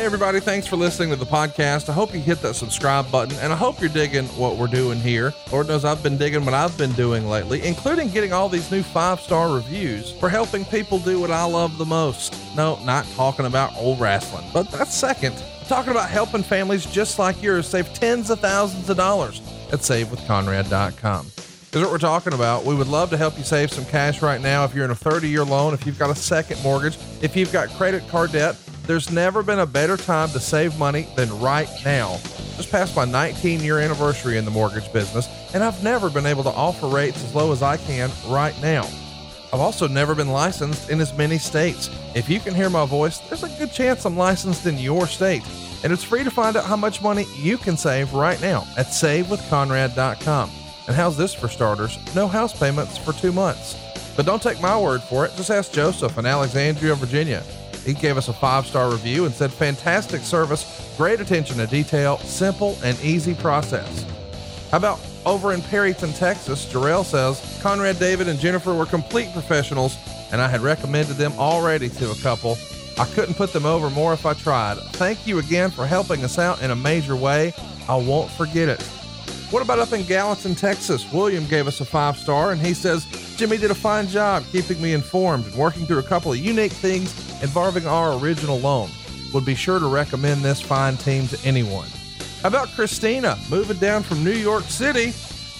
Hey, everybody, thanks for listening to the podcast. I hope you hit that subscribe button, and I hope you're digging what we're doing here. Lord knows I've been digging what I've been doing lately, including getting all these new five star reviews for helping people do what I love the most. No, not talking about old wrestling, but that's second. I'm talking about helping families just like yours save tens of thousands of dollars at SaveWithConrad.com. Is what we're talking about. We would love to help you save some cash right now if you're in a 30 year loan, if you've got a second mortgage, if you've got credit card debt there's never been a better time to save money than right now. Just passed my 19 year anniversary in the mortgage business, and I've never been able to offer rates as low as I can right now. I've also never been licensed in as many states. If you can hear my voice, there's a good chance I'm licensed in your state. And it's free to find out how much money you can save right now at savewithconrad.com. And how's this for starters? No house payments for two months. But don't take my word for it. Just ask Joseph in Alexandria, Virginia. He gave us a five star review and said, Fantastic service, great attention to detail, simple and easy process. How about over in Perryton, Texas? Jarrell says, Conrad, David, and Jennifer were complete professionals, and I had recommended them already to a couple. I couldn't put them over more if I tried. Thank you again for helping us out in a major way. I won't forget it. What about up in Gallatin, Texas? William gave us a five star and he says, Jimmy did a fine job keeping me informed and working through a couple of unique things involving our original loan. Would be sure to recommend this fine team to anyone. How about Christina moving down from New York City?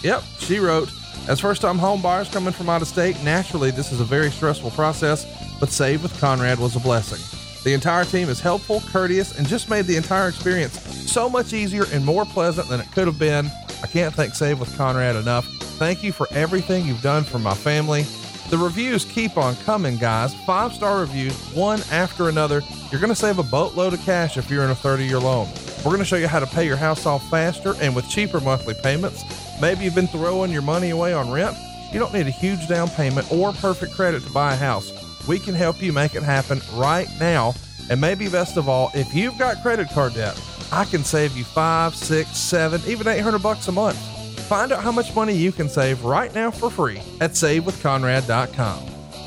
Yep, she wrote, as first time home buyers coming from out of state, naturally this is a very stressful process, but Save with Conrad was a blessing. The entire team is helpful, courteous, and just made the entire experience so much easier and more pleasant than it could have been. I can't thank Save with Conrad enough. Thank you for everything you've done for my family. The reviews keep on coming, guys. Five star reviews, one after another. You're going to save a boatload of cash if you're in a 30 year loan. We're going to show you how to pay your house off faster and with cheaper monthly payments. Maybe you've been throwing your money away on rent. You don't need a huge down payment or perfect credit to buy a house. We can help you make it happen right now. And maybe best of all, if you've got credit card debt, I can save you five, six, seven, even 800 bucks a month. Find out how much money you can save right now for free at savewithconrad.com.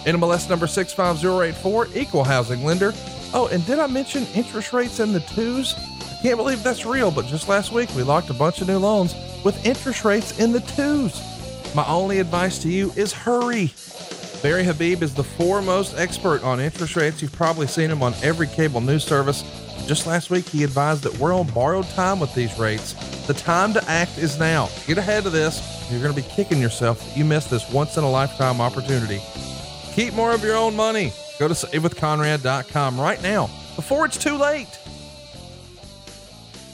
NMLS number 65084, equal housing lender. Oh, and did I mention interest rates in the twos? I can't believe that's real, but just last week we locked a bunch of new loans with interest rates in the twos. My only advice to you is hurry. Barry Habib is the foremost expert on interest rates. You've probably seen him on every cable news service. Just last week, he advised that we're on borrowed time with these rates. The time to act is now. Get ahead of this. You're going to be kicking yourself if you missed this once in a lifetime opportunity. Keep more of your own money. Go to savewithconrad.com right now before it's too late.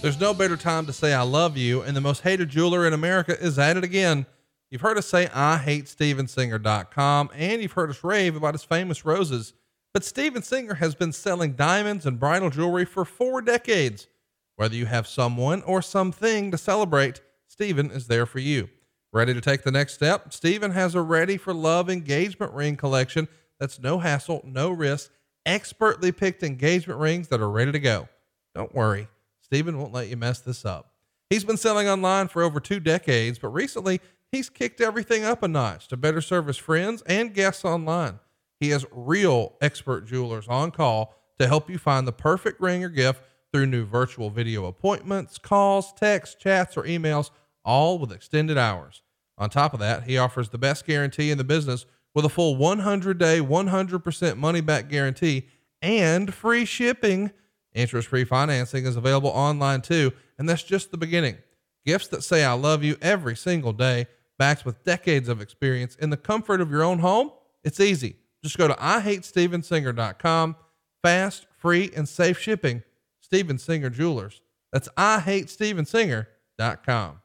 There's no better time to say I love you, and the most hated jeweler in America is at it again. You've heard us say I hate Stevensinger.com, and you've heard us rave about his famous roses. But Steven Singer has been selling diamonds and bridal jewelry for four decades. Whether you have someone or something to celebrate, Steven is there for you. Ready to take the next step? Steven has a ready for love engagement ring collection that's no hassle, no risk, expertly picked engagement rings that are ready to go. Don't worry, Steven won't let you mess this up. He's been selling online for over two decades, but recently he's kicked everything up a notch to better serve his friends and guests online. He has real expert jewelers on call to help you find the perfect ring or gift through new virtual video appointments, calls, texts, chats, or emails, all with extended hours. On top of that, he offers the best guarantee in the business with a full 100 day, 100% money back guarantee and free shipping. Interest free financing is available online too, and that's just the beginning. Gifts that say I love you every single day, backed with decades of experience in the comfort of your own home. It's easy. Just go to IHateStevenSinger.com. Fast, free, and safe shipping. Steven Singer Jewelers. That's IHateStevenSinger.com.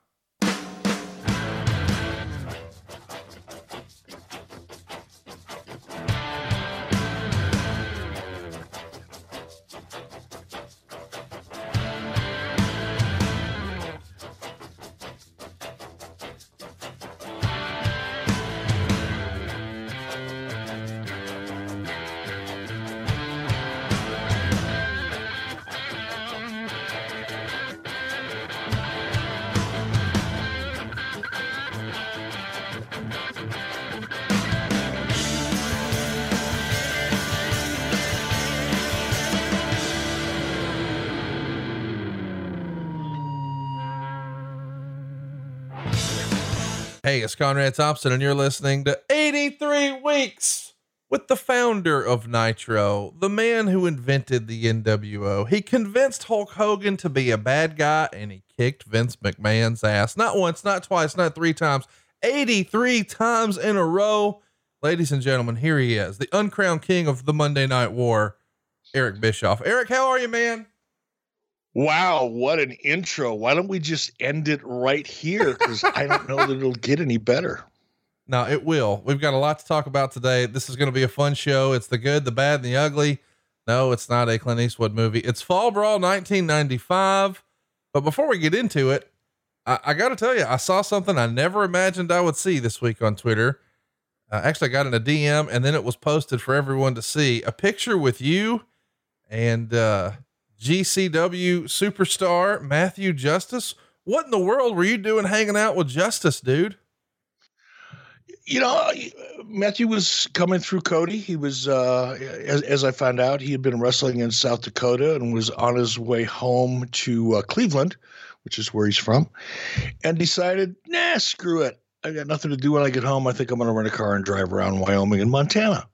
Hey, it's Conrad Thompson, and you're listening to 83 Weeks with the founder of Nitro, the man who invented the NWO. He convinced Hulk Hogan to be a bad guy, and he kicked Vince McMahon's ass. Not once, not twice, not three times, 83 times in a row. Ladies and gentlemen, here he is, the uncrowned king of the Monday Night War, Eric Bischoff. Eric, how are you, man? Wow, what an intro. Why don't we just end it right here? Because I don't know that it'll get any better. No, it will. We've got a lot to talk about today. This is going to be a fun show. It's the good, the bad, and the ugly. No, it's not a Clint Eastwood movie. It's Fall Brawl 1995. But before we get into it, I, I got to tell you, I saw something I never imagined I would see this week on Twitter. Uh, actually, I got in a DM and then it was posted for everyone to see a picture with you and, uh, GCW superstar Matthew Justice. What in the world were you doing hanging out with Justice, dude? You know, Matthew was coming through Cody. He was, uh, as, as I found out, he had been wrestling in South Dakota and was on his way home to uh, Cleveland, which is where he's from, and decided, nah, screw it. I got nothing to do when I get home. I think I'm going to rent a car and drive around Wyoming and Montana.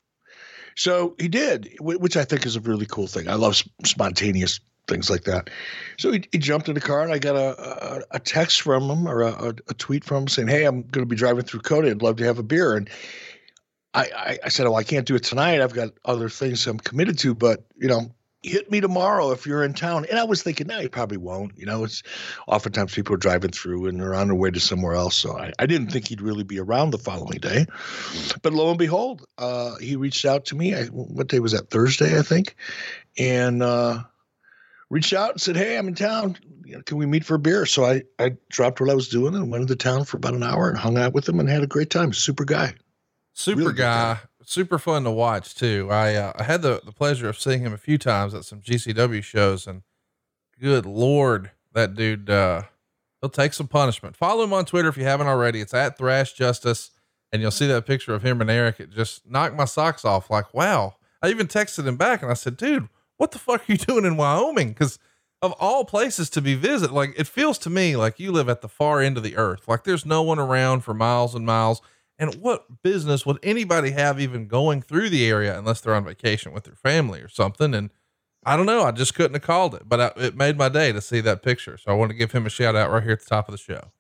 So he did, which I think is a really cool thing. I love spontaneous things like that. So he, he jumped in the car, and I got a, a, a text from him or a, a, tweet from him saying, "Hey, I'm going to be driving through Cody. I'd love to have a beer." And I, I, I said, "Oh, I can't do it tonight. I've got other things I'm committed to, but you know, hit me tomorrow if you're in town. And I was thinking, no, you probably won't. You know, it's oftentimes people are driving through and they're on their way to somewhere else. So I, I didn't think he'd really be around the following day. But lo and behold, uh, he reached out to me. I, what day was that? Thursday, I think. And uh, reached out and said, hey, I'm in town. You know, can we meet for a beer? So I, I dropped what I was doing and went into town for about an hour and hung out with him and had a great time. Super guy. Super really guy super fun to watch too. I uh, I had the the pleasure of seeing him a few times at some GCW shows, and good lord, that dude uh, he'll take some punishment. Follow him on Twitter if you haven't already. It's at Thrash Justice, and you'll see that picture of him and Eric. It just knocked my socks off. Like wow. I even texted him back and I said, dude, what the fuck are you doing in Wyoming? Because of all places to be visited, like it feels to me like you live at the far end of the earth. Like there's no one around for miles and miles and what business would anybody have even going through the area unless they're on vacation with their family or something? And I don't know. I just couldn't have called it, but I, it made my day to see that picture. So I want to give him a shout out right here at the top of the show.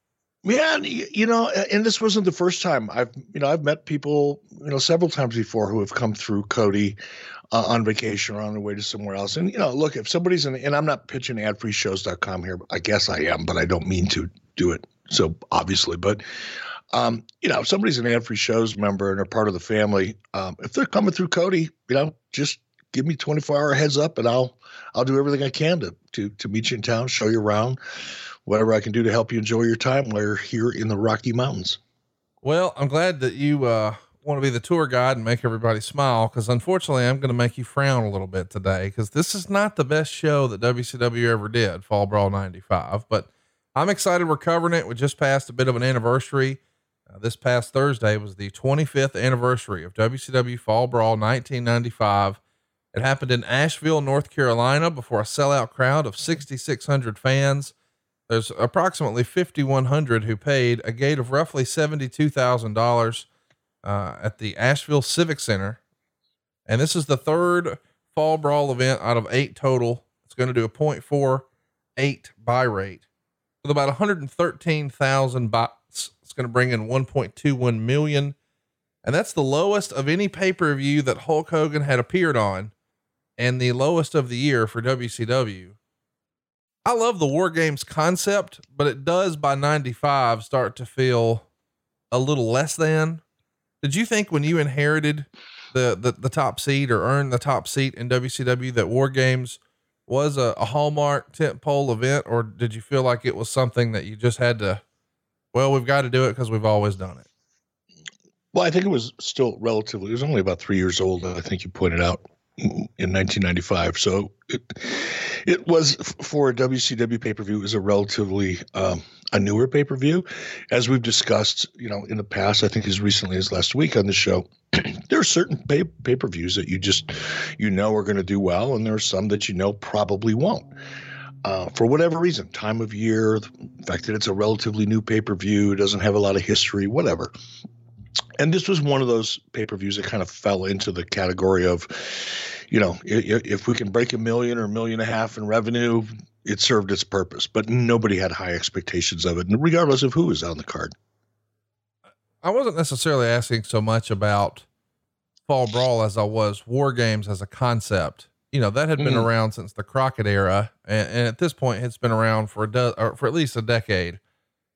Yeah, you know, and this wasn't the first time I've, you know, I've met people, you know, several times before who have come through Cody uh, on vacation or on their way to somewhere else. And, you know, look, if somebody's in, and I'm not pitching adfreeshows.com here, I guess I am, but I don't mean to do it. So obviously, but um, you know, if somebody's an ad free shows member and they're part of the family, um, if they're coming through Cody, you know, just give me 24 hour heads up and I'll, I'll do everything I can to, to, to meet you in town, show you around, whatever I can do to help you enjoy your time while you're here in the Rocky Mountains. Well, I'm glad that you, uh, want to be the tour guide and make everybody smile because unfortunately I'm going to make you frown a little bit today because this is not the best show that WCW ever did, Fall Brawl 95. But I'm excited we're covering it. We just passed a bit of an anniversary. This past Thursday was the 25th anniversary of WCW Fall Brawl 1995. It happened in Asheville, North Carolina, before a sellout crowd of 6,600 fans. There's approximately 5,100 who paid a gate of roughly $72,000 uh, at the Asheville Civic Center. And this is the third Fall Brawl event out of eight total. It's going to do a 0.48 buy rate with about 113,000 buy- it's going to bring in 1.21 million. And that's the lowest of any pay per view that Hulk Hogan had appeared on and the lowest of the year for WCW. I love the War Games concept, but it does by 95 start to feel a little less than. Did you think when you inherited the, the, the top seat or earned the top seat in WCW that War Games was a, a hallmark tent pole event, or did you feel like it was something that you just had to well, we've got to do it because we've always done it. Well, I think it was still relatively. It was only about three years old. I think you pointed out in 1995. So it it was for a WCW pay per view. It was a relatively um, a newer pay per view, as we've discussed. You know, in the past, I think as recently as last week on the show, there are certain pay pay per views that you just you know are going to do well, and there are some that you know probably won't. Uh, for whatever reason, time of year, the fact that it's a relatively new pay per view, doesn't have a lot of history, whatever. And this was one of those pay per views that kind of fell into the category of, you know, if, if we can break a million or a million and a half in revenue, it served its purpose. But nobody had high expectations of it, regardless of who was on the card. I wasn't necessarily asking so much about Fall Brawl as I was War Games as a concept you know, that had been mm. around since the Crockett era. And, and, at this point, it's been around for a do- or for at least a decade.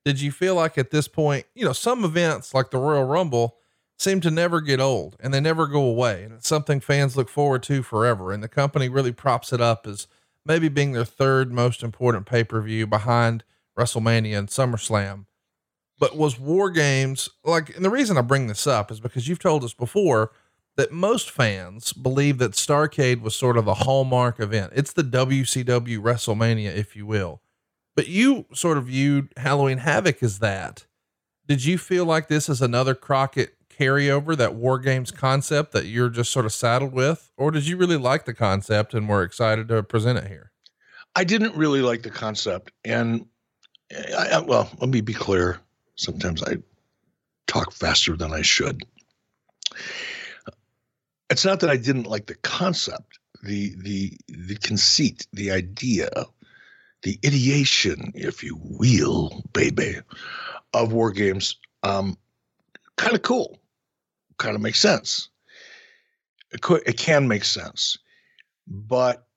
Did you feel like at this point, you know, some events like the Royal Rumble seem to never get old and they never go away. And it's something fans look forward to forever. And the company really props it up as maybe being their third most important pay per view behind WrestleMania and SummerSlam. But was War Games like, and the reason I bring this up is because you've told us before that most fans believe that Starcade was sort of the hallmark event. It's the WCW WrestleMania, if you will. But you sort of viewed Halloween Havoc as that. Did you feel like this is another Crockett carryover, that War Games concept that you're just sort of saddled with? Or did you really like the concept and were excited to present it here? I didn't really like the concept. And eh, I, well, let me be clear. Sometimes I talk faster than I should it's not that I didn't like the concept, the the the conceit, the idea, the ideation, if you will, baby, of war games. Um, kind of cool, kind of makes sense. It, could, it can make sense, but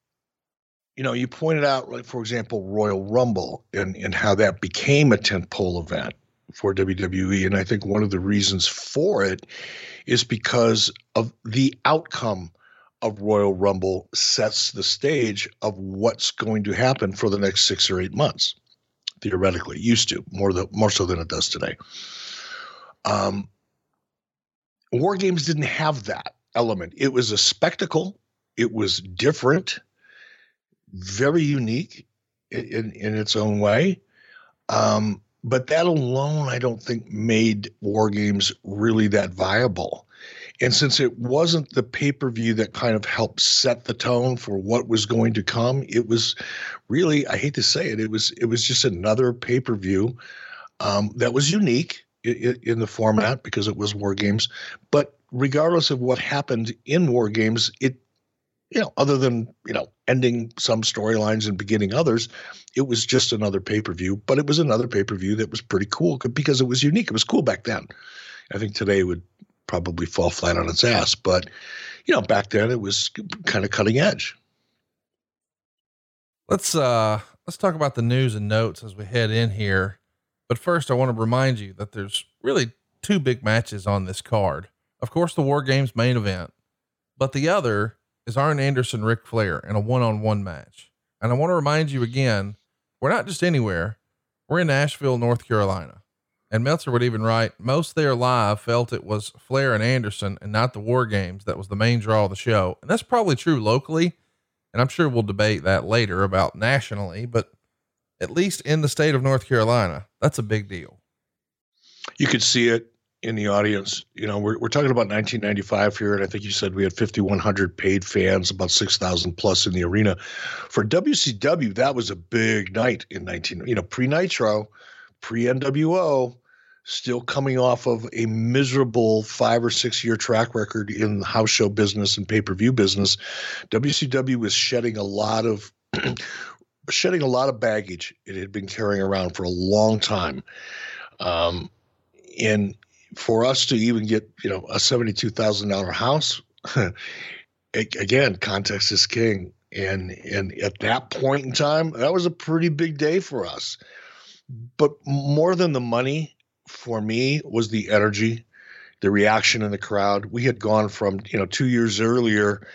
you know, you pointed out, like for example, Royal Rumble and and how that became a tentpole event for WWE, and I think one of the reasons for it is because of the outcome of Royal Rumble sets the stage of what's going to happen for the next six or eight months. Theoretically, used to more the more so than it does today. Um, War Games didn't have that element. It was a spectacle. It was different, very unique in, in its own way. Um, but that alone, I don't think made war games really that viable. And since it wasn't the pay per view that kind of helped set the tone for what was going to come, it was really, I hate to say it, it was it was just another pay per view um, that was unique in, in the format because it was war games. But regardless of what happened in war games, it you know, other than, you know, ending some storylines and beginning others, it was just another pay per view, but it was another pay per view that was pretty cool because it was unique. It was cool back then. I think today would probably fall flat on its ass, but, you know, back then it was kind of cutting edge. Let's, uh, let's talk about the news and notes as we head in here. But first, I want to remind you that there's really two big matches on this card. Of course, the War Games main event, but the other is Arn Anderson, Ric Flair in a one on one match. And I want to remind you again, we're not just anywhere, we're in Asheville, North Carolina. And Meltzer would even write, most there live felt it was Flair and Anderson and not the War Games that was the main draw of the show. And that's probably true locally. And I'm sure we'll debate that later about nationally, but at least in the state of North Carolina, that's a big deal. You could see it in the audience. You know, we're, we're talking about 1995 here, and I think you said we had 5,100 paid fans, about 6,000 plus in the arena. For WCW, that was a big night in 19, you know, pre Nitro, pre NWO, still coming off of a miserable five or six year track record in house show business and pay per view business. WCW was shedding a lot of. shedding a lot of baggage it had been carrying around for a long time um, and for us to even get you know a seventy-two thousand dollar house, again, context is king. And and at that point in time, that was a pretty big day for us. But more than the money, for me, was the energy, the reaction in the crowd. We had gone from you know two years earlier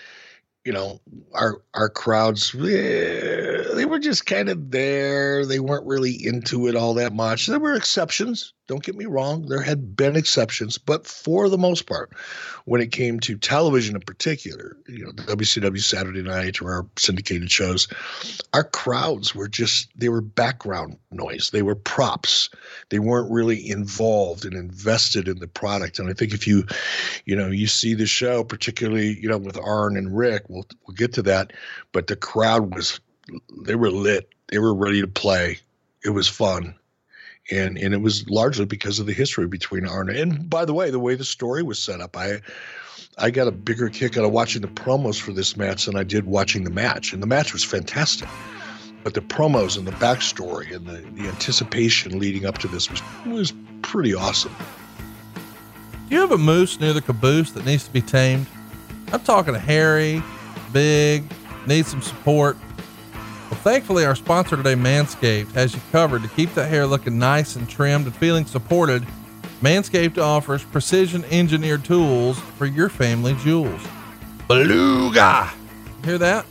you know our our crowds eh, they were just kind of there. They weren't really into it all that much. There were exceptions. Don't get me wrong. There had been exceptions but for the most part when it came to television in particular you know WCW Saturday night or our syndicated shows our crowds were just they were background noise. They were props. They weren't really involved and invested in the product. And i think if you you know you see the show particularly you know with Arn and Ric we'll we'll get to that but the crowd was they were lit. They were ready to play. It was fun. And and it was largely because of the history between Arn. And by the way, the way the story was set up, I I got a bigger kick out of watching the promos for this match than I did watching the match. And the match was fantastic. But the promos and the backstory and the, the anticipation leading up to this was was pretty awesome. Do you have a moose near the caboose that needs to be tamed? I'm talking a hairy, big, needs some support. Thankfully, our sponsor today, Manscaped, has you covered to keep that hair looking nice and trimmed and feeling supported. Manscaped offers precision engineered tools for your family jewels. Beluga! Hear that?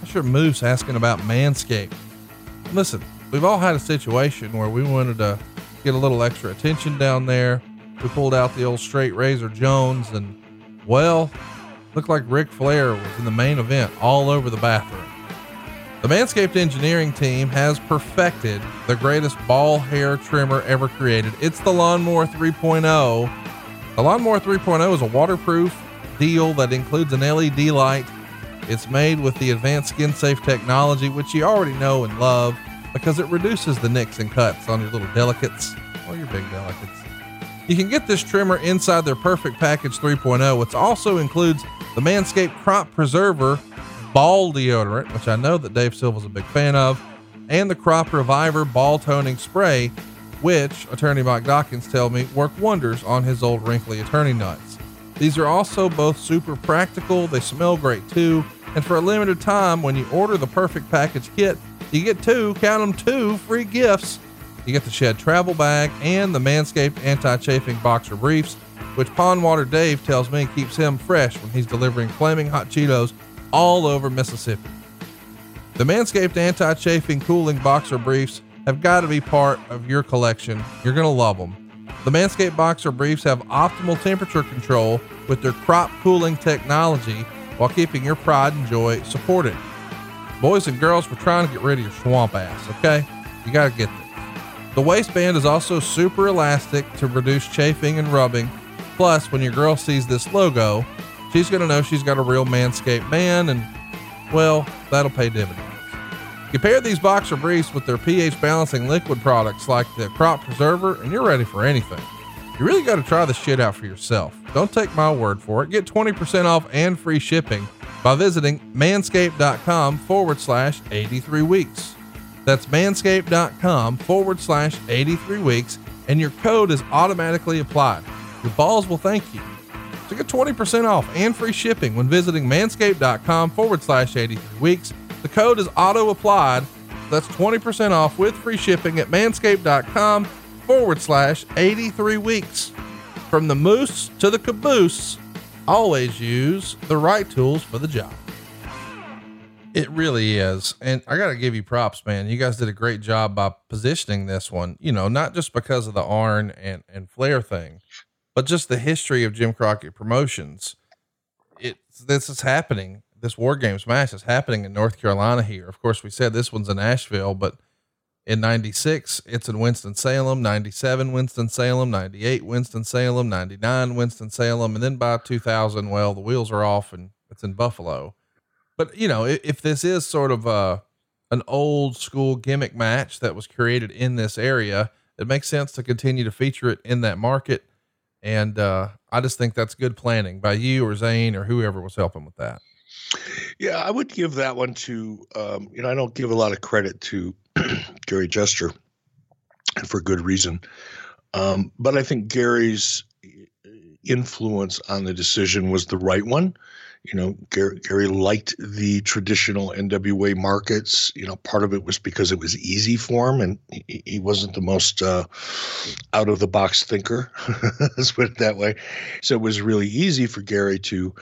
That's your moose asking about Manscaped. Listen, we've all had a situation where we wanted to get a little extra attention down there. We pulled out the old straight razor Jones, and well, looked like Ric Flair was in the main event all over the bathroom. The Manscaped engineering team has perfected the greatest ball hair trimmer ever created. It's the Lawnmower 3.0. The Lawnmower 3.0 is a waterproof deal that includes an LED light. It's made with the advanced skin safe technology, which you already know and love because it reduces the nicks and cuts on your little delicates or your big delicates. You can get this trimmer inside their Perfect Package 3.0, which also includes the Manscaped Crop Preserver ball deodorant, which I know that Dave Silva's a big fan of, and the Crop Reviver ball toning spray, which attorney Mike Dawkins tell me work wonders on his old wrinkly attorney nuts. These are also both super practical, they smell great too, and for a limited time, when you order the perfect package kit, you get two, count them two free gifts. You get the Shed travel bag and the Manscaped anti-chafing boxer briefs, which Pond Water Dave tells me keeps him fresh when he's delivering flaming hot Cheetos all over Mississippi. The Manscaped anti chafing cooling boxer briefs have got to be part of your collection. You're going to love them. The Manscaped boxer briefs have optimal temperature control with their crop cooling technology while keeping your pride and joy supported. Boys and girls, we're trying to get rid of your swamp ass, okay? You got to get this. The waistband is also super elastic to reduce chafing and rubbing. Plus, when your girl sees this logo, she's going to know she's got a real Manscaped man, and well, that'll pay dividends. You pair these boxer briefs with their pH balancing liquid products like the Crop Preserver, and you're ready for anything. You really got to try this shit out for yourself. Don't take my word for it. Get 20% off and free shipping by visiting manscaped.com forward slash 83 weeks. That's manscaped.com forward slash 83 weeks, and your code is automatically applied. Your balls will thank you. So get 20% off and free shipping when visiting manscaped.com forward slash 83 weeks. The code is auto applied. That's 20% off with free shipping at manscaped.com forward slash 83 weeks. From the moose to the caboose, always use the right tools for the job. It really is. And I got to give you props, man. You guys did a great job by positioning this one, you know, not just because of the Arn and, and Flair thing, but just the history of Jim Crockett Promotions. It's this is happening. This War Games match is happening in North Carolina here. Of course, we said this one's in Asheville, but in 96, it's in Winston-Salem, 97, Winston-Salem, 98, Winston-Salem, 99, Winston-Salem. And then by 2000, well, the wheels are off and it's in Buffalo. But, you know, if, if this is sort of a, an old school gimmick match that was created in this area, it makes sense to continue to feature it in that market. And uh, I just think that's good planning by you or Zane or whoever was helping with that. Yeah, I would give that one to, um, you know, I don't give a lot of credit to Gary Jester, and for good reason. Um, but I think Gary's influence on the decision was the right one you know, Gary, Gary, liked the traditional NWA markets. You know, part of it was because it was easy for him, and he, he wasn't the most uh, out of the box thinker. Let's put it that way. So it was really easy for Gary to.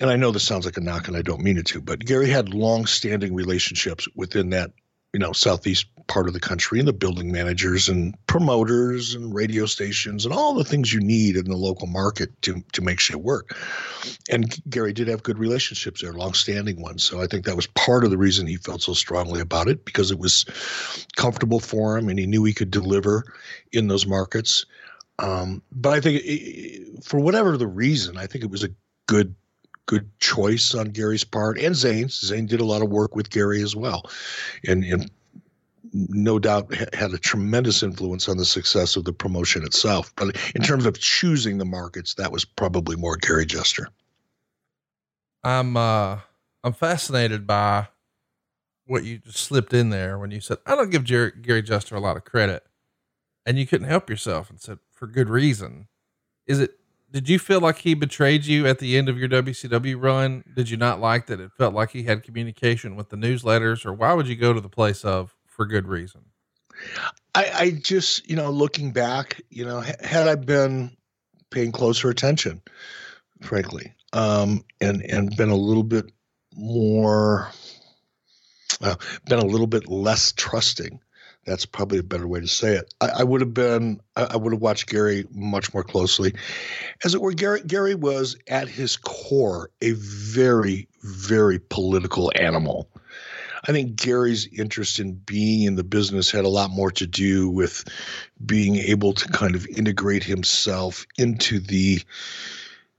And I know this sounds like a knock, and I don't mean it to, but Gary had long-standing relationships within that you know southeast part of the country and the building managers and promoters and radio stations and all the things you need in the local market to to make shit work. And Gary did have good relationships there, long-standing ones. So I think that was part of the reason he felt so strongly about it because it was comfortable for him and he knew he could deliver in those markets. Um, but I think it, for whatever the reason, I think it was a good good choice on Gary's part and Zane's. Zane did a lot of work with Gary as well, and and no doubt had a tremendous influence on the success of the promotion itself. But in terms of choosing the markets, that was probably more Gary Jester. I'm uh I'm fascinated by what you just slipped in there when you said I don't give Gary Jester a lot of credit, and you couldn't help yourself and said for good reason. Is it? Did you feel like he betrayed you at the end of your WCW run? Did you not like that it felt like he had communication with the newsletters, or why would you go to the place of for good reason? I, I just, you know, looking back, you know, had I been paying closer attention, frankly, um, and and been a little bit more, uh, been a little bit less trusting. That's probably a better way to say it. I, I would have been, I, I would have watched Gary much more closely. As it were, Gary, Gary was at his core a very, very political animal. I think Gary's interest in being in the business had a lot more to do with being able to kind of integrate himself into the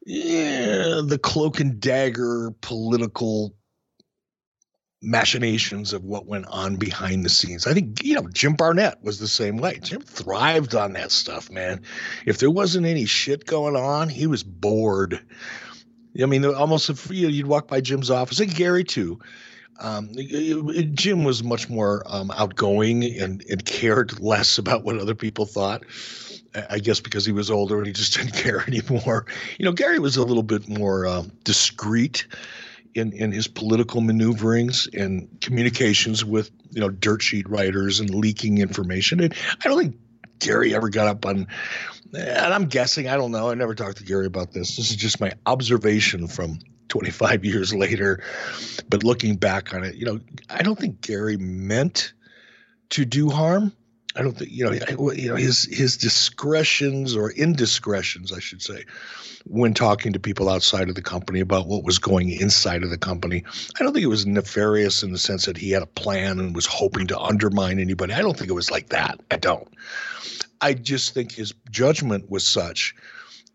yeah, the cloak and dagger political machinations of what went on behind the scenes. I think, you know, Jim Barnett was the same way. Jim thrived on that stuff, man. If there wasn't any shit going on, he was bored. I mean, almost if you know, you'd walk by Jim's office, and Gary too. Um, Jim was much more um, outgoing and, and cared less about what other people thought. I guess because he was older and he just didn't care anymore. You know, Gary was a little bit more um, discreet in in his political maneuverings and communications with you know dirt sheet writers and leaking information. And I don't think Gary ever got up on. And I'm guessing, I don't know. I never talked to Gary about this. This is just my observation from 25 years later. But looking back on it, you know, I don't think Gary meant to do harm. I don't think you know you know his his discretions or indiscretions, I should say, when talking to people outside of the company about what was going inside of the company. I don't think it was nefarious in the sense that he had a plan and was hoping to undermine anybody. I don't think it was like that. I don't. I just think his judgment was such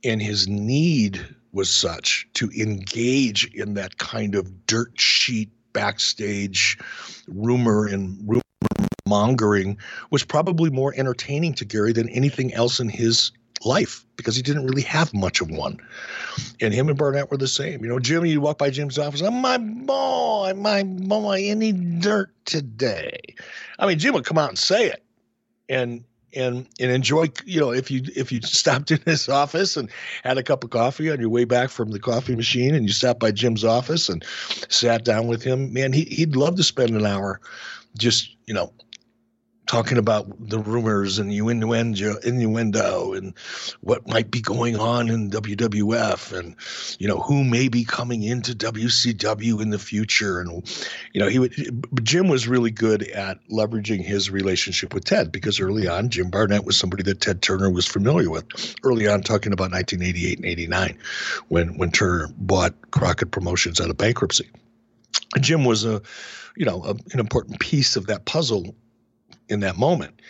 and his need was such to engage in that kind of dirt sheet backstage rumor and rumor mongering was probably more entertaining to Gary than anything else in his life because he didn't really have much of one. And him and Barnett were the same. You know, Jimmy, you walk by Jim's office, oh, my boy, my boy, any dirt today? I mean, Jim would come out and say it. And and and enjoy you know if you if you stopped in his office and had a cup of coffee on your way back from the coffee machine and you stopped by Jim's office and sat down with him man he he'd love to spend an hour just you know talking about the rumors and innuendo, innuendo and what might be going on in WWF and you know who may be coming into WCW in the future. And you know he would Jim was really good at leveraging his relationship with Ted because early on Jim Barnett was somebody that Ted Turner was familiar with. Early on talking about 1988 and 89 when when Turner bought Crockett Promotions out of bankruptcy. Jim was a you know a, an important piece of that puzzle in that moment.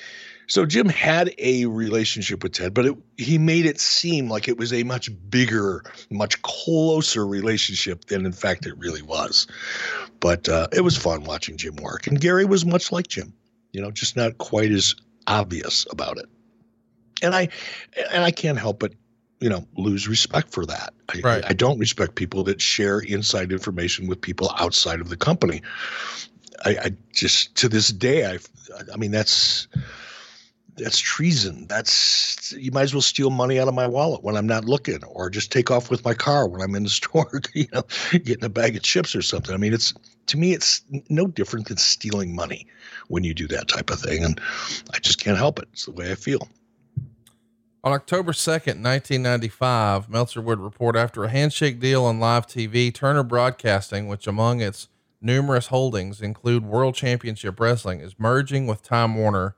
So Jim had a relationship with Ted, but it, he made it seem like it was a much bigger, much closer relationship than in fact it really was. But uh, it was fun watching Jim work, and Gary was much like Jim, you know, just not quite as obvious about it. And I, and I can't help but, you know, lose respect for that. I, right. I, I don't respect people that share inside information with people outside of the company. I, I just to this day, I, I mean, that's that's treason. That's you might as well steal money out of my wallet when I'm not looking, or just take off with my car when I'm in the store, you know, getting a bag of chips or something. I mean, it's to me, it's no different than stealing money when you do that type of thing, and I just can't help it. It's the way I feel. On October 2nd, 1995, Meltzer would report after a handshake deal on live TV, Turner Broadcasting, which among its numerous holdings include World Championship Wrestling, is merging with Time Warner.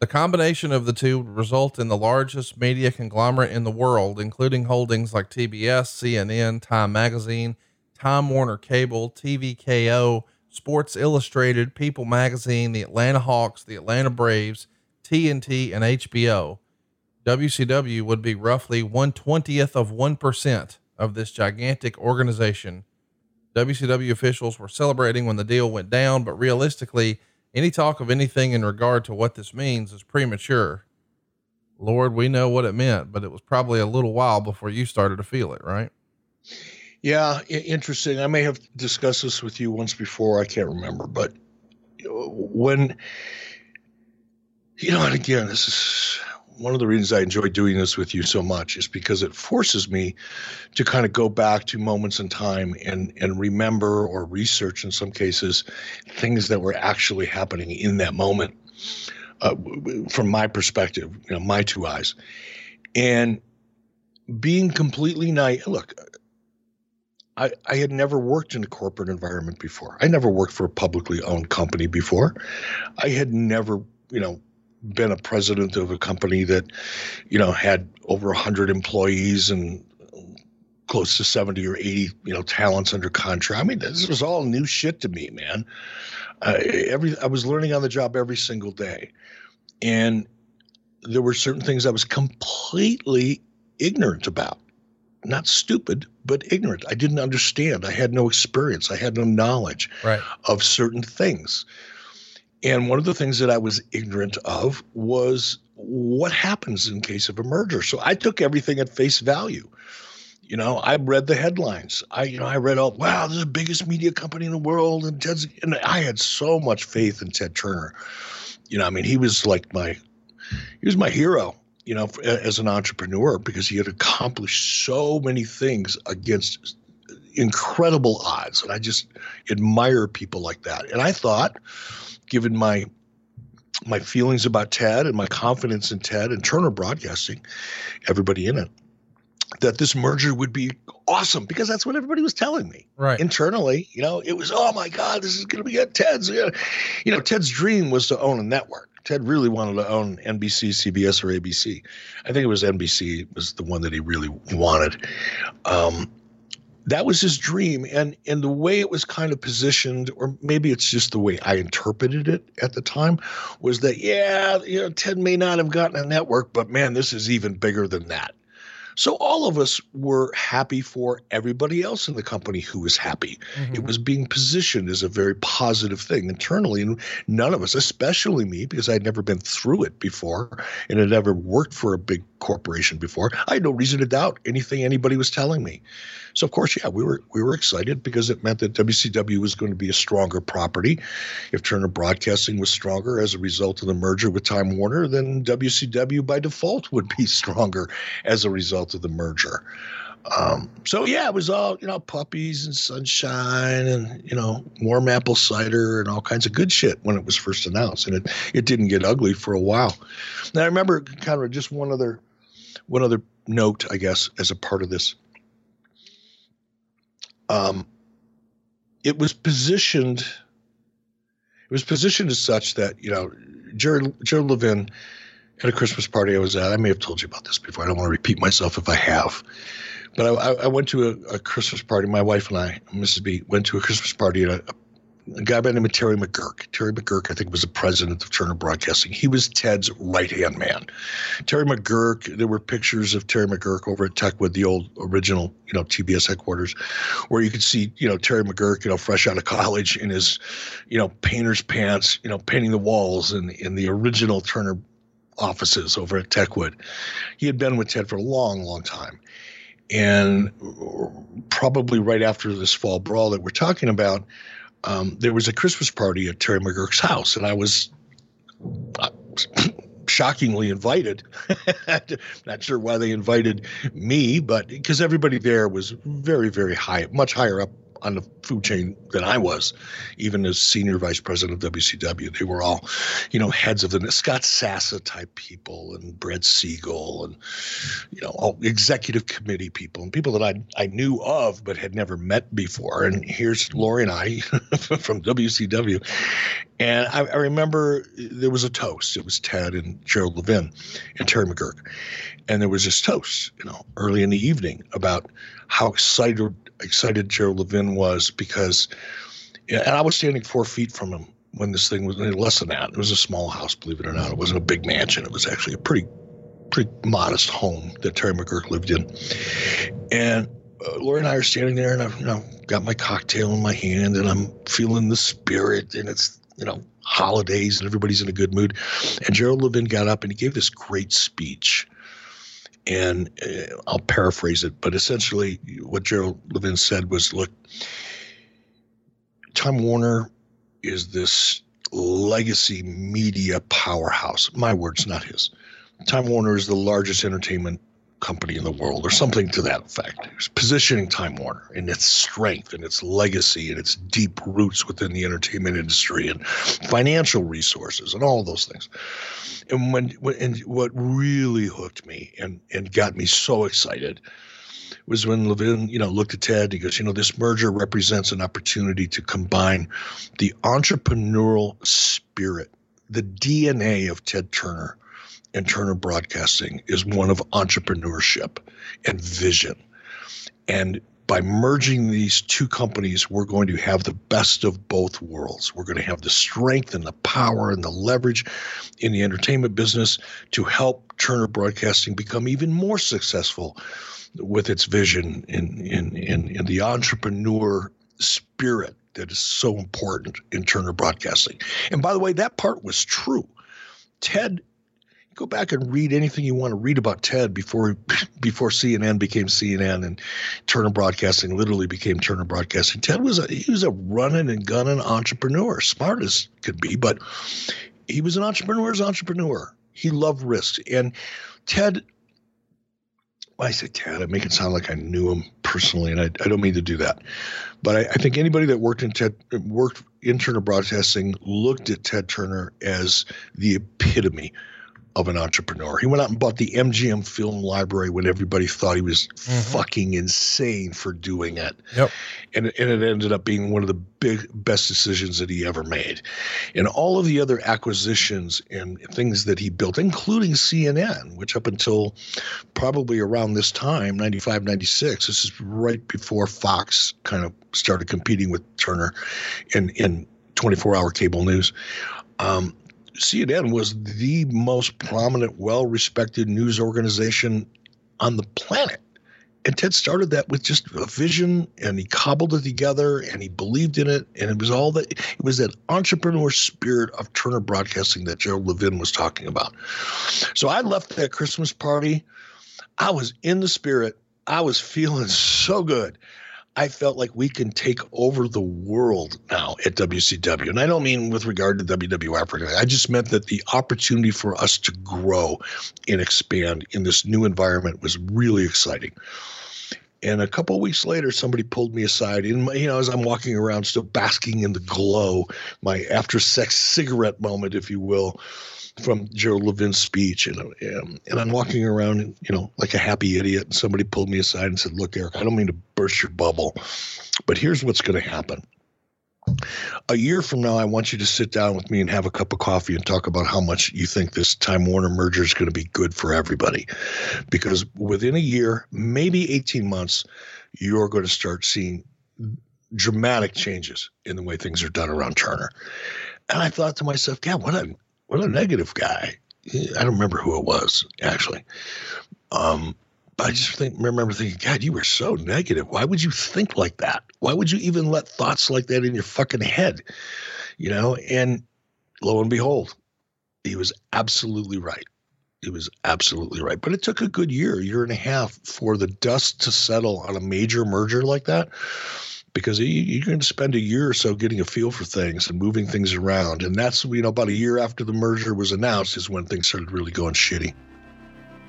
The combination of the two would result in the largest media conglomerate in the world, including holdings like TBS, CNN, Time Magazine, Time Warner Cable, TVKO, Sports Illustrated, People Magazine, the Atlanta Hawks, the Atlanta Braves, TNT, and HBO. WCW would be roughly 120th of 1% of this gigantic organization. WCW officials were celebrating when the deal went down, but realistically, any talk of anything in regard to what this means is premature. Lord, we know what it meant, but it was probably a little while before you started to feel it, right? Yeah, interesting. I may have discussed this with you once before. I can't remember, but uh, when you know, and again, this is one of the reasons I enjoy doing this with you so much is because it forces me to kind of go back to moments in time and and remember or research in some cases things that were actually happening in that moment uh, from my perspective, you know, my two eyes, and being completely naive. Look, I, I had never worked in a corporate environment before. I never worked for a publicly owned company before. I had never, you know, been a president of a company that, you know, had over 100 employees and close to 70 or 80, you know, talents under contract. I mean, this was all new shit to me, man. Uh, every I was learning on the job every single day. And there were certain things I was completely ignorant about. Not stupid, but ignorant. I didn't understand. I had no experience. I had no knowledge right. of certain things. And one of the things that I was ignorant of was what happens in case of a merger. So I took everything at face value. You know, I read the headlines. I, you know, I read all, wow, this is the biggest media company in the world, and Ted's, and I had so much faith in Ted Turner. You know, I mean, he was like my, he was my hero. You know, as an entrepreneur because he had accomplished so many things against incredible odds, and I just admire people like that. And I thought given my my feelings about Ted and my confidence in Ted and Turner Broadcasting, everybody in it, that this merger would be awesome because that's what everybody was telling me. Right. Internally, you know, it was, oh my God, this is going to be a Ted's. You know, Ted's dream was to own a network. Ted really wanted to own NBC, CBS, or ABC. I think it was NBC was the one that he really wanted. Um, that was his dream and and the way it was kind of positioned or maybe it's just the way i interpreted it at the time was that yeah you know ted may not have gotten a network but man this is even bigger than that so all of us were happy for everybody else in the company who was happy. Mm-hmm. It was being positioned as a very positive thing internally. And none of us, especially me, because I'd never been through it before and had never worked for a big corporation before, I had no reason to doubt anything anybody was telling me. So of course, yeah, we were we were excited because it meant that WCW was going to be a stronger property. If Turner Broadcasting was stronger as a result of the merger with Time Warner, then WCW by default would be stronger as a result of the merger. Um, so yeah, it was all you know, puppies and sunshine and you know, warm apple cider and all kinds of good shit when it was first announced, and it it didn't get ugly for a while. Now I remember of just one other one other note, I guess, as a part of this um, it was positioned it was positioned as such that you know Gerald Gerald Levin at a Christmas party I was at. I may have told you about this before. I don't want to repeat myself if I have. But I, I went to a, a, Christmas party. My wife and I, Mrs. B, went to a Christmas party at a, a a guy by the name of Terry McGuirk. Terry McGuirk, I think, was the president of Turner Broadcasting. He was Ted's right hand man. Terry McGuirk, there were pictures of Terry McGuirk over at Techwood, the old original, you know, TBS headquarters, where you could see, you know, Terry McGuirk, you know, fresh out of college in his, you know, painter's pants, you know, painting the walls in, in the original Turner offices over at Techwood. He had been with Ted for a long, long time. And probably right after this fall brawl that we're talking about, um, there was a Christmas party at Terry McGuirk's house, and I was uh, shockingly invited. Not sure why they invited me, but because everybody there was very, very high, much higher up on the food chain than I was, even as senior vice president of WCW. They were all, you know, heads of the Scott Sassa type people and Brad Siegel and, you know, all executive committee people and people that I, I knew of but had never met before. And here's Loree and I from WCW. And I, I, remember there was a toast. It was Ted and Gerald Levin and Terry McGuirk. And there was this toast, you know, early in the evening about how excited excited Gerald Levin was because, and I was standing four feet from him when this thing was less than that. It was a small house, believe it or not. It wasn't a big mansion. It was actually a pretty, pretty modest home that Terry McGuirk lived in. And uh, Loree and I are standing there, and I've you know, got my cocktail in my hand, and I'm feeling the spirit, and it's you know holidays, and everybody's in a good mood. And Gerald Levin got up and he gave this great speech, and uh, I'll paraphrase it, but essentially, what Gerald Levin said was, "Look, Time Warner is this legacy media powerhouse. My words, not his. Time Warner is the largest entertainment company in the world, or something to that effect. It's positioning Time Warner in its strength and its legacy and its deep roots within the entertainment industry and financial resources and all those things. And when, when and what really hooked me and and got me so excited was when Levin, you know, looked at Ted. He goes, you know, this merger represents an opportunity to combine the entrepreneurial spirit, the DNA of Ted Turner and Turner Broadcasting is one of entrepreneurship and vision. And by merging these two companies, we're going to have the best of both worlds. We're going to have the strength and the power and the leverage in the entertainment business to help Turner Broadcasting become even more successful with its vision in, in, in, in the entrepreneur spirit that is so important in Turner Broadcasting. And by the way, that part was true. Ted go back and read anything you want to read about Ted before before CNN became CNN and Turner Broadcasting literally became Turner Broadcasting. Ted was a he was a running and gunning entrepreneur, smart as could be, but he was an entrepreneur's entrepreneur. He loved risk, and Ted when I say Ted, I make it sound like I knew him personally, and I, I don't mean to do that. But I, I, think anybody that worked in Ted worked in Turner Broadcasting looked at Ted Turner as the epitome of an entrepreneur. He went out and bought the MGM film library when everybody thought he was mm-hmm. fucking insane for doing it. Yep. And, and it ended up being one of the big best decisions that he ever made. And all of the other acquisitions and things that he built, including CNN, which up until probably around this time, 95, 96, this is right before Fox kind of started competing with Turner in, in 24 hour cable news. Um, CNN was the most prominent, well respected news organization on the planet. And Ted started that with just a vision and he cobbled it together and he believed in it. And it was all that, it was that entrepreneur spirit of Turner Broadcasting that Gerald Levin was talking about. So I left that Christmas party. I was in the spirit. I was feeling so good. I felt like we can take over the world now at WCW. And I don't mean with regard to WWF. I just meant that the opportunity for us to grow and expand in this new environment was really exciting. And a couple weeks later, somebody pulled me aside. And you know, as I'm walking around, still basking in the glow, my after-sex cigarette moment, if you will, from Gerald Levin's speech, and um, and I'm walking around, you know, like a happy idiot. And somebody pulled me aside and said, "Look, Eric, I don't mean to burst your bubble, but here's what's going to happen." A year from now, I want you to sit down with me and have a cup of coffee and talk about how much you think this Time Warner merger is going to be good for everybody. Because within a year, maybe 18 months, you're going to start seeing dramatic changes in the way things are done around Turner. And I thought to myself, God, what a what a negative guy. I don't remember who it was actually. Um, I just think remember thinking, God, you were so negative. Why would you think like that? Why would you even let thoughts like that in your fucking head? You know, and lo and behold, he was absolutely right. He was absolutely right. But it took a good year, year and a half for the dust to settle on a major merger like that because you're going to spend a year or so getting a feel for things and moving things around. And that's, you know, about a year after the merger was announced is when things started really going shitty.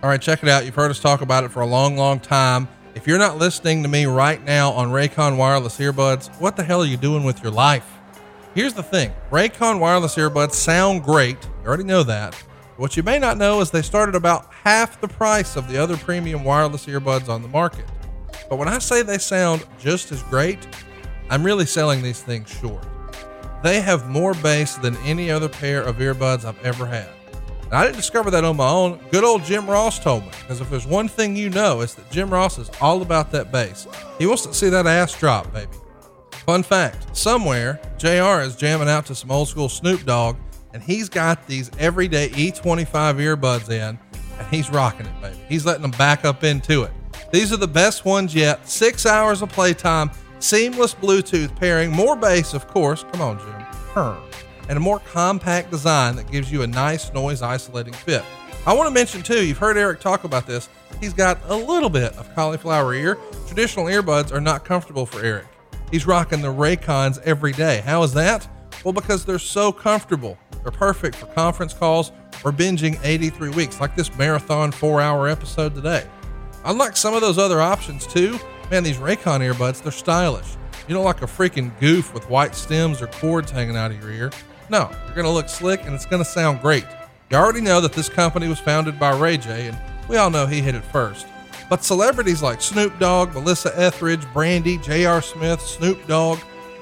All right, check it out. You've heard us talk about it for a long, long time. If you're not listening to me right now on Raycon wireless earbuds, what the hell are you doing with your life? Here's the thing Raycon wireless earbuds sound great. You already know that. What you may not know is they started about half the price of the other premium wireless earbuds on the market. But when I say they sound just as great, I'm really selling these things short. They have more bass than any other pair of earbuds I've ever had. And I didn't discover that on my own. Good old Jim Ross told me. Because if there's one thing you know, it's that Jim Ross is all about that bass. He wants to see that ass drop, baby. Fun fact somewhere, JR is jamming out to some old school Snoop Dogg, and he's got these everyday E25 earbuds in, and he's rocking it, baby. He's letting them back up into it. These are the best ones yet. Six hours of playtime, seamless Bluetooth pairing, more bass, of course. Come on, Jim. And a more compact design that gives you a nice noise isolating fit. I want to mention too, you've heard Eric talk about this. He's got a little bit of cauliflower ear. Traditional earbuds are not comfortable for Eric. He's rocking the Raycons every day. How is that? Well, because they're so comfortable. They're perfect for conference calls or binging 83 weeks, like this marathon four hour episode today. Unlike some of those other options, too, man, these Raycon earbuds, they're stylish. You don't like a freaking goof with white stems or cords hanging out of your ear. No, you're going to look slick and it's going to sound great. You already know that this company was founded by Ray J, and we all know he hit it first. But celebrities like Snoop Dogg, Melissa Etheridge, Brandy, J.R. Smith, Snoop Dogg,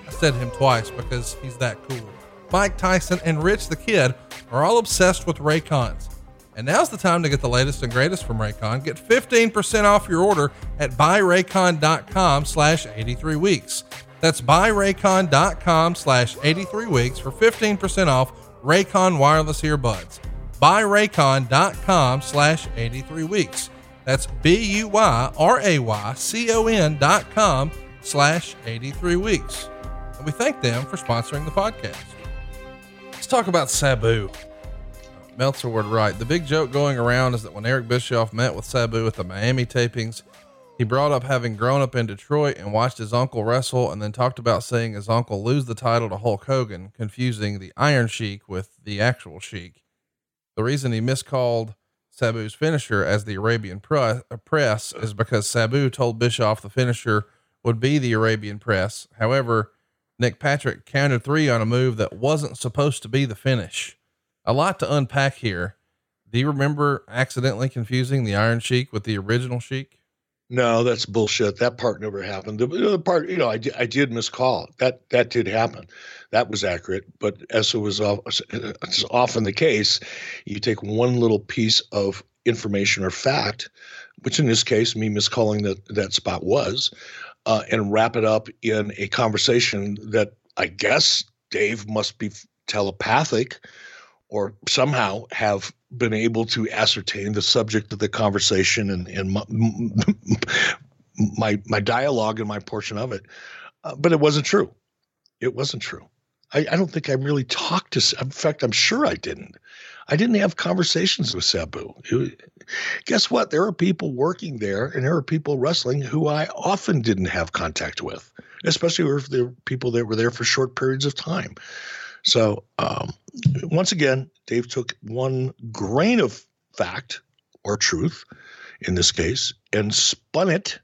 I said him twice because he's that cool. Mike Tyson and Rich the Kid are all obsessed with Raycons. And now's the time to get the latest and greatest from Raycon. Get 15% off your order at buyraycon.com slash 83 weeks. That's buyraycon.com slash 83 weeks for 15% off Raycon wireless earbuds. Buyraycon.com slash 83 weeks. That's B-U-Y-R-A-Y-C-O-N dot com slash 83 weeks. And we thank them for sponsoring the podcast. Let's talk about Sabu. Meltzer would write The big joke going around is that when Eric Bischoff met with Sabu at the Miami tapings, he brought up having grown up in Detroit and watched his uncle wrestle and then talked about seeing his uncle lose the title to Hulk Hogan, confusing the Iron Sheik with the actual Sheik. The reason he miscalled Sabu's finisher as the Arabian uh, press is because Sabu told Bischoff the finisher would be the Arabian press. However, Nick Patrick counted three on a move that wasn't supposed to be the finish a lot to unpack here. Do you remember accidentally confusing the Iron Sheik with the original Sheik? No, that's bullshit. That part never happened. The, the part, you know, I, I did miscall. That that did happen. That was accurate. But as it was often the case, you take one little piece of information or fact, which in this case, me miscalling that that spot was, uh, and wrap it up in a conversation that I guess Dave must be telepathic or somehow have been able to ascertain the subject of the conversation and, and my, my, my dialogue and my portion of it. Uh, but it wasn't true. It wasn't true. I, I, don't think I really talked to. In fact, I'm sure I didn't. I didn't have conversations with Sabu. It, guess what? There are people working there, and there are people wrestling who I often didn't have contact with, especially if they're people that were there for short periods of time. So um, once again, Dave took one grain of fact or truth, in this case, and spun it.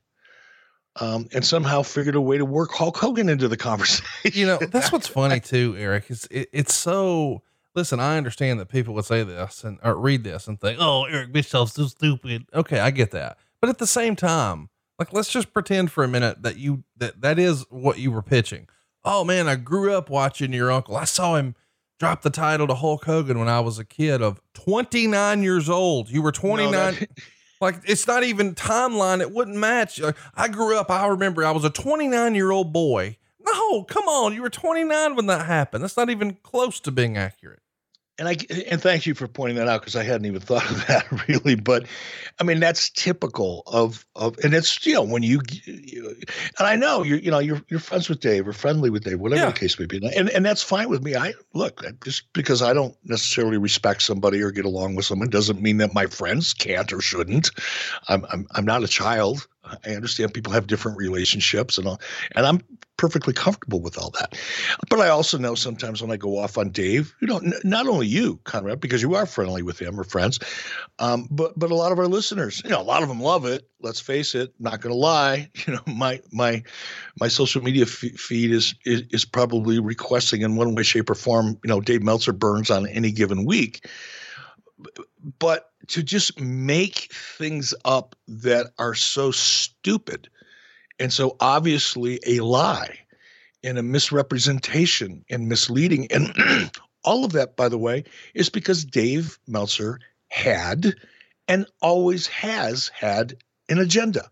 Um, and somehow figured a way to work Hulk Hogan into the conversation. You know, that's what's funny too, Eric. It's it, it's so. Listen, I understand that people would say this and or read this and think, "Oh, Eric Bischoff's so stupid." Okay, I get that, but at the same time, like, let's just pretend for a minute that you that that is what you were pitching oh man, I grew up watching your uncle. I saw him drop the title to Hulk Hogan when I was a kid of 29 years old. You were 29. No, that- like it's not even timeline. It wouldn't match. Uh, I grew up. I remember I was a 29 year old boy. No, come on. You were 29 when that happened. That's not even close to being accurate and I and thank you for pointing that out because I hadn't even thought of that really. But I mean, that's typical of of, and it's you know when you, you and I know you're you know you're you're friends with Dave or friendly with Dave, whatever yeah. the case may be, and and that's fine with me. I look just because I don't necessarily respect somebody or get along with someone doesn't mean that my friends can't or shouldn't. I'm I'm I'm not a child. I understand people have different relationships and all, and I'm perfectly comfortable with all that. But I also know sometimes when I go off on Dave, you know, n- not only you, Conrad, because you are friendly with him or friends, um, but but a lot of our listeners, you know, a lot of them love it. Let's face it. Not going to lie, you know, my my my social media f- feed is, is is probably requesting in one way, shape, or form, you know, Dave Meltzer burns on any given week. But to just make things up that are so stupid and so obviously a lie and a misrepresentation and misleading. And all of that by the way is because Dave Meltzer had and always has had an agenda.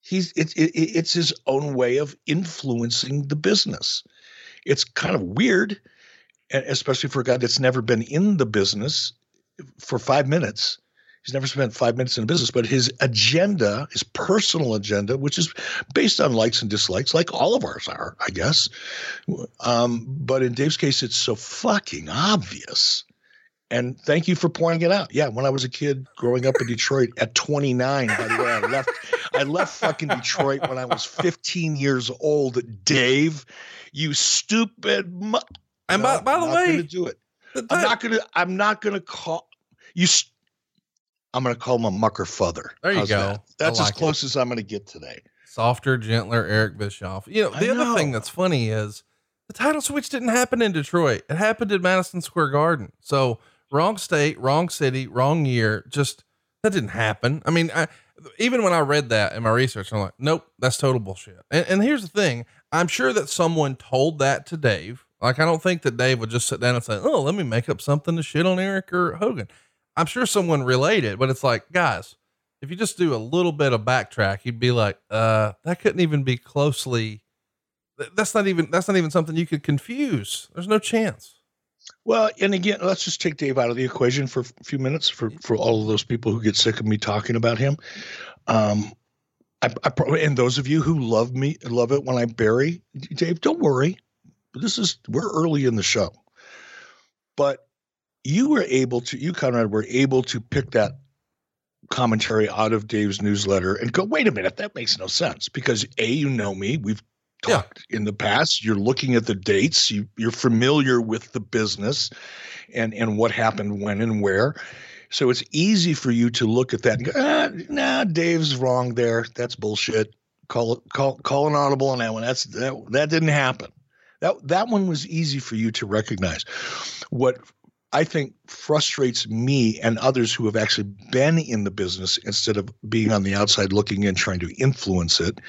He's it, it, it's his own way of influencing the business. It's kind of weird especially for a guy that's never been in the business for five minutes He's never spent five minutes in business, but his agenda, his personal agenda, which is based on likes and dislikes, like all of ours are, I guess. Um, but in Dave's case, it's so fucking obvious. And thank you for pointing it out. Yeah, when I was a kid growing up in Detroit at 29, by the way, I left I left fucking Detroit when I was 15 years old. Dave, you stupid. Mu- and no, by, by the way, do it. I'm not gonna. I'm not gonna call you. St- I'm going to call him a mucker father. There you How's go. That? That's like as close it. as I'm going to get today. Softer, gentler Eric Bischoff. You know, the I other know. thing that's funny is the title switch didn't happen in Detroit. It happened in Madison Square Garden. So wrong state, wrong city, wrong year. Just that didn't happen. I mean, I, even when I read that in my research, I'm like, nope, that's total bullshit. And, and here's the thing I'm sure that someone told that to Dave. Like, I don't think that Dave would just sit down and say, oh, let me make up something to shit on Eric or Hogan. I'm sure someone related, but it's like, guys, if you just do a little bit of backtrack, you'd be like, uh, that couldn't even be closely. That's not even that's not even something you could confuse. There's no chance. Well, and again, let's just take Dave out of the equation for a few minutes for for all of those people who get sick of me talking about him. Um, I, I probably, and those of you who love me love it when I bury Dave. Don't worry, this is we're early in the show, but you were able to, you, Conrad, were able to pick that commentary out of Dave's newsletter and go, wait a minute, that makes no sense because A, you know me. We've talked yeah. in the past. You're looking at the dates, you, you're familiar with the business and, and what happened when and where. So it's easy for you to look at that and go, ah, nah, Dave's wrong there. That's bullshit. Call it, call, call an audible on that one. That's that, that didn't happen. That that one was easy for you to recognize. What I think frustrates me and others who have actually been in the business instead of being on the outside looking in trying to influence it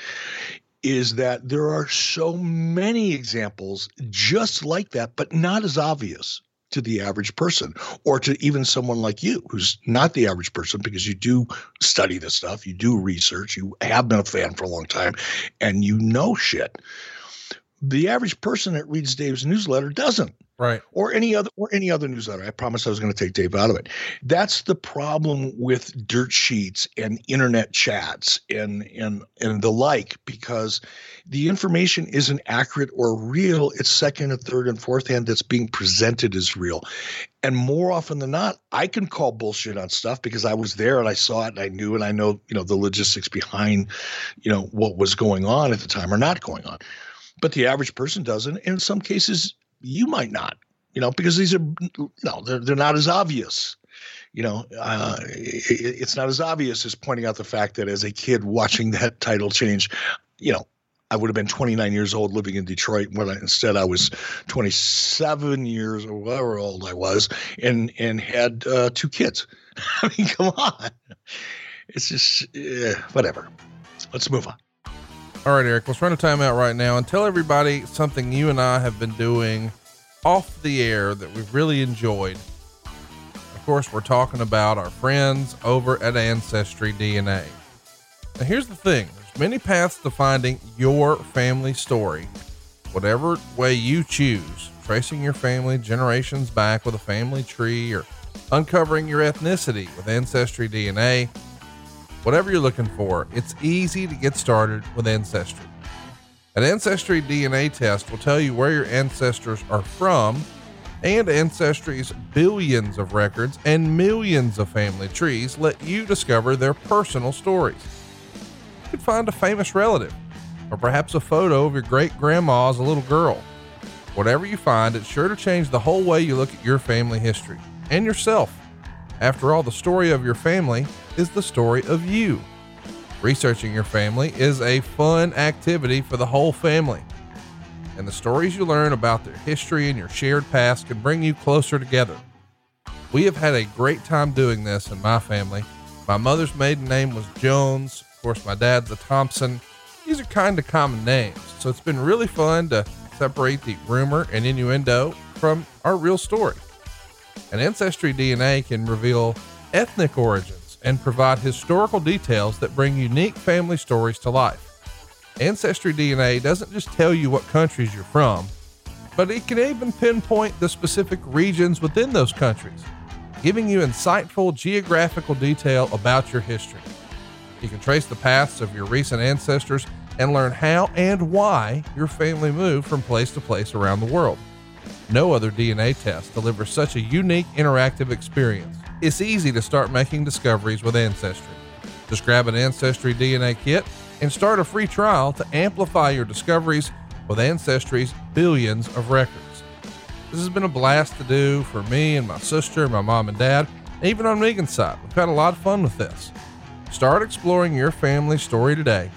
is that there are so many examples just like that but not as obvious to the average person or to even someone like you who's not the average person because you do study this stuff you do research you have been a fan for a long time and you know shit the average person that reads Dave's newsletter doesn't. Right. Or any other or any other newsletter. I promised i was going to take dave out of it. That's the problem with dirt sheets and internet chats and and and the like because the information isn't accurate or real. It's second and third and fourth hand that's being presented as real. And more often than not i can call bullshit on stuff because i was there and i saw it and i knew and i know you know the logistics behind you know what was going on at the time or not going on but the average person doesn't and in some cases you might not, you know, because these are no, they're they're not as obvious. You know, uh, it, it's not as obvious as pointing out the fact that as a kid watching that title change, you know, I would have been 29 years old living in Detroit when I, instead I was 27 years or whatever old I was and and had uh, two kids. I mean, come on. It's just uh, whatever. Let's move on. All right, Eric, let's run a timeout right now and tell everybody something you and I have been doing off the air that we've really enjoyed. Of course, we're talking about our friends over at Ancestry DNA. Now, here's the thing there's many paths to finding your family story, whatever way you choose, tracing your family generations back with a family tree or uncovering your ethnicity with Ancestry DNA Whatever you're looking for, it's easy to get started with Ancestry. An Ancestry DNA test will tell you where your ancestors are from, and Ancestry's billions of records and millions of family trees let you discover their personal stories. You could find a famous relative, or perhaps a photo of your great grandma as a little girl. Whatever you find, it's sure to change the whole way you look at your family history and yourself. After all, the story of your family is the story of you. Researching your family is a fun activity for the whole family. And the stories you learn about their history and your shared past can bring you closer together. We have had a great time doing this in my family. My mother's maiden name was Jones. Of course, my dad's a Thompson. These are kind of common names, so it's been really fun to separate the rumor and innuendo from our real story. And Ancestry DNA can reveal ethnic origins and provide historical details that bring unique family stories to life. Ancestry DNA doesn't just tell you what countries you're from, but it can even pinpoint the specific regions within those countries. giving you insightful geographical detail about your history. You can trace the paths of your recent ancestors and learn how and why your family moved from place to place around the world. No other DNA test delivers such a unique interactive experience. It's easy to start making discoveries with Ancestry. Just grab an Ancestry DNA kit and start a free trial to amplify your discoveries with Ancestry's billions of records. This has been a blast to do for me and my sister, my mom and dad, and even on Megan's side. We've had a lot of fun with this. Start exploring your family story today.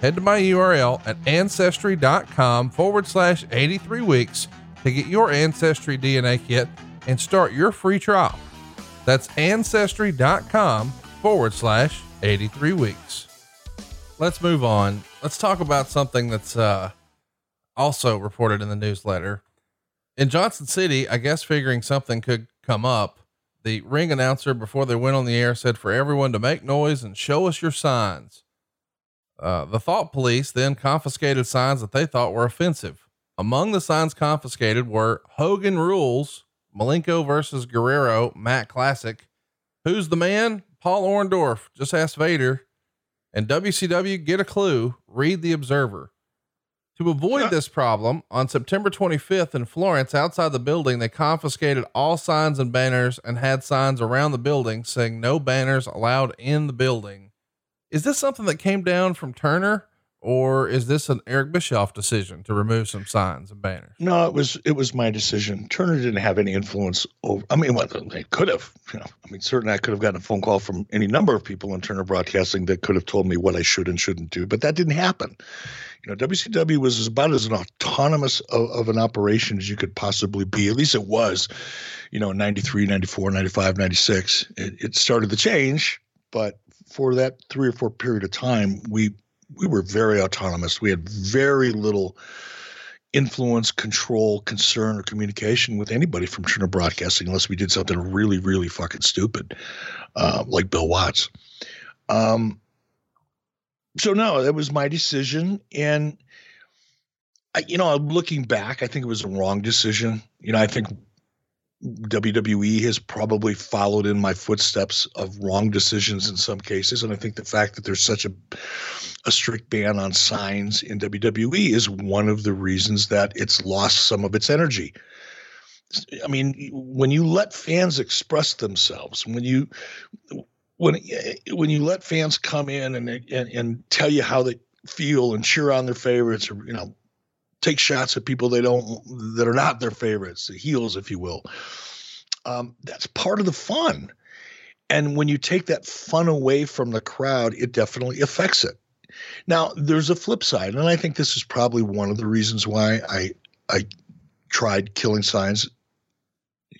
Head to my URL at ancestry.com forward slash 83 weeks to get your Ancestry DNA kit and start your free trial. That's ancestry.com forward slash 83 weeks. Let's move on. Let's talk about something that's uh, also reported in the newsletter. In Johnson City, I guess figuring something could come up, the ring announcer before they went on the air said for everyone to make noise and show us your signs. Uh, the thought police then confiscated signs that they thought were offensive. Among the signs confiscated were Hogan Rules, Malenko versus Guerrero, Matt Classic, Who's the Man? Paul Orndorff, Just Ask Vader, and WCW Get a Clue, Read the Observer. To avoid this problem, on September 25th in Florence, outside the building, they confiscated all signs and banners and had signs around the building saying no banners allowed in the building. Is this something that came down from Turner? Or is this an Eric Bischoff decision to remove some signs and banners? No, it was it was my decision. Turner didn't have any influence over. I mean, well, they could have. You know, I mean, certainly I could have gotten a phone call from any number of people in Turner Broadcasting that could have told me what I should and shouldn't do, but that didn't happen. You know, WCW was about as autonomous of, of an operation as you could possibly be. At least it was. You know, 93, 94, 95, 96. It, it started to change, but for that three or four period of time, we we were very autonomous. We had very little influence, control, concern, or communication with anybody from Turner Broadcasting unless we did something really, really fucking stupid, uh, like Bill Watts. Um, so no, that was my decision, and I, you know, looking back, I think it was a wrong decision. You know, I think WWE has probably followed in my footsteps of wrong decisions in some cases, and I think the fact that there's such a a strict ban on signs in WWE is one of the reasons that it's lost some of its energy. I mean, when you let fans express themselves, when you when when you let fans come in and and, and tell you how they feel and cheer on their favorites, or you know, take shots at people they don't that are not their favorites, the heels, if you will. Um, that's part of the fun. And when you take that fun away from the crowd, it definitely affects it. Now, there's a flip side, and I think this is probably one of the reasons why I I tried killing signs.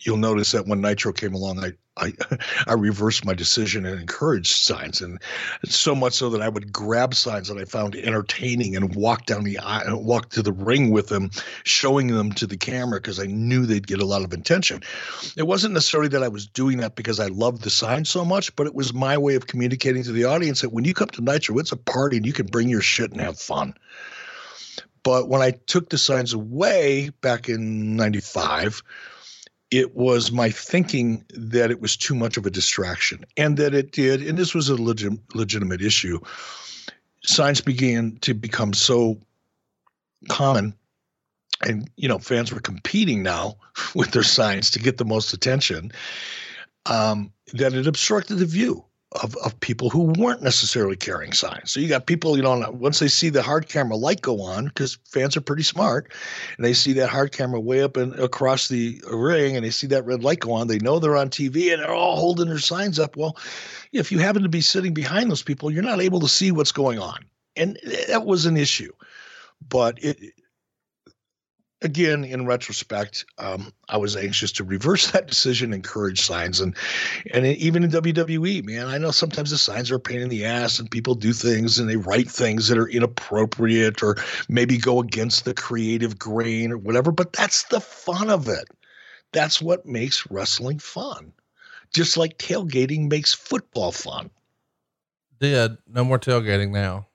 You'll notice that when Nitro came along, I I, I reversed my decision and encouraged signs, and so much so that I would grab signs that I found entertaining and walk down the aisle, walk to the ring with them, showing them to the camera because I knew they'd get a lot of attention. It wasn't necessarily that I was doing that because I loved the sign so much, but it was my way of communicating to the audience that when you come to Nitro, it's a party and you can bring your shit and have fun. But when I took the signs away back in '95 it was my thinking that it was too much of a distraction and that it did, and this was a legit, legitimate issue. Signs began to become so common, and you know, fans were competing now with their signs to get the most attention. Um, that it obstructed the view of, of people who weren't necessarily carrying signs. So you got people, you know, once they see the hard camera light go on, because fans are pretty smart, and they see that hard camera way up and across the ring, and they see that red light go on, they know they're on TV, and they're all holding their signs up. Well, if you happen to be sitting behind those people, you're not able to see what's going on, and that was an issue. But it, again, in retrospect, um, I was anxious to reverse that decision, encourage signs, and and even in WWE, man, I know sometimes the signs are a pain in the ass, and people do things and they write things that are inappropriate or maybe go against the creative grain or whatever. But that's the fun of it. That's what makes wrestling fun. Just like tailgating makes football fun. Did no more tailgating now.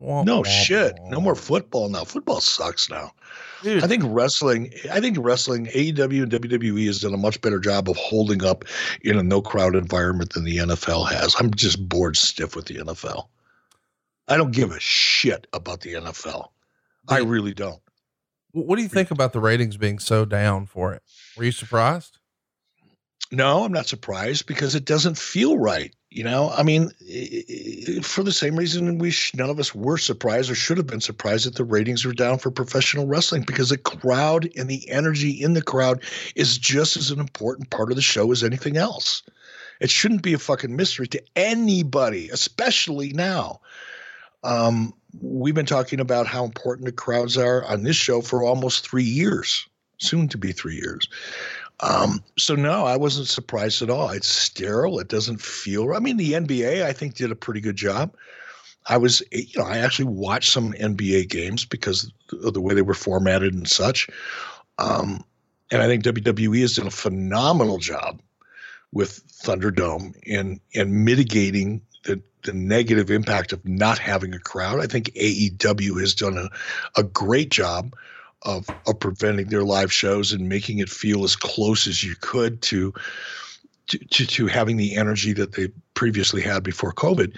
No shit. No more football now. Football sucks now. Dude. I think wrestling, I think wrestling, AEW and WWE has done a much better job of holding up in a no crowd environment than the NFL has. I'm just bored stiff with the NFL. I don't give a shit about the NFL. I really don't. What do you think about the ratings being so down for it? Were you surprised? No, I'm not surprised because it doesn't feel right. You know, I mean, for the same reason we sh- none of us were surprised or should have been surprised that the ratings were down for professional wrestling because the crowd and the energy in the crowd is just as an important part of the show as anything else. It shouldn't be a fucking mystery to anybody, especially now. Um, we've been talking about how important the crowds are on this show for almost three years, soon to be three years. Um, so no, I wasn't surprised at all. It's sterile. It doesn't feel. I mean, the NBA I think did a pretty good job. I was, you know, I actually watched some NBA games because of the way they were formatted and such. Um, and I think WWE has done a phenomenal job with Thunderdome in in mitigating the the negative impact of not having a crowd. I think AEW has done a, a great job of of preventing their live shows and making it feel as close as you could to to to, to having the energy that they previously had before COVID.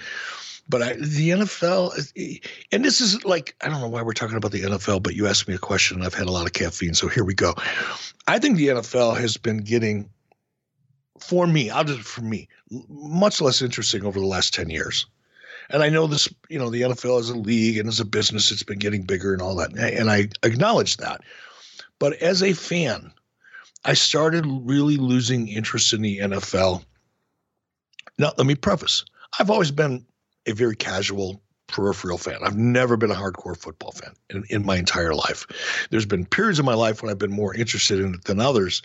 But I, the NFL, and this is like I don't know why we're talking about the NFL, but you asked me a question, and I've had a lot of caffeine, so here we go. I think the NFL has been getting, for me, I'll just for me, much less interesting over the last ten years. And I know this, you know, the NFL is a league and as a business, it's been getting bigger and all that. And I acknowledge that. But as a fan, I started really losing interest in the NFL. Now, let me preface I've always been a very casual peripheral fan. I've never been a hardcore football fan in, in my entire life. There's been periods of my life when I've been more interested in it than others,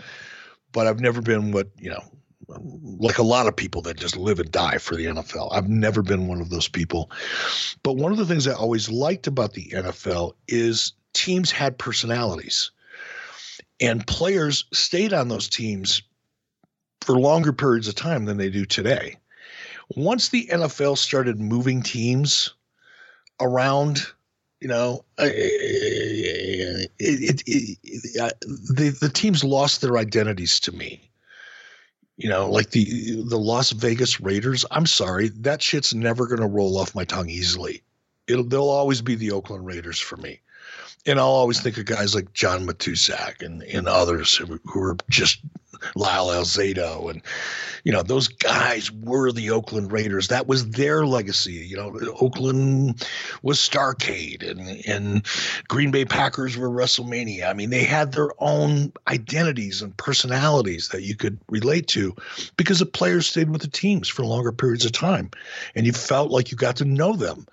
but I've never been what, you know, like a lot of people that just live and die for the NFL. I've never been one of those people. But one of the things I always liked about the NFL is teams had personalities and players stayed on those teams for longer periods of time than they do today. Once the NFL started moving teams around, you know, it, it, it, the, the teams lost their identities to me you know, like the the Las Vegas Raiders. I'm sorry, that shit's never going to roll off my tongue easily. It'll they'll always be the Oakland Raiders for me, and I'll always think of guys like John Matuszak and and others who, who are just Lyle Alzado, and you know those guys were the Oakland Raiders. That was their legacy. You know, Oakland was Starcade, and and Green Bay Packers were WrestleMania. I mean, they had their own identities and personalities that you could relate to, because the players stayed with the teams for longer periods of time, and you felt like you got to know them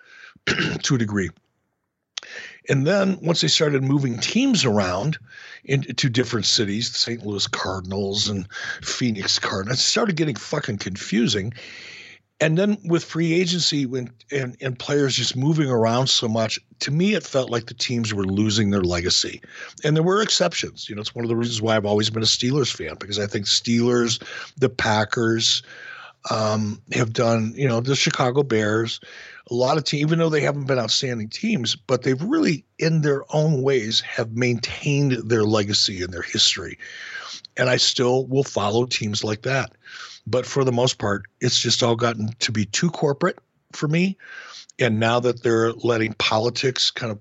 to a degree. And then once they started moving teams around into different cities, the St. Louis Cardinals and Phoenix Cardinals, it started getting fucking confusing. And then with free agency when and, and players just moving around so much, to me it felt like the teams were losing their legacy. And there were exceptions. You know, it's one of the reasons why I've always been a Steelers fan, because I think Steelers, the Packers, um, have done, you know, the Chicago Bears, a lot of teams, even though they haven't been outstanding teams, but they've really, in their own ways, have maintained their legacy and their history. And I still will follow teams like that. But for the most part, it's just all gotten to be too corporate for me. And now that they're letting politics kind of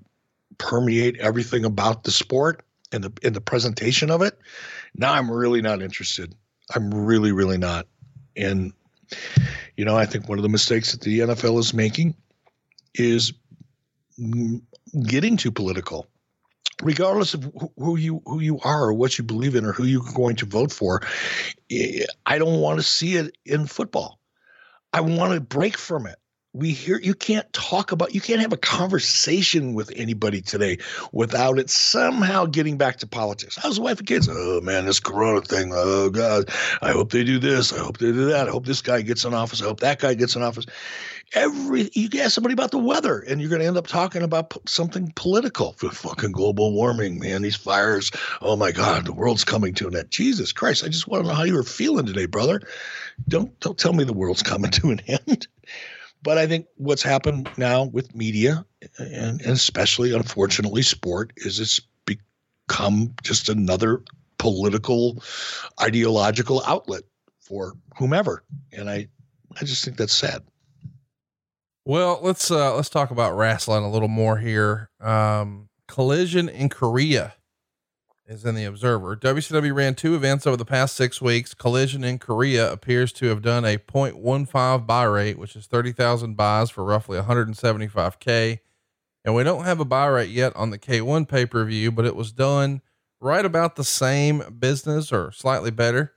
permeate everything about the sport and the in the presentation of it, now I'm really not interested. I'm really, really not. And you know, I think one of the mistakes that the NFL is making is getting too political. Regardless of who you who you are or what you believe in or who you're going to vote for, I don't want to see it in football. I want to break from it we hear you can't talk about you can't have a conversation with anybody today without it somehow getting back to politics. How's the wife and kids? Oh man, this corona thing. Oh God. I hope they do this. I hope they do that. I hope this guy gets in office. I hope that guy gets in office. Every you ask somebody about the weather, and you're going to end up talking about something political. For fucking global warming, man. These fires. Oh my God, the world's coming to an end. Jesus Christ! I just want to know how you were feeling today, brother. Don't don't tell me the world's coming to an end. But I think what's happened now with media, and, especially unfortunately sport, is it's become just another political, ideological outlet for whomever, and I, I just think that's sad. Well, let's uh, let's talk about wrestling a little more here. Um, collision in Korea is in the Observer. WCW ran two events over the past six weeks. Collision in Korea appears to have done a 0.15 buy rate, which is 30,000 buys for roughly 175K. And we don't have a buy rate yet on the K1 pay per view, but it was done right about the same business or slightly better.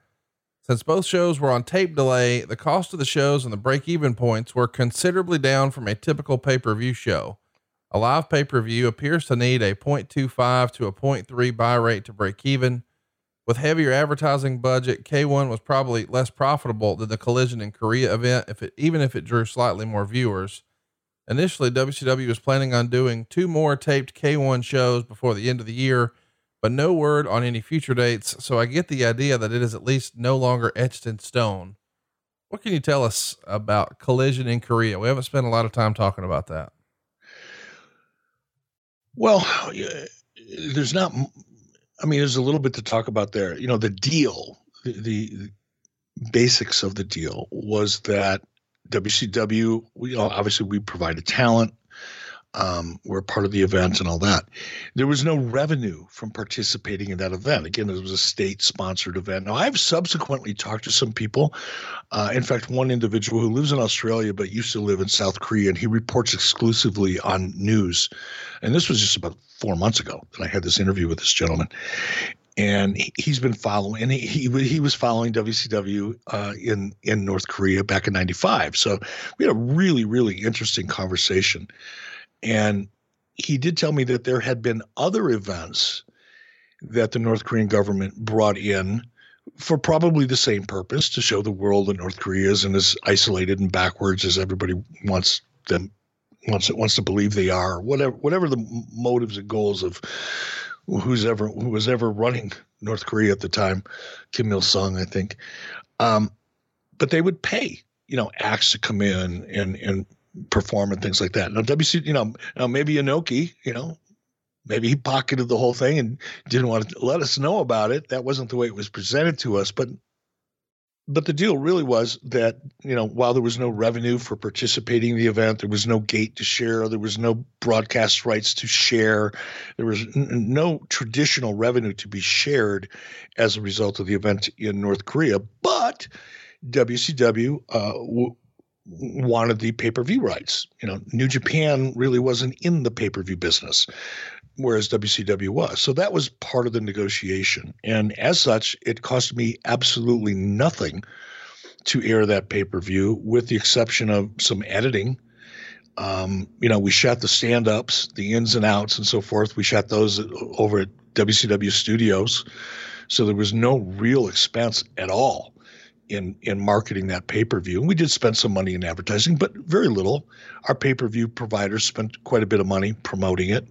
Since both shows were on tape delay, the cost of the shows and the break even points were considerably down from a typical pay per view show. A live pay per view appears to need a 0.25 to a 0.3 buy rate to break even. With heavier advertising budget, K1 was probably less profitable than the Collision in Korea event, if it, even if it drew slightly more viewers. Initially, WCW was planning on doing two more taped K1 shows before the end of the year, but no word on any future dates. So I get the idea that it is at least no longer etched in stone. What can you tell us about Collision in Korea? We haven't spent a lot of time talking about that. Well, there's not. I mean, there's a little bit to talk about there. You know, the deal, the, the basics of the deal was that WCW, we obviously we provided talent, um, were part of the event and all that. There was no revenue from participating in that event. Again, it was a state sponsored event. Now, I've subsequently talked to some people. Uh, in fact, one individual who lives in Australia but used to live in South Korea, and he reports exclusively on news. And this was just about four months ago that I had this interview with this gentleman. And he's been following, and he he, he was following WCW uh, in in North Korea back in '95. So we had a really really interesting conversation. And he did tell me that there had been other events that the North Korean government brought in for probably the same purpose to show the world that North Korea isn't as isolated and backwards as everybody wants them wants wants to believe they are. Whatever whatever the motives and goals of who's ever who was ever running North Korea at the time, Kim Il Sung, I think. Um, but they would pay, you know, acts to come in and and perform and things like that. Now, WC, you know, now maybe Inoki, you know, maybe he pocketed the whole thing and didn't want to let us know about it. That wasn't the way it was presented to us, but but the deal really was that you know while there was no revenue for participating in the event there was no gate to share there was no broadcast rights to share there was n- no traditional revenue to be shared as a result of the event in north korea but wcw uh, w- wanted the pay per view rights. You know, New Japan really wasn't in the pay per view business, whereas WCW was. So that was part of the negotiation. And as such, it cost me absolutely nothing to air that pay per view, with the exception of some editing. Um, you know, we shot the stand ups, the ins and outs, and so forth. We shot those over at WCW Studios. So there was no real expense at all in in marketing that pay per view. And we did spend some money in advertising, but very little. Our pay per view providers spent quite a bit of money promoting it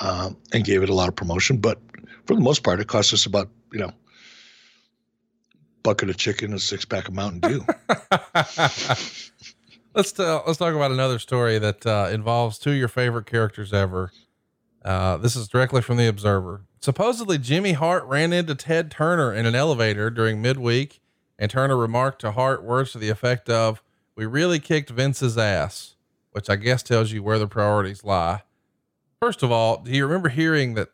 um, and gave it a lot of promotion. But for the most part, it cost us about you know bucket of chicken, a six pack of Mountain Dew. let's uh, let's talk about another story that uh, involves two of your favorite characters ever. Uh, this is directly from the Observer. Supposedly, Jimmy Hart ran into Ted Turner in an elevator during midweek and Turner remarked to Hart words to the effect of, We really kicked Vince's ass, which I guess tells you where the priorities lie. First of all, do you remember hearing that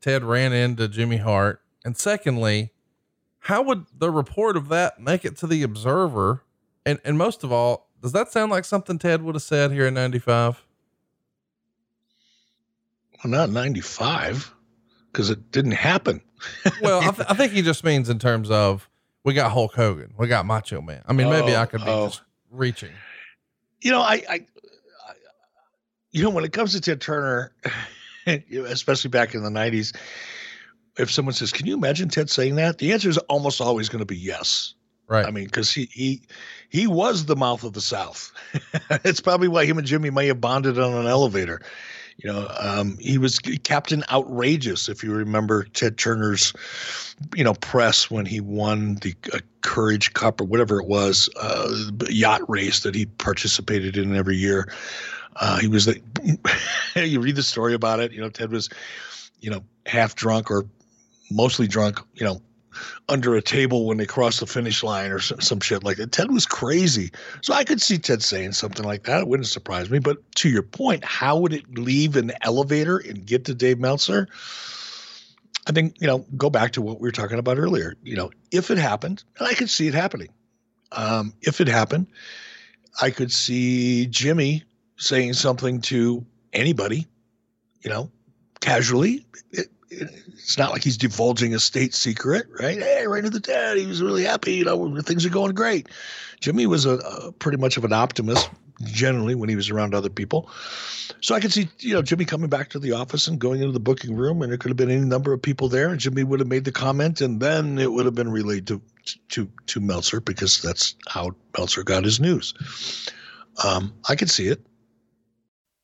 Ted ran into Jimmy Hart? And secondly, how would the report of that make it to the Observer? And and most of all, does that sound like something Ted would have said here in 95? Well, not 95 because it didn't happen. well, I, th- I, think he just means in terms of we got Hulk Hogan, we got Macho Man. I mean, maybe oh, I could be oh. just reaching. You know, I, I, I, you know, when it comes to Ted Turner, especially back in the '90s, if someone says, "Can you imagine Ted saying that?" The answer is almost always going to be yes. Right. I mean, because he he he was the mouth of the South. it's probably why him and Jimmy may have bonded on an elevator. You know, um, he was Captain Outrageous, if you remember Ted Turner's, you know, press when he won the uh, Courage Cup or whatever it was, uh, yacht race that he participated in every year. Uh, he was the, you read the story about it, you know, Ted was, you know, half drunk or mostly drunk, you know, under a table when they crossed the finish line or some, some shit like that. Ted was crazy. So I could see Ted saying something like that. It wouldn't surprise me. But to your point, how would it leave an elevator and get to Dave Meltzer? I think, you know, go back to what we were talking about earlier. You know, if it happened, and I could see it happening. Um, if it happened, I could see Jimmy saying something to anybody, you know, casually. It, it's not like he's divulging a state secret, right? Hey, right to the dad, he was really happy. You know, things are going great. Jimmy was a, a, pretty much of an optimist generally when he was around other people. So I could see, you know, Jimmy coming back to the office and going into the booking room, and there could have been any number of people there, and Jimmy would have made the comment, and then it would have been relayed to to to Meltzer because that's how Meltzer got his news. Um, I could see it.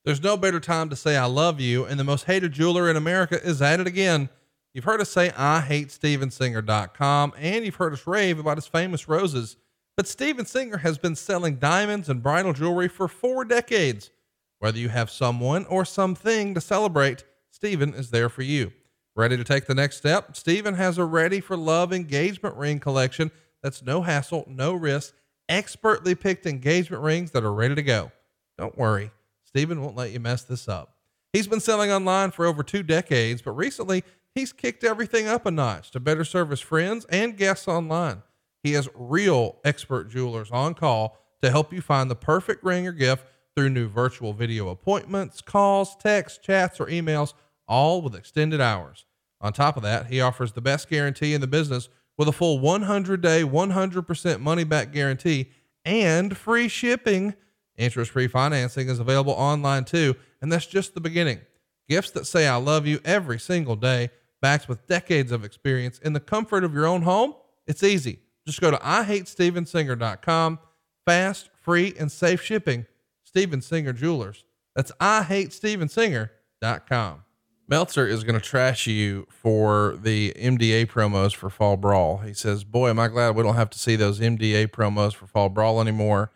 There's no better time to say I love you, and the most hated jeweler in America is at it again. You've heard us say I hate stevensinger.com, and you've heard us rave about his famous roses. But Steven Singer has been selling diamonds and bridal jewelry for four decades. Whether you have someone or something to celebrate, Steven is there for you. Ready to take the next step? Steven has a ready for love engagement ring collection that's no hassle, no risk, expertly picked engagement rings that are ready to go. Don't worry. Steven won't let you mess this up. He's been selling online for over two decades, but recently he's kicked everything up a notch to better serve his friends and guests online. He has real expert jewelers on call to help you find the perfect ring or gift through new virtual video appointments, calls, texts, chats, or emails, all with extended hours. On top of that, he offers the best guarantee in the business with a full 100 day, 100% money back guarantee and free shipping. Interest free financing is available online too, and that's just the beginning. Gifts that say I love you every single day, backed with decades of experience in the comfort of your own home. It's easy. Just go to IHateStevenSinger.com. Fast, free, and safe shipping. Steven Singer Jewelers. That's IHateStevenSinger.com. Meltzer is going to trash you for the MDA promos for Fall Brawl. He says, Boy, am I glad we don't have to see those MDA promos for Fall Brawl anymore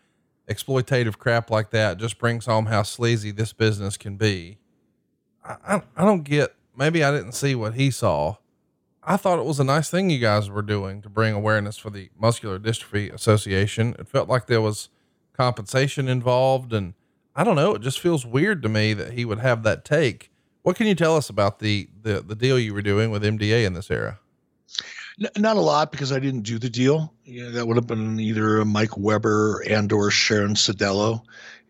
exploitative crap like that just brings home how sleazy this business can be. I, I, I don't get, maybe I didn't see what he saw. I thought it was a nice thing you guys were doing to bring awareness for the Muscular Dystrophy Association. It felt like there was compensation involved, and I don't know. It just feels weird to me that he would have that take. What can you tell us about the the, the deal you were doing with MDA in this era? Not a lot because I didn't do the deal. Yeah, that would have been either a Mike Weber and or Sharon Sadello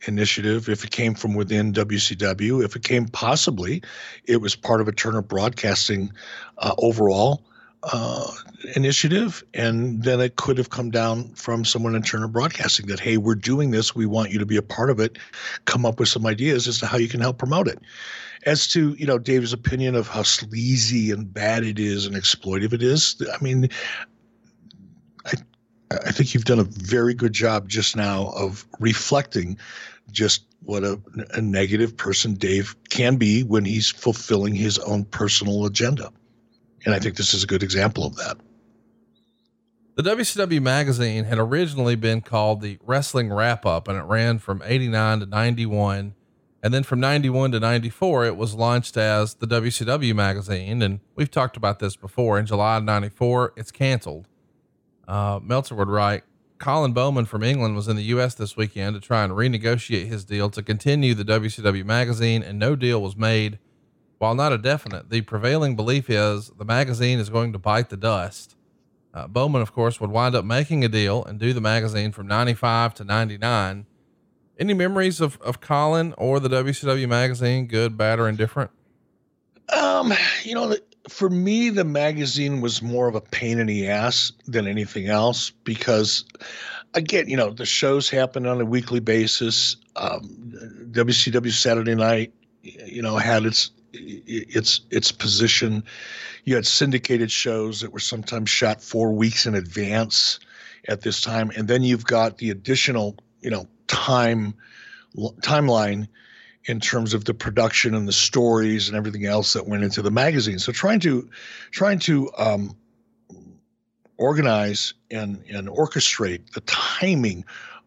initiative if it came from within WCW. If it came possibly, it was part of a Turner Broadcasting uh, overall uh, initiative, and then it could have come down from someone in Turner Broadcasting that, hey, we're doing this. We want you to be a part of it. Come up with some ideas as to how you can help promote it as to you know Dave's opinion of how sleazy and bad it is and exploitive it is, I mean, I I think you've done a very good job just now of reflecting just what a, a negative person Dave can be when he's fulfilling his own personal agenda, and I think this is a good example of that. The WCW magazine had originally been called the Wrestling Wrap Up, and it ran from 89 to 91 and then from 91 to 94, it was launched as the WCW magazine. And we've talked about this before. In July of 94, it's canceled. Uh, Meltzer would write Colin Bowman from England was in the U.S. this weekend to try and renegotiate his deal to continue the WCW magazine, and no deal was made. While not a definite, the prevailing belief is the magazine is going to bite the dust. Uh, Bowman, of course, would wind up making a deal and do the magazine from 95 to 99 any memories of, of Colin or the WCW magazine, good, bad, or indifferent? Um, you know, for me, the magazine was more of a pain in the ass than anything else because, again, you know, the shows happen on a weekly basis. Um, WCW Saturday Night, you know, had its its its position. You had syndicated shows that were sometimes shot four weeks in advance at this time, and then you've got the additional, you know, time timeline in terms of the production and the stories and everything else that went into the magazine. So trying to trying to um, organize and and orchestrate the timing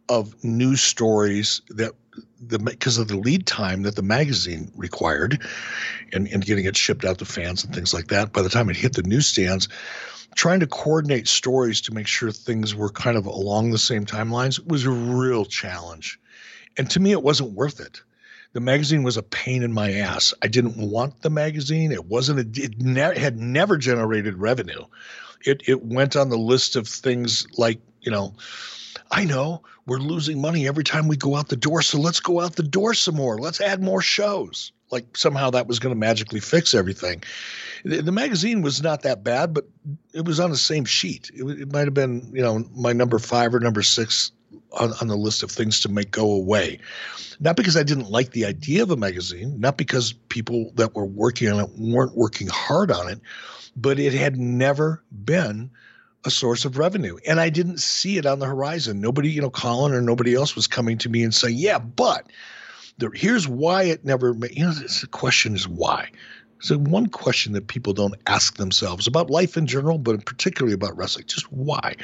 of news stories that the because of the lead time that the magazine required and, and getting it shipped out to fans and things like that by the time it hit the newsstands trying to coordinate stories to make sure things were kind of along the same timelines was a real challenge and to me it wasn't worth it the magazine was a pain in my ass i didn't want the magazine it wasn't a, it ne- had never generated revenue it it went on the list of things like you know I know we're losing money every time we go out the door, so let's go out the door some more. Let's add more shows. Like somehow that was going to magically fix everything. The, the, magazine was not that bad, but it was on the same sheet. It, it might have been, you know, my number five or number six on, on the list of things to make go away. Not because I didn't like the idea of a magazine, not because people that were working on it weren't working hard on it, but it had never been – a source of revenue. And I didn't see it on the horizon. Nobody, you know, Colin or nobody else was coming to me and saying, yeah, but here's why it never made, you know, the question is why. So one question that people don't ask themselves about life in general, but particularly about wrestling, just why?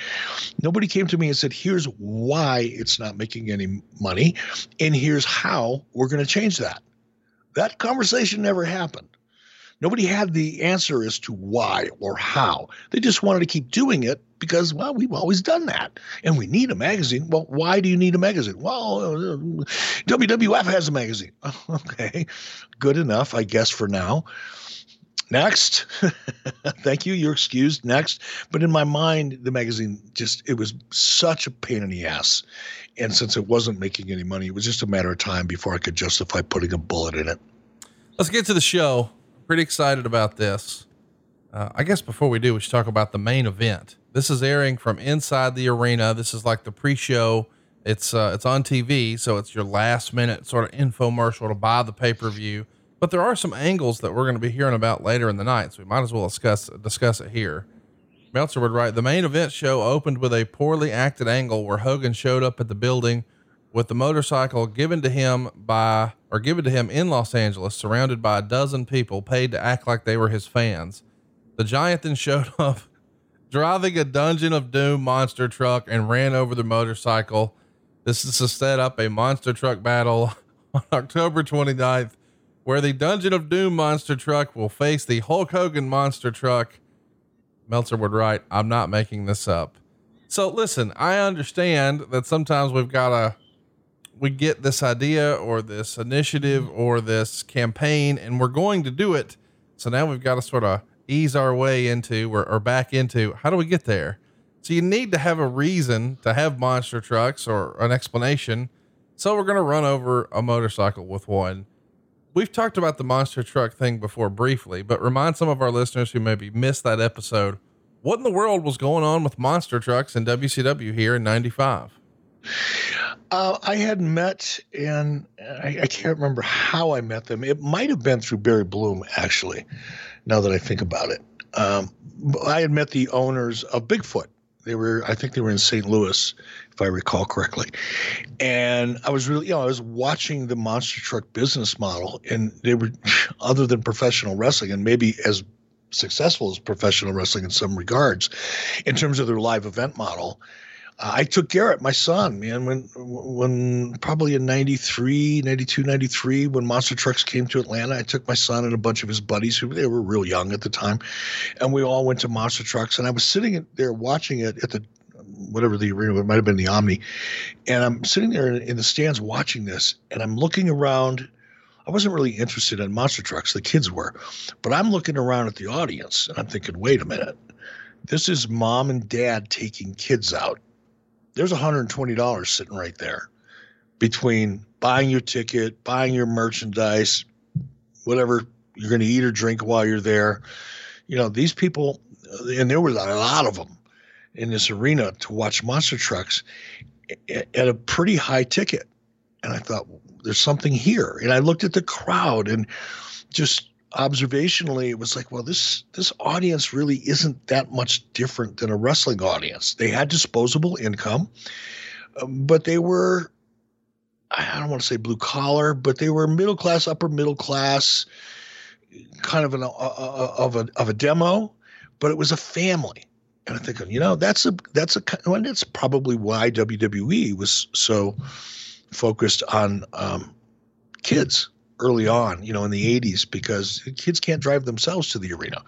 Nobody came to me and said, here's why it's not making any money, and here's how we're going to change that. That conversation never happened. Nobody had the answer as to why or how. They just wanted to keep doing it because, well, we've always done that. And we need a magazine. Well, why do you need a magazine? Well, WWF has a magazine. okay, good enough, I guess, for now. Next. Thank you. You're excused. Next. But in my mind, the magazine just, it was such a pain in the ass. And since it wasn't making any money, it was just a matter of time before I could justify putting a bullet in it. Let's get to the show pretty excited about this. Uh, I guess before we do, we should talk about the main event. This is airing from inside the arena. This is like the pre-show. It's uh, it's on TV, so it's your last minute sort of infomercial to buy the pay per view. But there are some angles that we're going to be hearing about later in the night, so we might as well discuss discuss it here. Meltzer would write the main event show opened with a poorly acted angle where Hogan showed up at the building with the motorcycle given to him by or given to him in Los Angeles, surrounded by a dozen people paid to act like they were his fans. The giant then showed up driving a Dungeon of Doom monster truck and ran over the motorcycle. This is to set up a monster truck battle on October 29th, where the Dungeon of Doom monster truck will face the Hulk Hogan monster truck. Meltzer would write, I'm not making this up. So listen, I understand that sometimes we've got to we get this idea or this initiative or this campaign and we're going to do it. So now we've got to sort of ease our way into or, or back into how do we get there? So you need to have a reason to have monster trucks or an explanation. So we're going to run over a motorcycle with one. We've talked about the monster truck thing before briefly, but remind some of our listeners who maybe missed that episode what in the world was going on with monster trucks in WCW here in 95? Uh, I had met, and I, I, can't remember how I met them. It might have been through Barry Bloom, actually, now that I think about it. Um, I had met the owners of Bigfoot. They were, I think they were in St. Louis, if I recall correctly. And I was really, you know, I was watching the monster truck business model, and they were, other than professional wrestling, and maybe as successful as professional wrestling in some regards, in terms of their live event model I took Garrett, my son, man, when when probably in 93, 92, 93, when Monster Trucks came to Atlanta, I took my son and a bunch of his buddies who they were real young at the time, and we all went to Monster Trucks. And I was sitting there watching it at the whatever the arena, it might have been the Omni, and I'm sitting there in the stands watching this, and I'm looking around. I wasn't really interested in monster trucks, the kids were, but I'm looking around at the audience and I'm thinking, wait a minute, this is mom and dad taking kids out there's $120 sitting right there between buying your ticket, buying your merchandise, whatever you're going to eat or drink while you're there. You know, these people, and there was a lot of them in this arena to watch monster trucks at a pretty high ticket. And I thought, there's something here. And I looked at the crowd and just observationally it was like well this this audience really isn't that much different than a wrestling audience they had disposable income um, but they were I don't want to say blue collar, but they were middle class, upper middle class, kind of an uh, uh, of a of a demo, but it was a family. And I'm thinking, you know, that's a that's a and that's probably why WWE was so focused on um, kids early on, you know, in the 80s, because kids can't drive themselves to the arena.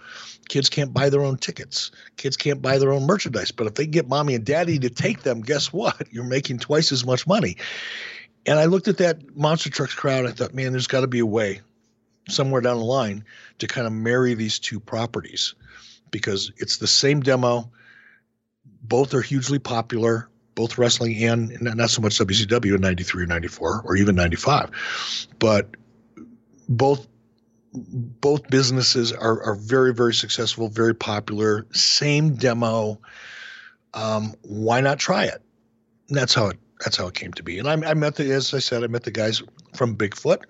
Kids can't buy their own tickets. Kids can't buy their own merchandise. But if they get mommy and daddy to take them, guess what? You're making twice as much money. And I looked at that monster trucks crowd. I thought, man, there's got to be a way somewhere down the line to kind of marry these two properties because it's the same demo. Both are hugely popular, both wrestling and not so much WCW in 93 or 94 or even 95, but both both businesses are, are very very successful very popular. Same demo. Um, why not try it? And that's how it that's how it came to be. And I, I met the as i said i met the guys from bigfoot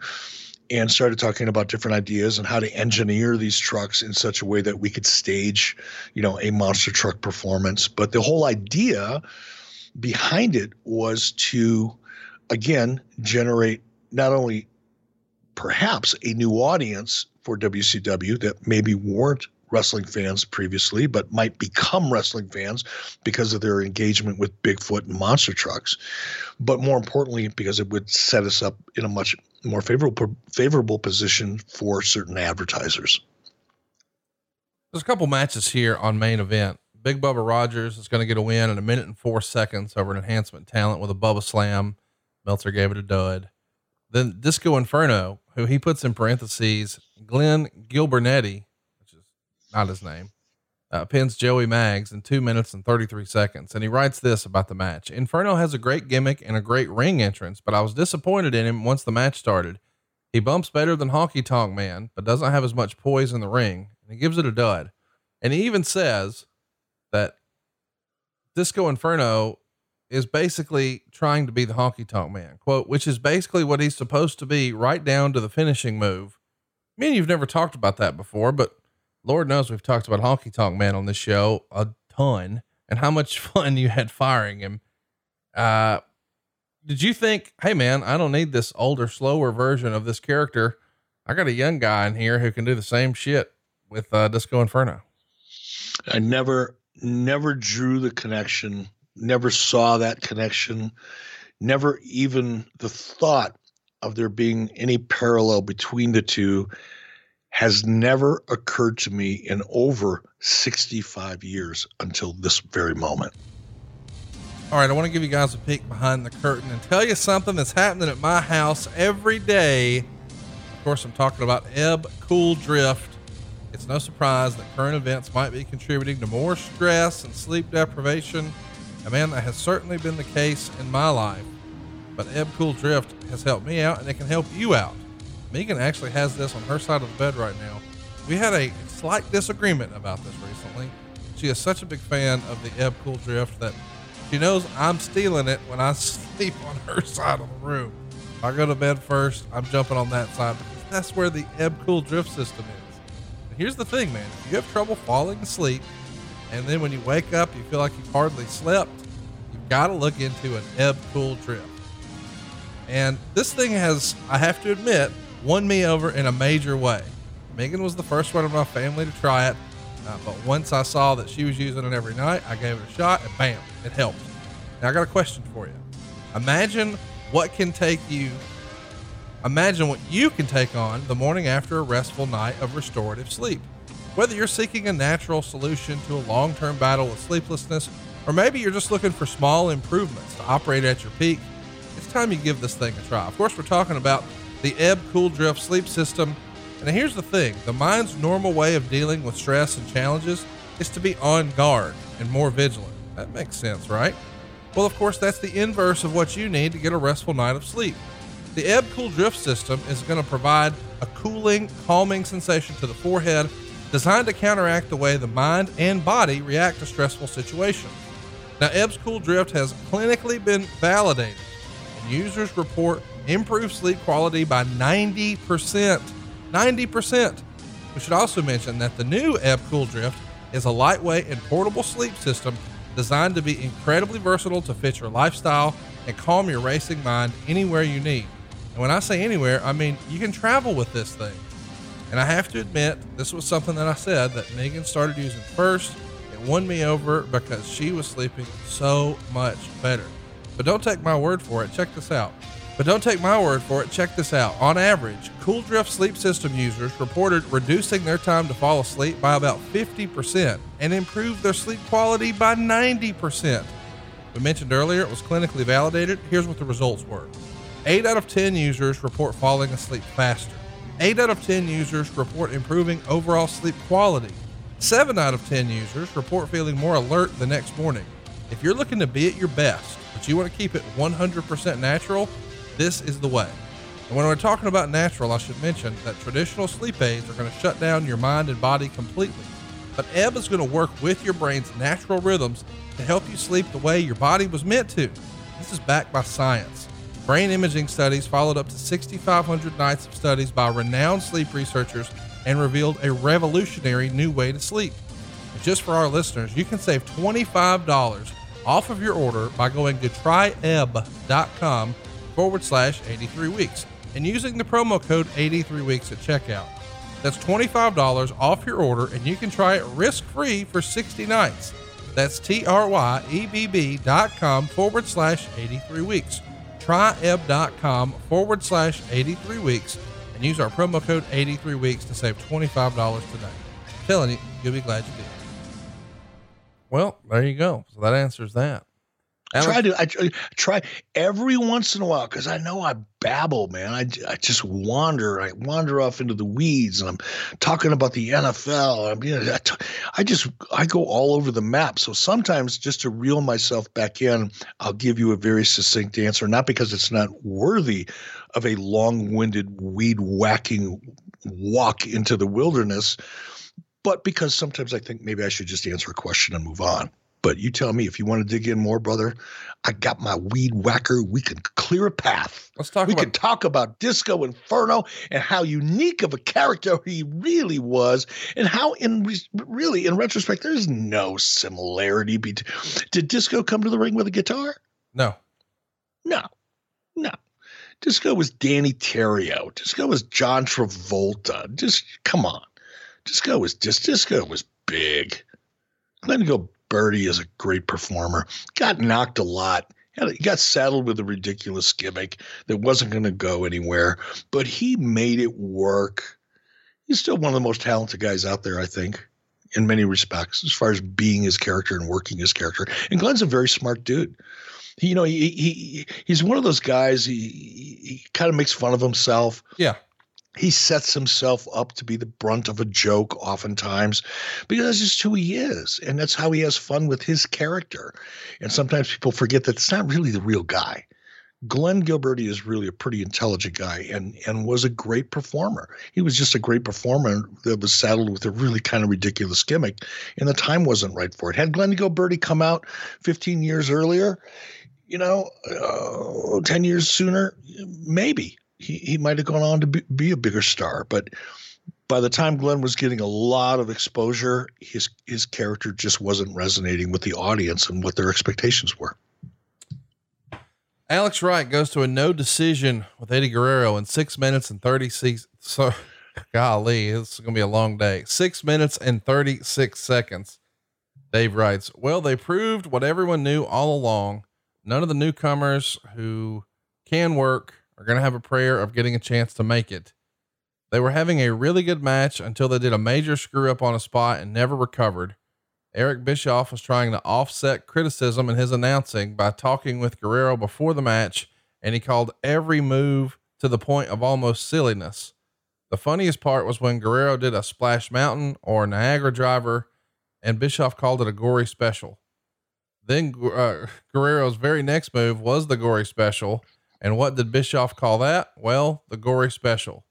and started talking about different ideas and how to engineer these trucks in such a way that we could stage you know a monster truck performance. But the whole idea behind it was to again generate not only perhaps a new audience for WCW that maybe weren't wrestling fans previously, but might become wrestling fans because of their engagement with Bigfoot and monster trucks. But more importantly, because it would set us up in a much more favorable favorable position for certain advertisers. There's a couple matches here on main event. Big Bubba Rogers is going to get a win in a minute and four seconds over an enhancement talent with a Bubba Slam. Meltzer gave it a dud. Then Disco Inferno, who he puts in parentheses, Glenn Gilbernetti, which is not his name, uh, pins Joey Maggs in two minutes and 33 seconds. And he writes this about the match Inferno has a great gimmick and a great ring entrance, but I was disappointed in him once the match started. He bumps better than Honky Tonk Man, but doesn't have as much poise in the ring, and he gives it a dud. And he even says that Disco Inferno is basically trying to be the honky tonk man, quote, which is basically what he's supposed to be, right down to the finishing move. I mean, you've never talked about that before, but Lord knows we've talked about honky tonk man on this show a ton and how much fun you had firing him. Uh, did you think, hey man, I don't need this older, slower version of this character. I got a young guy in here who can do the same shit with uh, Disco Inferno. I never, never drew the connection never saw that connection, never even the thought of there being any parallel between the two has never occurred to me in over 65 years until this very moment. All right, I want to give you guys a peek behind the curtain and tell you something that's happening at my house every day. Of course, I'm talking about ebb, cool, drift. It's no surprise that current events might be contributing to more stress and sleep deprivation and man, that has certainly been the case in my life. But Ebb Cool Drift has helped me out and it can help you out. Megan actually has this on her side of the bed right now. We had a slight disagreement about this recently. She is such a big fan of the Ebb Cool Drift that she knows I'm stealing it when I sleep on her side of the room. If I go to bed first, I'm jumping on that side because that's where the Ebb Cool Drift system is. And here's the thing, man. If you have trouble falling asleep, and then when you wake up, you feel like you've hardly slept, got to look into an ebb cool drift. And this thing has, I have to admit, won me over in a major way. Megan was the first one in my family to try it. Uh, but once I saw that she was using it every night, I gave it a shot and bam, it helped. Now I got a question for you. Imagine what can take you, imagine what you can take on the morning after a restful night of restorative sleep. Whether you're seeking a natural solution to a long term battle with sleeplessness, or maybe you're just looking for small improvements to operate at your peak, it's time you give this thing a try. Of course, we're talking about the Ebb Cool Drift sleep system. And here's the thing the mind's normal way of dealing with stress and challenges is to be on guard and more vigilant. That makes sense, right? Well, of course, that's the inverse of what you need to get a restful night of sleep. The Ebb Cool Drift system is going to provide a cooling, calming sensation to the forehead designed to counteract the way the mind and body react to stressful situations. Now, Ebb's Cool Drift has clinically been validated, and users report improved sleep quality by 90%. 90%. We should also mention that the new Ebb Cool Drift is a lightweight and portable sleep system designed to be incredibly versatile to fit your lifestyle and calm your racing mind anywhere you need. And when I say anywhere, I mean you can travel with this thing. And I have to admit, this was something that I said that Megan started using first. Won me over because she was sleeping so much better. But don't take my word for it. Check this out. But don't take my word for it. Check this out. On average, Cool Drift sleep system users reported reducing their time to fall asleep by about 50% and improved their sleep quality by 90%. We mentioned earlier it was clinically validated. Here's what the results were 8 out of 10 users report falling asleep faster. 8 out of 10 users report improving overall sleep quality. 7 out of 10 users report feeling more alert the next morning. If you're looking to be at your best, but you want to keep it 100% natural, this is the way. And when we're talking about natural, I should mention that traditional sleep aids are going to shut down your mind and body completely. But Ebb is going to work with your brain's natural rhythms to help you sleep the way your body was meant to. This is backed by science. Brain imaging studies followed up to 6,500 nights of studies by renowned sleep researchers and revealed a revolutionary new way to sleep. Just for our listeners, you can save $25 off of your order by going to tryebb.com forward slash 83 weeks and using the promo code 83 weeks at checkout. That's $25 off your order and you can try it risk free for 60 nights. That's T R Y E B B dot com forward slash 83 weeks tryebb.com forward slash 83 weeks and use our promo code 83 weeks to save $25 today. I'm telling you, you'll be glad you did. Well, there you go. So that answers that. I try to I try every once in a while because I know I babble, man. I, I just wander. I wander off into the weeds, and I'm talking about the NFL. I'm, you know, I, t- I just I go all over the map. So sometimes, just to reel myself back in, I'll give you a very succinct answer, not because it's not worthy of a long-winded weed whacking walk into the wilderness, but because sometimes I think maybe I should just answer a question and move on. But you tell me if you want to dig in more, brother. I got my weed whacker. We can clear a path. Let's talk. We about- can talk about Disco Inferno and how unique of a character he really was, and how in re- really in retrospect there's no similarity. between. Did Disco come to the ring with a guitar? No. No, no. Disco was Danny Terrio. Disco was John Travolta. Just come on. Disco was just Disco was big. Glenn go Birdie is a great performer. Got knocked a lot. He got saddled with a ridiculous gimmick that wasn't going to go anywhere, but he made it work. He's still one of the most talented guys out there, I think, in many respects, as far as being his character and working his character. And Glenn's a very smart dude. You know, he, he he's one of those guys. He he kind of makes fun of himself. Yeah he sets himself up to be the brunt of a joke oftentimes because that's just who he is and that's how he has fun with his character and sometimes people forget that it's not really the real guy glenn gilberti is really a pretty intelligent guy and and was a great performer he was just a great performer that was saddled with a really kind of ridiculous gimmick and the time wasn't right for it had glenn gilberti come out 15 years earlier you know uh, 10 years sooner maybe he, he might have gone on to be, be, a bigger star. But by the time Glenn was getting a lot of exposure, his his character just wasn't resonating with the audience and what their expectations were. Alex Wright goes to a no decision with Eddie Guerrero in six minutes and 36. So, golly, this is going to be a long day. Six minutes and 36 seconds. Dave writes, Well, they proved what everyone knew all along. None of the newcomers who can work are going to have a prayer of getting a chance to make it. They were having a really good match until they did a major screw up on a spot and never recovered. Eric Bischoff was trying to offset criticism in his announcing by talking with Guerrero before the match, and he called every move to the point of almost silliness. The funniest part was when Guerrero did a splash mountain or Niagara driver, and Bischoff called it a gory special. Then uh, Guerrero's very next move was the gory special, and what did Bischoff call that? Well, the gory special.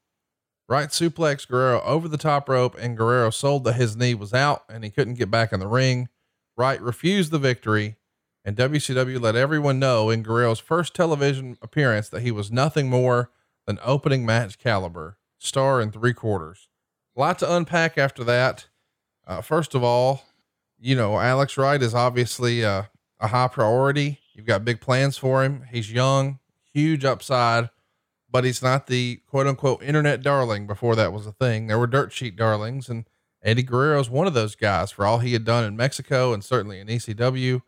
Wright suplex Guerrero over the top rope, and Guerrero sold that his knee was out and he couldn't get back in the ring. Wright refused the victory, and WCW let everyone know in Guerrero's first television appearance that he was nothing more than opening match caliber, star in three quarters. A lot to unpack after that. Uh, first of all, you know, Alex Wright is obviously a, a high priority. You've got big plans for him. He's young, huge upside, but he's not the quote unquote internet darling before that was a thing. There were dirt sheet darlings, and Eddie Guerrero is one of those guys for all he had done in Mexico and certainly in ECW.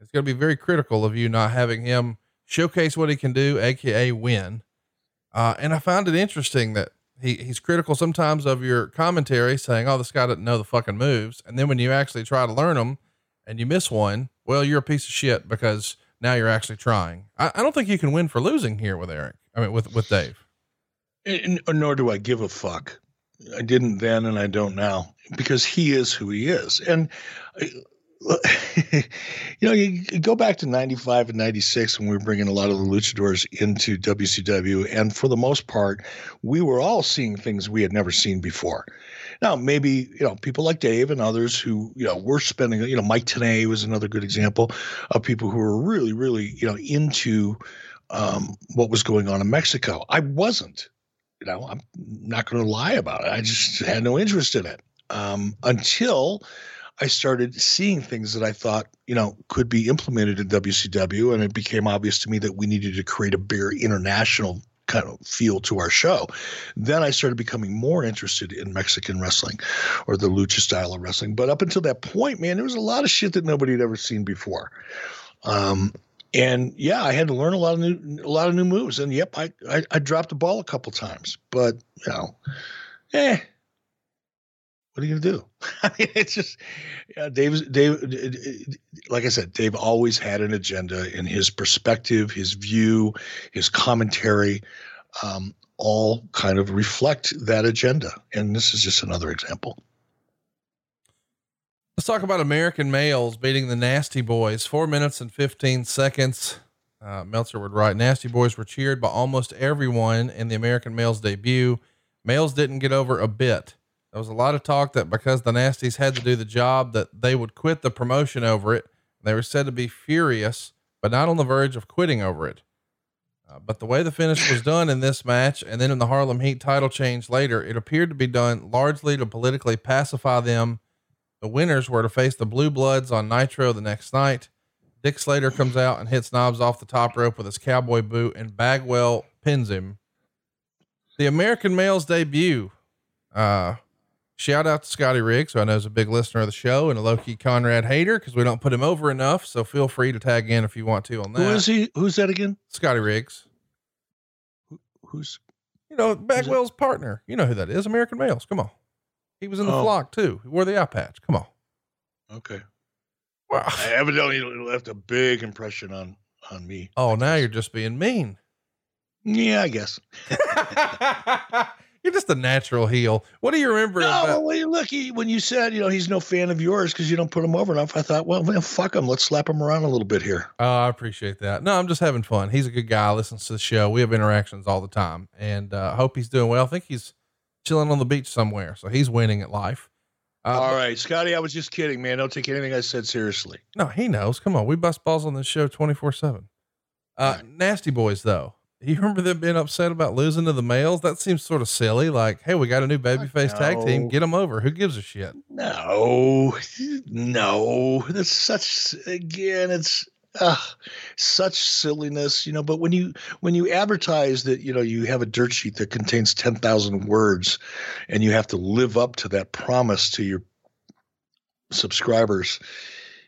It's going to be very critical of you not having him showcase what he can do, aka win. Uh, and I found it interesting that he, he's critical sometimes of your commentary saying, Oh, this guy doesn't know the fucking moves. And then when you actually try to learn them and you miss one, well, you're a piece of shit because now you're actually trying. I, I don't think you can win for losing here with Eric. I mean, with, with Dave. And, uh, nor do I give a fuck. I didn't then and I don't now because he is who he is. And uh, you know, you, go back to 95 and 96 when we were bringing a lot of the luchadors into WCW. And for the most part, we were all seeing things we had never seen before. Now, maybe, you know, people like Dave and others who, you know, were spending, you know, Mike Tenay was another good example of people who were really, really, you know, into um, what was going on in Mexico. I wasn't, you know, I'm not going to lie about it. I just had no interest in it um, until I started seeing things that I thought, you know, could be implemented in WCW. And it became obvious to me that we needed to create a bigger international kind of feel to our show. Then I started becoming more interested in Mexican wrestling or the lucha style of wrestling. But up until that point, man, there was a lot of shit that nobody had ever seen before. Um, and yeah, I had to learn a lot of new, a lot of new moves. And yep, I, I, I dropped the ball a couple times, but you know, eh, what are you gonna do? I mean, it's just yeah. Dave, like I said, Dave always had an agenda, and his perspective, his view, his commentary, um, all kind of reflect that agenda. And this is just another example. Let's talk about American males beating the Nasty Boys. Four minutes and fifteen seconds. Uh, Meltzer would write, "Nasty Boys were cheered by almost everyone in the American males debut. Males didn't get over a bit." There was a lot of talk that because the Nasties had to do the job, that they would quit the promotion over it. They were said to be furious, but not on the verge of quitting over it. Uh, but the way the finish was done in this match, and then in the Harlem Heat title change later, it appeared to be done largely to politically pacify them. The winners were to face the Blue Bloods on Nitro the next night. Dick Slater comes out and hits Knobbs off the top rope with his cowboy boot, and Bagwell pins him. The American male's debut. Uh, Shout out to Scotty Riggs, who I know is a big listener of the show and a low key Conrad hater because we don't put him over enough. So feel free to tag in if you want to on that. Who is he? Who's that again? Scotty Riggs. Who, who's, you know, Bagwell's partner. You know who that is. American Males. Come on. He was in the oh. flock too. He wore the eye patch. Come on. Okay. Well, I evidently left a big impression on on me. Oh, now you're just being mean. Yeah, I guess. You're just a natural heel. What do you remember? No, about- well, look, he, when you said, you know, he's no fan of yours because you don't put him over enough, I thought, well, man, fuck him. Let's slap him around a little bit here. Oh, I appreciate that. No, I'm just having fun. He's a good guy. Listens to the show. We have interactions all the time, and uh, hope he's doing well. I think he's chilling on the beach somewhere, so he's winning at life. Uh, all right, Scotty, I was just kidding, man. Don't take anything I said seriously. No, he knows. Come on, we bust balls on this show 24 seven. Uh. Nasty boys, though you remember them being upset about losing to the males? That seems sort of silly. Like, hey, we got a new babyface tag team. Get them over. Who gives a shit? No, no. That's such again. It's uh, such silliness, you know. But when you when you advertise that you know you have a dirt sheet that contains ten thousand words, and you have to live up to that promise to your subscribers,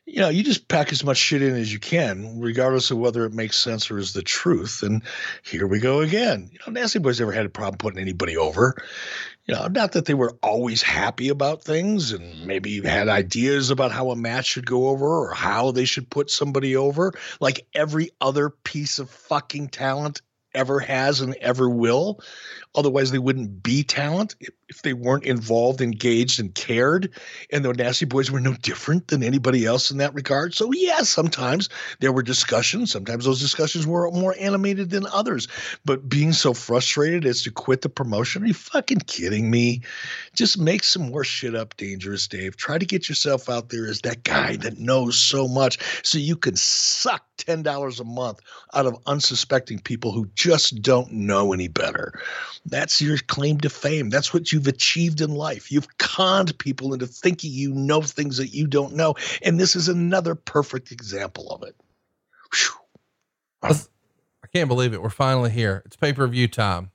you know, you just pack as much shit in as you can, regardless of whether it makes sense or is the truth. And here we go again. You know, Nasty Boys never had a problem putting anybody over. You know, not that they were always happy about things and maybe had ideas about how a match should go over or how they should put somebody over, like every other piece of fucking talent ever has and ever will. Otherwise, they wouldn't be talent if they weren't involved, engaged, and cared. And the Nasty Boys were no different than anybody else in that regard. So, yeah, sometimes there were discussions. Sometimes those discussions were more animated than others. But being so frustrated as to quit the promotion, are you fucking kidding me? Just make some more shit up, Dangerous Dave. Try to get yourself out there as that guy that knows so much so you can suck $10 a month out of unsuspecting people who just don't know any better. That's your claim to fame. That's what you've achieved in life. You've conned people into thinking you know things that you don't know. And this is another perfect example of it. I can't believe it. We're finally here. It's pay per view time.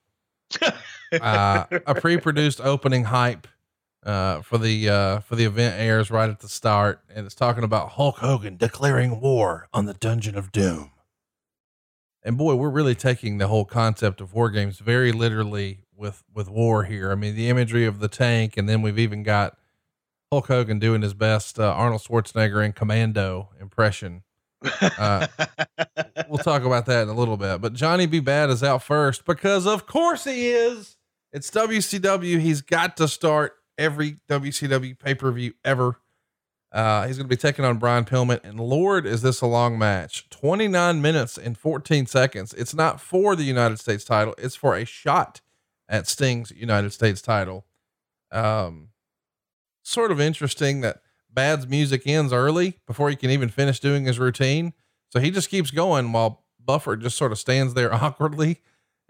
uh, a pre produced opening hype uh, for the uh, for the event airs right at the start, and it's talking about Hulk Hogan declaring war on the Dungeon of Doom. And boy, we're really taking the whole concept of war games very literally with with war here. I mean, the imagery of the tank, and then we've even got Hulk Hogan doing his best uh, Arnold Schwarzenegger in Commando impression. Uh, we'll talk about that in a little bit. But Johnny B. Bad is out first because, of course, he is. It's WCW. He's got to start every WCW pay per view ever. Uh, he's going to be taking on Brian Pillman. And Lord, is this a long match 29 minutes and 14 seconds. It's not for the United States title, it's for a shot at Sting's United States title. Um, sort of interesting that Bad's music ends early before he can even finish doing his routine. So he just keeps going while Buffer just sort of stands there awkwardly.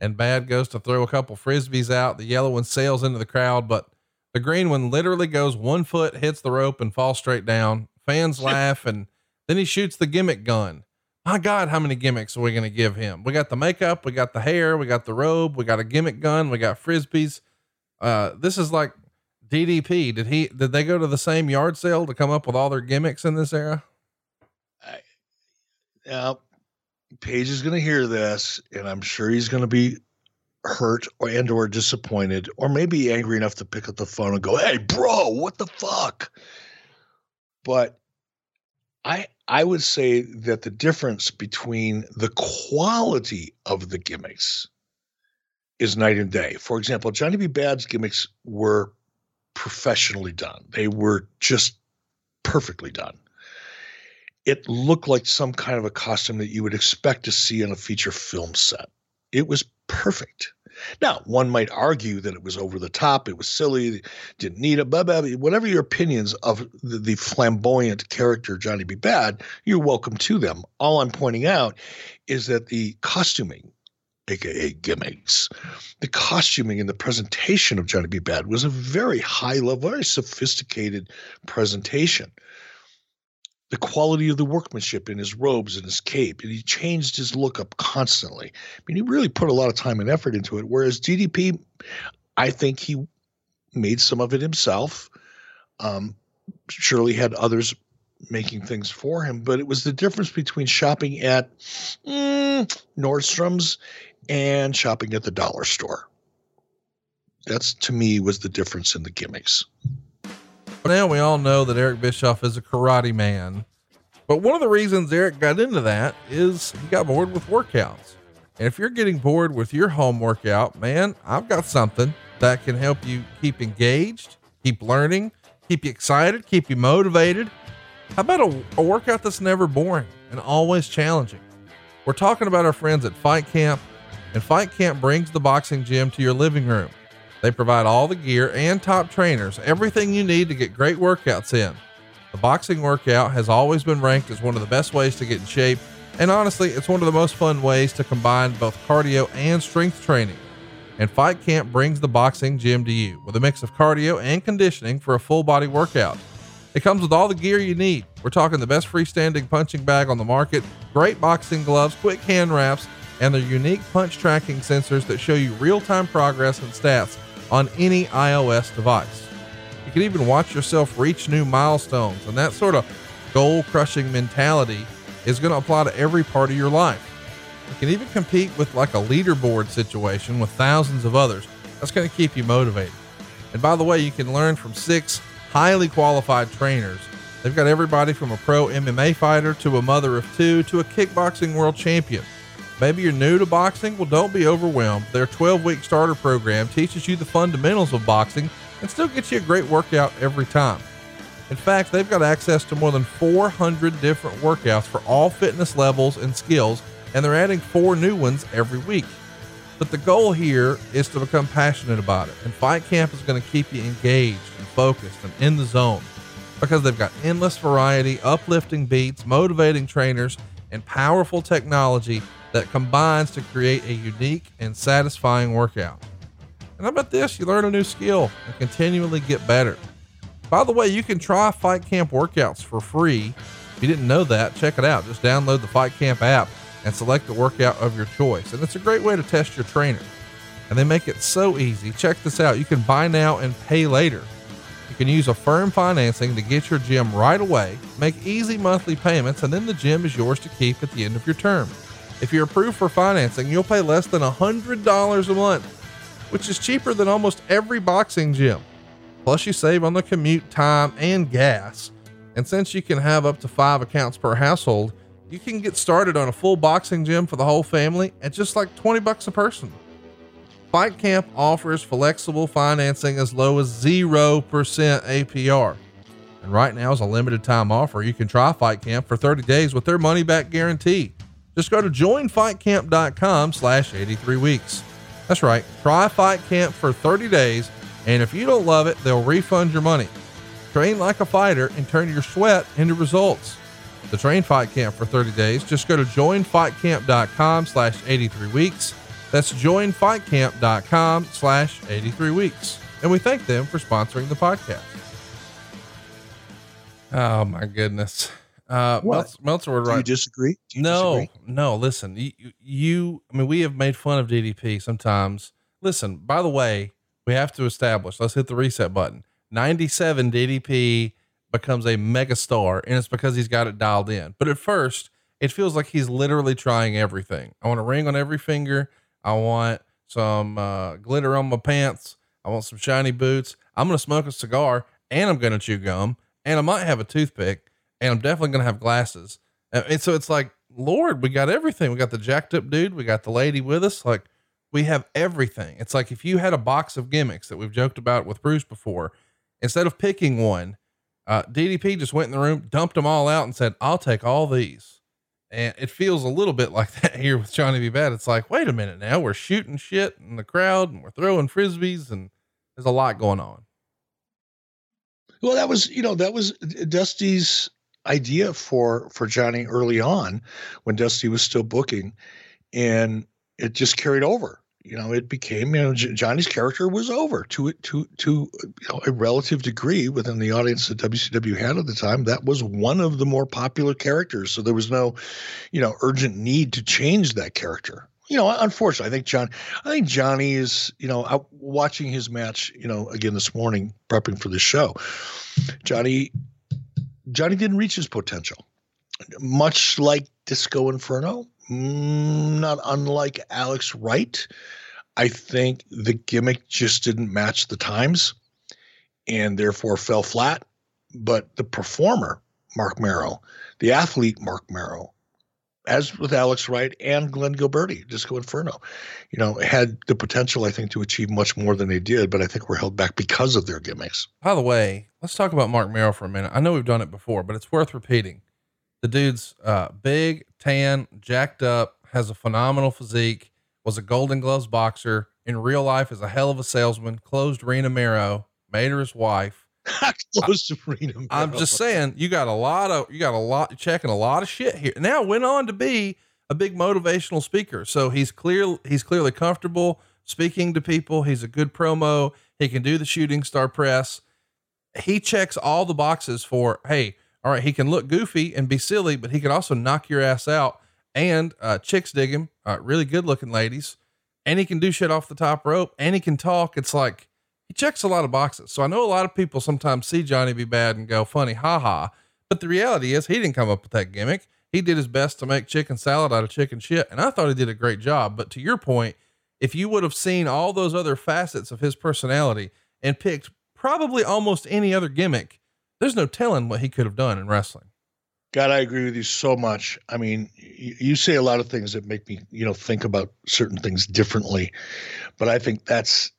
And Bad goes to throw a couple frisbees out. The yellow one sails into the crowd, but the green one literally goes one foot, hits the rope, and falls straight down. Fans laugh, and then he shoots the gimmick gun. My God, how many gimmicks are we going to give him? We got the makeup, we got the hair, we got the robe, we got a gimmick gun, we got frisbees. Uh, this is like DDP. Did he? Did they go to the same yard sale to come up with all their gimmicks in this era? I, yeah, Page is going to hear this, and I'm sure he's going to be hurt or and or disappointed or maybe angry enough to pick up the phone and go, "Hey, bro, what the fuck?" But I I would say that the difference between the quality of the gimmicks is night and day. For example, Johnny B. Bad's gimmicks were professionally done. They were just perfectly done. It looked like some kind of a costume that you would expect to see on a feature film set. It was perfect. Now, one might argue that it was over the top, it was silly, didn't need it, blah, blah, blah. whatever your opinions of the, the flamboyant character Johnny B. Bad, you're welcome to them. All I'm pointing out is that the costuming, aka gimmicks, the costuming and the presentation of Johnny B. Bad was a very high level, very sophisticated presentation the quality of the workmanship in his robes and his cape. And he changed his look up constantly. I mean, he really put a lot of time and effort into it. Whereas DDP, I think he made some of it himself. Um, surely had others making things for him, but it was the difference between shopping at mm, Nordstrom's and shopping at the dollar store. That's to me was the difference in the gimmicks. Now we all know that Eric Bischoff is a karate man. But one of the reasons Eric got into that is he got bored with workouts. And if you're getting bored with your home workout, man, I've got something that can help you keep engaged, keep learning, keep you excited, keep you motivated. How about a, a workout that's never boring and always challenging? We're talking about our friends at Fight Camp, and Fight Camp brings the boxing gym to your living room. They provide all the gear and top trainers, everything you need to get great workouts in. The boxing workout has always been ranked as one of the best ways to get in shape, and honestly, it's one of the most fun ways to combine both cardio and strength training. And Fight Camp brings the boxing gym to you with a mix of cardio and conditioning for a full body workout. It comes with all the gear you need. We're talking the best freestanding punching bag on the market, great boxing gloves, quick hand wraps, and their unique punch tracking sensors that show you real time progress and stats on any iOS device. You can even watch yourself reach new milestones, and that sort of goal crushing mentality is going to apply to every part of your life. You can even compete with like a leaderboard situation with thousands of others. That's going to keep you motivated. And by the way, you can learn from six highly qualified trainers. They've got everybody from a pro MMA fighter to a mother of two to a kickboxing world champion. Maybe you're new to boxing? Well, don't be overwhelmed. Their 12 week starter program teaches you the fundamentals of boxing and still gets you a great workout every time. In fact, they've got access to more than 400 different workouts for all fitness levels and skills, and they're adding four new ones every week. But the goal here is to become passionate about it, and Fight Camp is going to keep you engaged and focused and in the zone because they've got endless variety, uplifting beats, motivating trainers, and powerful technology that combines to create a unique and satisfying workout. And how about this? You learn a new skill and continually get better. By the way, you can try Fight Camp workouts for free. If you didn't know that, check it out. Just download the Fight Camp app and select the workout of your choice. And it's a great way to test your trainer. And they make it so easy. Check this out. You can buy now and pay later. You can use Affirm financing to get your gym right away, make easy monthly payments, and then the gym is yours to keep at the end of your term. If you're approved for financing, you'll pay less than $100 a month, which is cheaper than almost every boxing gym. Plus, you save on the commute time and gas. And since you can have up to five accounts per household, you can get started on a full boxing gym for the whole family at just like 20 bucks a person. Fight Camp offers flexible financing as low as 0% APR. And right now is a limited time offer. You can try Fight Camp for 30 days with their money back guarantee. Just go to joinfightcamp.com slash 83 weeks. That's right. Try Fight Camp for 30 days. And if you don't love it, they'll refund your money. Train like a fighter and turn your sweat into results. To train Fight Camp for 30 days, just go to joinfightcamp.com slash 83 weeks. That's joinfightcamp.com slash 83 weeks. And we thank them for sponsoring the podcast. Oh my goodness. Uh, What? Meltzer would Do you disagree? Do you No, disagree? no, listen, you, you, I mean, we have made fun of DDP sometimes. Listen, by the way, we have to establish, let's hit the reset button. 97 DDP becomes a megastar, and it's because he's got it dialed in. But at first, it feels like he's literally trying everything. I want a ring on every finger. I want some uh, glitter on my pants. I want some shiny boots. I'm going to smoke a cigar and I'm going to chew gum and I might have a toothpick and I'm definitely going to have glasses. Uh, And so it's like, Lord, we got everything. We got the jacked up dude. We got the lady with us. Like we have everything. It's like if you had a box of gimmicks that we've joked about with Bruce before, instead of picking one, uh, DDP just went in the room, dumped them all out and said, I'll take all these. And it feels a little bit like that here with Johnny B. Bad. It's like, wait a minute now, we're shooting shit in the crowd and we're throwing frisbees and there's a lot going on. Well, that was you know that was Dusty's idea for for Johnny early on when Dusty was still booking, and it just carried over. You know, it became you know J- Johnny's character was over to to to you know, a relative degree within the audience that WCW had at the time. That was one of the more popular characters, so there was no you know urgent need to change that character. You know, unfortunately, I think John, I think Johnny is, you know, out watching his match, you know, again this morning, prepping for the show. Johnny, Johnny didn't reach his potential, much like Disco Inferno, mm, not unlike Alex Wright. I think the gimmick just didn't match the times, and therefore fell flat. But the performer, Marc Mero, the athlete, Marc Mero, as with Alex Wright and Glenn Gilbertti, Disco Inferno, you know, had the potential, I think, to achieve much more than they did, but I think were held back because of their gimmicks. By the way, let's talk about Marc Mero for a minute. I know we've done it before, but it's worth repeating. The dude's uh, big, tan, jacked up, has a phenomenal physique, was a Golden Gloves boxer. In real life, is a hell of a salesman. Closed Rena Mero, made her his wife. Close to freedom. I'm just saying, you got a lot of, you got a lot, checking a lot of shit here. Now went on to be a big motivational speaker. So he's clear, he's clearly comfortable speaking to people. He's a good promo. He can do the shooting star press. He checks all the boxes for, Hey, all right. He can look goofy and be silly, but he can also knock your ass out and, uh, chicks dig him, uh, really good looking ladies. And he can do shit off the top rope and he can talk. It's like, he checks a lot of boxes. So I know a lot of people sometimes see Johnny be bad and go funny, haha. But the reality is he didn't come up with that gimmick. He did his best to make chicken salad out of chicken shit. And I thought he did a great job. But to your point, if you would have seen all those other facets of his personality and picked probably almost any other gimmick, there's no telling what he could have done in wrestling. God, I agree with you so much. I mean, you, you say a lot of things that make me, you know, think about certain things differently, but I think that's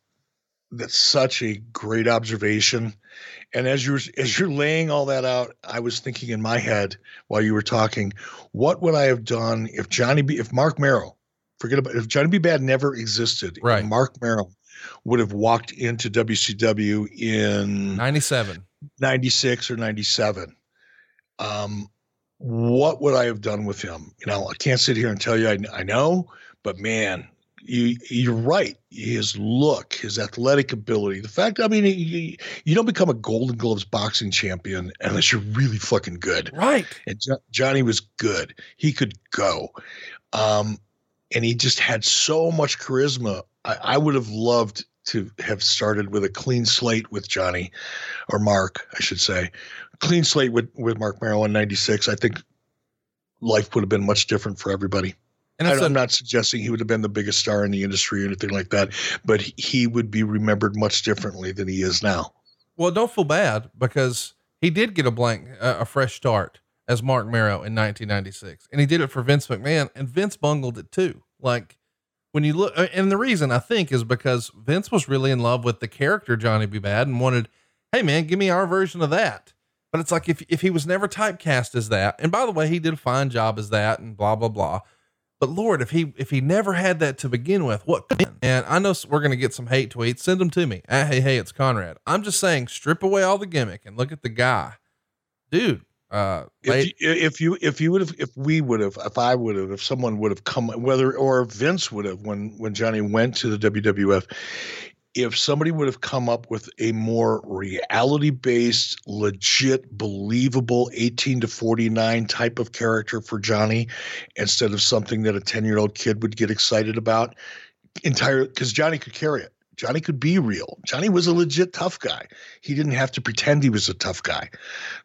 that's such a great observation. And as you're as you're laying all that out, I was thinking in my head while you were talking, what would I have done if Johnny B, if Marc Mero, forget about if Johnny B. Bad never existed, Right. Marc Mero would have walked into WCW in 97. 96 or 97 um what would i have done with him you know i can't sit here and tell you i, I know but man you you're right. His look, his athletic ability, the fact I mean, you, you don't become a Golden Gloves boxing champion unless you're really fucking good, right? And jo- Johnny was good. He could go, um, and he just had so much charisma. I, I would have loved to have started with a clean slate with Johnny, or Mark, I should say, clean slate with with Marc Mero in '96. I think life would have been much different for everybody. And I, am not suggesting he would have been the biggest star in the industry or anything like that, but he would be remembered much differently than he is now. Well, don't feel bad because he did get a blank, uh, a fresh start as Mark Mero in 1996, and he did it for Vince McMahon, and Vince bungled it too. Like when you look, and the reason I think is because Vince was really in love with the character Johnny B. Bad and wanted, hey man, give me our version of that. But it's like if if he was never typecast as that, and by the way, he did a fine job as that, and blah blah blah but Lord, if he if he never had that to begin with, what? And I know we're gonna get some hate tweets. Send them to me. Ah, hey hey, it's Conrad. I'm just saying, strip away all the gimmick and look at the guy, dude. Uh, if you, if you if you would have if we would have if I would have if someone would have come whether or Vince would have when when Johnny went to the WWF if somebody would have come up with a more reality based, legit, believable 18 to 49 type of character for Johnny instead of something that a 10 year old kid would get excited about, entire because Johnny could carry it. Johnny could be real. Johnny was a legit tough guy. He didn't have to pretend he was a tough guy.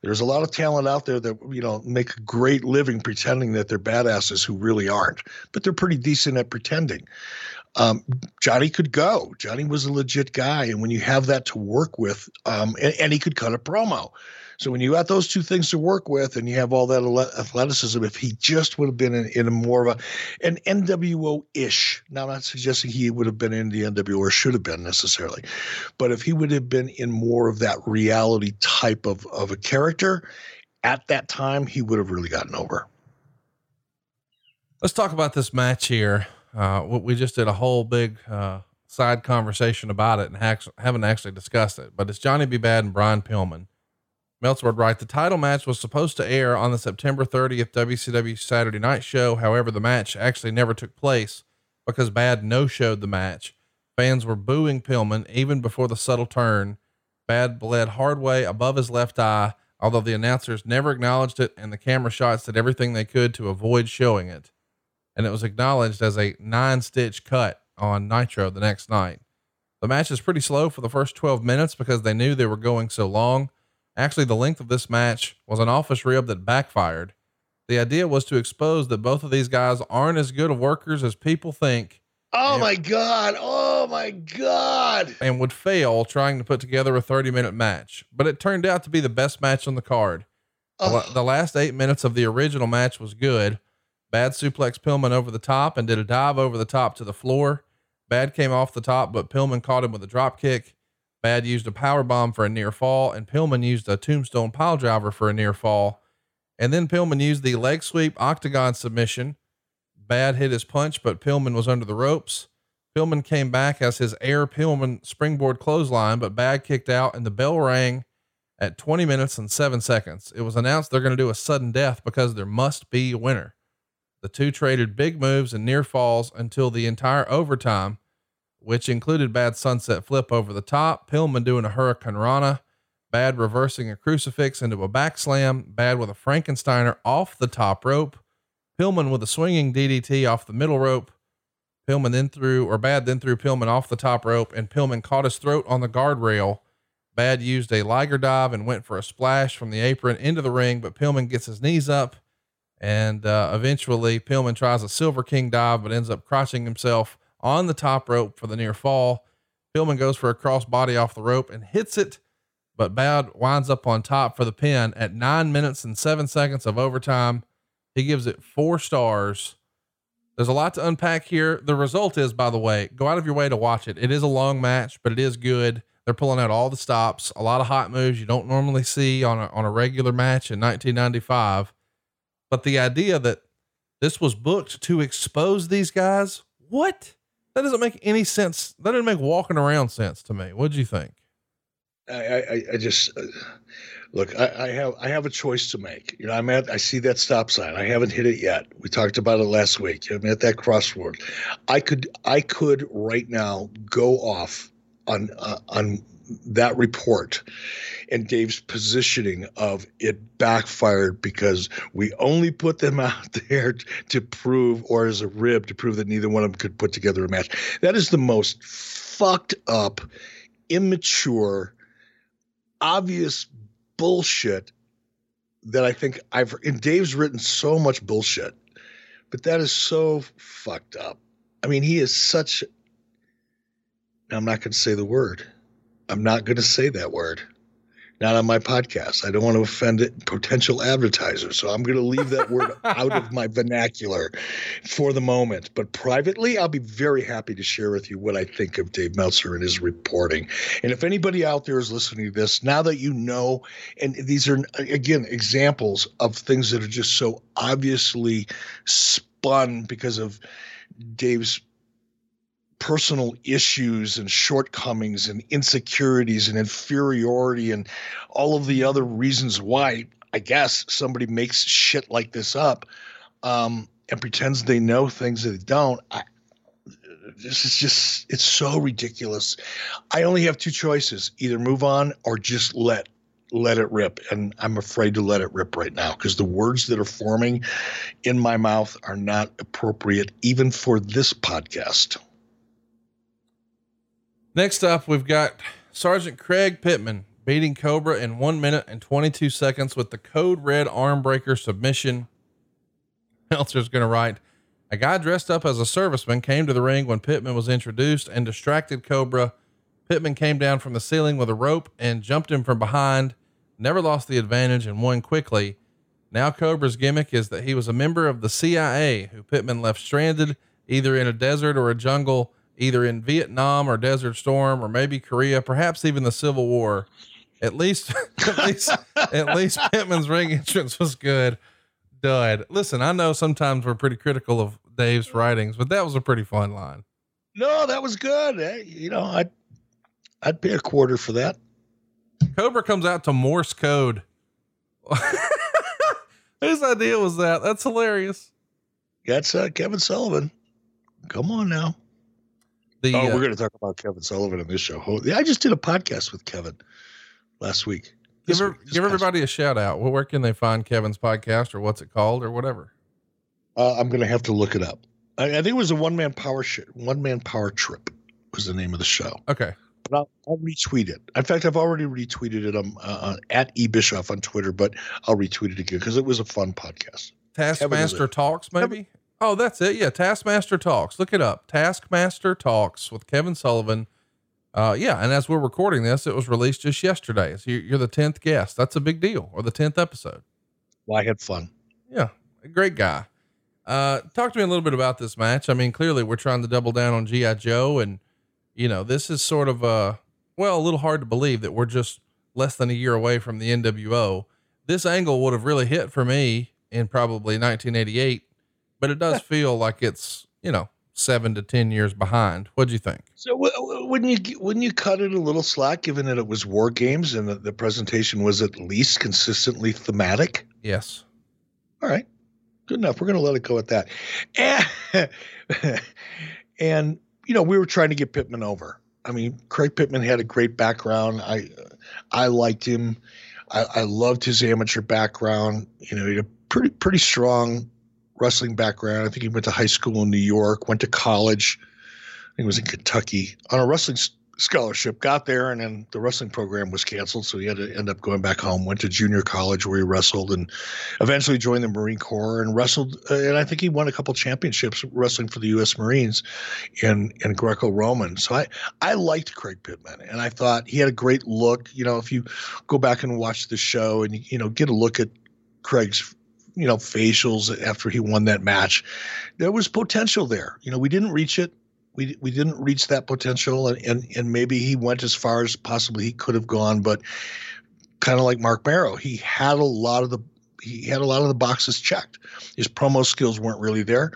There's a lot of talent out there that you know make a great living pretending that they're badasses who really aren't, but they're pretty decent at pretending um, Johnny could go. Johnny was a legit guy, and when you have that to work with, um, and, and, he could cut a promo. So when you got those two things to work with, and you have all that athleticism, if he just would have been in, in a more of a an NWO ish. Now, I'm not suggesting he would have been in the NWO or should have been necessarily, but if he would have been in more of that reality type of of a character at that time, he would have really gotten over. Let's talk about this match here. Uh, we just did a whole big uh, side conversation about it and ha- haven't actually discussed it, but it's Johnny B. Bad and Brian Pillman. Meltzer would write the title match was supposed to air on the September 30th WCW Saturday night show. However, the match actually never took place because Bad no showed the match. Fans were booing Pillman even before the subtle turn. Bad bled hard way above his left eye, although the announcers never acknowledged it and the camera shots did everything they could to avoid showing it and it was acknowledged as a nine stitch cut on Nitro the next night. The match is pretty slow for the first 12 minutes because they knew they were going so long. Actually, the length of this match was an office rib that backfired. The idea was to expose that both of these guys aren't as good of workers as people think. Oh my God. Oh my God. And would fail trying to put together a 30 minute match. But it turned out to be the best match on the card. Oh. The last eight minutes of the original match was good, Bad suplex Pillman over the top and did a dive over the top to the floor. Bad came off the top, but Pillman caught him with a drop kick. Bad used a power bomb for a near fall, and Pillman used a tombstone pile driver for a near fall. And then Pillman used the leg sweep octagon submission. Bad hit his punch, but Pillman was under the ropes. Pillman came back as his air Pillman springboard clothesline, but Bad kicked out, and the bell rang at 20 minutes and seven seconds. It was announced they're going to do a sudden death because there must be a winner. The two traded big moves and near falls until the entire overtime, which included Bad Sunset Flip over the top, Pillman doing a hurricane rana, Bad reversing a crucifix into a back slam, Bad with a Frankensteiner off the top rope, Pillman with a swinging DDT off the middle rope. Pillman then threw, or Bad then threw Pillman off the top rope, and Pillman caught his throat on the guardrail. Bad used a Liger dive and went for a splash from the apron into the ring, but Pillman gets his knees up and uh, eventually, Pillman tries a Silver King dive, but ends up crotching himself on the top rope for the near fall. Pillman goes for a cross body off the rope and hits it, but Bad winds up on top for the pin at nine minutes and seven seconds of overtime. He gives it four stars. There's a lot to unpack here. The result is, by the way, go out of your way to watch it. It is a long match, but it is good. They're pulling out all the stops, a lot of hot moves you don't normally see on a, on a regular match in 1995. But the idea that this was booked to expose these guys, what? That doesn't make any sense. That doesn't make walking around sense to me. What do you think? I, I, I just, uh, Look, I, I, have I have a choice to make. You know, I'm at I see that stop sign. I haven't hit it yet. We talked about it last week. I'm at that crossroad. I could I could right now go off on uh, on that report and Dave's positioning of it backfired because we only put them out there to prove, or as a rib to prove that neither one of them could put together a match. That is the most fucked up, immature, obvious bullshit that I think I've and Dave's written so much bullshit, but that is so fucked up. I mean, he is such I'm not going to say the word. I'm not going to say that word not on my podcast. I don't want to offend it, potential advertisers. So I'm going to leave that word out of my vernacular for the moment. But privately, I'll be very happy to share with you what I think of Dave Meltzer and his reporting. And if anybody out there is listening to this, now that you know, and these are, again, examples of things that are just so obviously spun because of Dave's personal issues and shortcomings and insecurities and inferiority and all of the other reasons why I guess somebody makes shit like this up um, and pretends they know things that they don't. I, this is just it's so ridiculous. I only have two choices: either move on or just let let it rip. And I'm afraid to let it rip right now because the words that are forming in my mouth are not appropriate even for this podcast. Next up, we've got Sergeant Craig Pittman beating Cobra in one minute and 22 seconds with the code red arm breaker submission. Meltzer's going to write A guy dressed up as a serviceman came to the ring when Pittman was introduced and distracted Cobra. Pittman came down from the ceiling with a rope and jumped him from behind, never lost the advantage and won quickly. Now Cobra's gimmick is that he was a member of the CIA who Pittman left stranded either in a desert or a jungle either in Vietnam or Desert Storm or maybe Korea, perhaps even the Civil War. At least, at least, at least Pittman's ring entrance was good. Dud. Listen, I know sometimes we're pretty critical of Dave's writings, but that was a pretty fun line. No, that was good. Hey, you know, I'd I'd pay a quarter for that. Cobra comes out to Morse code. Whose idea was that? That's hilarious. That's uh, Kevin Sullivan. Come on now. The, oh, uh, we're going to talk about Kevin Sullivan in this show. I just did a podcast with Kevin last week. Give, her, week, give everybody a shout out. Well, where can they find Kevin's podcast or what's it called or whatever? Uh, I'm going to have to look it up. I, I think it was a one man power sh- one man power trip was the name of the show. Okay. But I'll, I'll retweet it. In fact, I've already retweeted it um, uh, at e Bischoff on Twitter, but I'll retweet it again because it was a fun podcast. Taskmaster Talks, maybe. Oh, that's it. Yeah. Taskmaster Talks. Look it up. Taskmaster Talks with Kevin Sullivan. Uh, yeah. And as we're recording this, it was released just yesterday. So you're, the 10th guest. That's a big deal or the 10th episode. Well, I had fun. Yeah. great guy. Uh, talk to me a little bit about this match. I mean, clearly we're trying to double down on G.I. Joe and, you know, this is sort of, a, well, a little hard to believe that we're just less than a year away from the NWO. This angle would have really hit for me in probably 1988 but it does feel like it's you know seven to ten years behind. What'd you think? So w- wouldn't you wouldn't you cut it a little slack, given that it was war games and the, the presentation was at least consistently thematic? Yes. All right, good enough. We're going to let it go at that. And, and you know, we were trying to get Pittman over. I mean, Craig Pittman had a great background. I I liked him. I, I loved his amateur background. You know, he had a pretty pretty strong wrestling background. I think he went to high school in New York, went to college. I think it was in Kentucky on a wrestling scholarship. Got there, and then the wrestling program was canceled, so he had to end up going back home. Went to junior college where he wrestled, and eventually joined the Marine Corps and wrestled. Uh, and I think he won a couple championships wrestling for the U.S. Marines in in Greco-Roman. So I I liked Craig Pittman, and I thought he had a great look. You know, if you go back and watch the show and you know get a look at Craig's you know, facials after he won that match. There was potential there. You know, we didn't reach it. We, we didn't reach that potential, and, and, and maybe he went as far as possibly he could have gone, but kind of like Mark Mero, he had a lot of the he had a lot of the boxes checked. His promo skills weren't really there,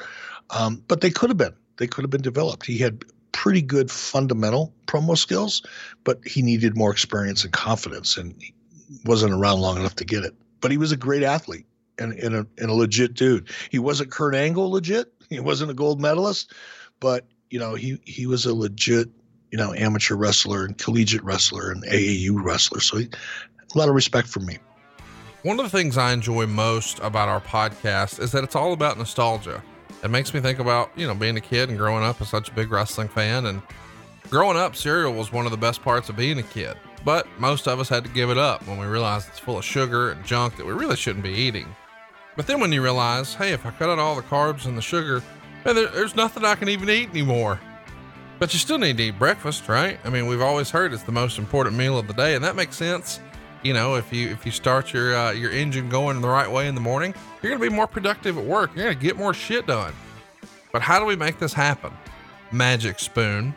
um, but they could have been. They could have been developed. He had pretty good fundamental promo skills, but he needed more experience and confidence. And he wasn't around long enough to get it. But he was a great athlete and, and, a, and a legit dude. He wasn't Kurt Angle legit. He wasn't a gold medalist, but you know he he was a legit you know amateur wrestler and collegiate wrestler and AAU wrestler. So he, a lot of respect for me. One of the things I enjoy most about our podcast is that it's all about nostalgia. It makes me think about, you know, being a kid and growing up as such a big wrestling fan. And growing up, cereal was one of the best parts of being a kid. But most of us had to give it up when we realized it's full of sugar and junk that we really shouldn't be eating. But then when you realize, hey, if I cut out all the carbs and the sugar, man, there, there's nothing I can even eat anymore. But you still need to eat breakfast, right? I mean, we've always heard it's the most important meal of the day, and that makes sense. You know, if you if you start your uh, your engine going the right way in the morning, you're gonna be more productive at work. You're gonna get more shit done. But how do we make this happen? Magic Spoon.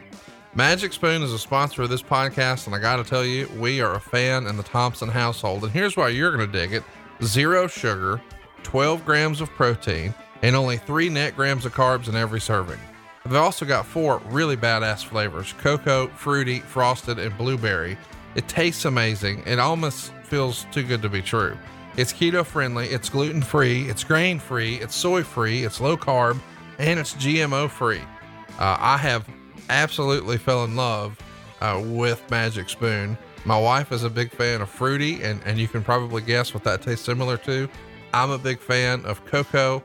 Magic Spoon is a sponsor of this podcast, and I gotta tell you, we are a fan in the Thompson household. And here's why you're gonna dig it: zero sugar, 12 grams of protein, and only three net grams of carbs in every serving. They've also got four really badass flavors cocoa, fruity, frosted, and blueberry. It tastes amazing. It almost feels too good to be true. It's keto friendly, it's gluten free, it's grain free, it's soy free, it's low carb, and it's GMO free. Uh, I have absolutely fell in love uh, with Magic Spoon. My wife is a big fan of fruity, and, and you can probably guess what that tastes similar to. I'm a big fan of cocoa.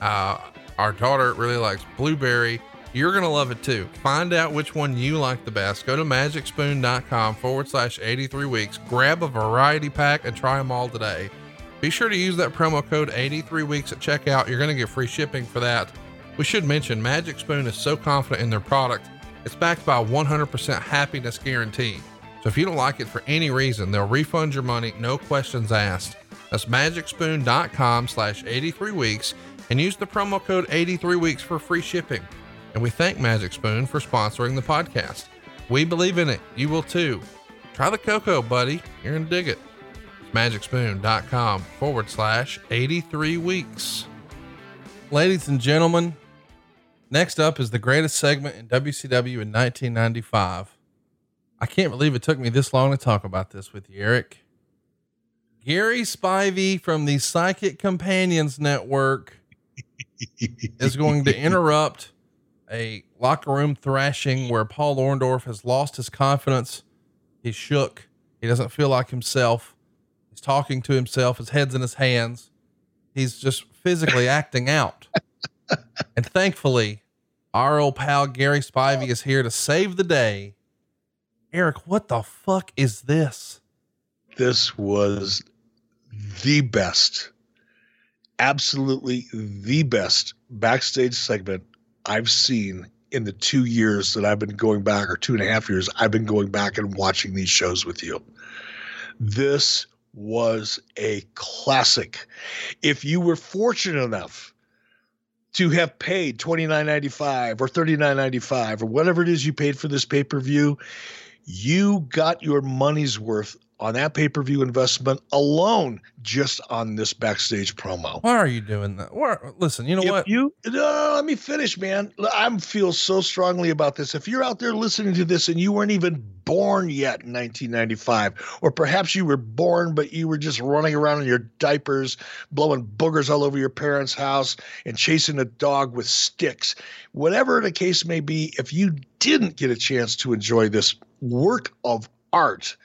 Uh, our daughter really likes blueberry. You're going to love it too. Find out which one you like the best. Go to magicspoon.com forward slash 83 weeks. Grab a variety pack and try them all today. Be sure to use that promo code 83 weeks at checkout. You're going to get free shipping for that. We should mention Magic Spoon is so confident in their product, it's backed by a 100% happiness guarantee. So if you don't like it for any reason, they'll refund your money, no questions asked. That's magicspoon.com slash 83 weeks and use the promo code 83 weeks for free shipping. And we thank Magic Spoon for sponsoring the podcast. We believe in it. You will too. Try the cocoa, buddy. You're going to dig it. It's magicspoon.com forward slash 83 weeks. Ladies and gentlemen, next up is the greatest segment in WCW in 1995. I can't believe it took me this long to talk about this with you, Eric. Gary Spivey from the Psychic Companions Network is going to interrupt a locker room thrashing where Paul Orndorff has lost his confidence. He's shook. He doesn't feel like himself. He's talking to himself. His head's in his hands. He's just physically acting out. And thankfully, our old pal Gary Spivey is here to save the day. Eric, what the fuck is this? This was the best, absolutely the best backstage segment I've seen in the two years that I've been going back, or two and a half years, I've been going back and watching these shows with you. This was a classic. If you were fortunate enough to have paid $29.95 or $39.95 or whatever it is you paid for this pay per view, you got your money's worth on that pay per view investment alone just on this backstage promo. Why are you doing that? Where, listen, you know if what? You no, let me finish, man. I feel so strongly about this. If you're out there listening to this and you weren't even born yet in 1995, or perhaps you were born but you were just running around in your diapers, blowing boogers all over your parents' house and chasing a dog with sticks, whatever the case may be, if you didn't get a chance to enjoy this work of art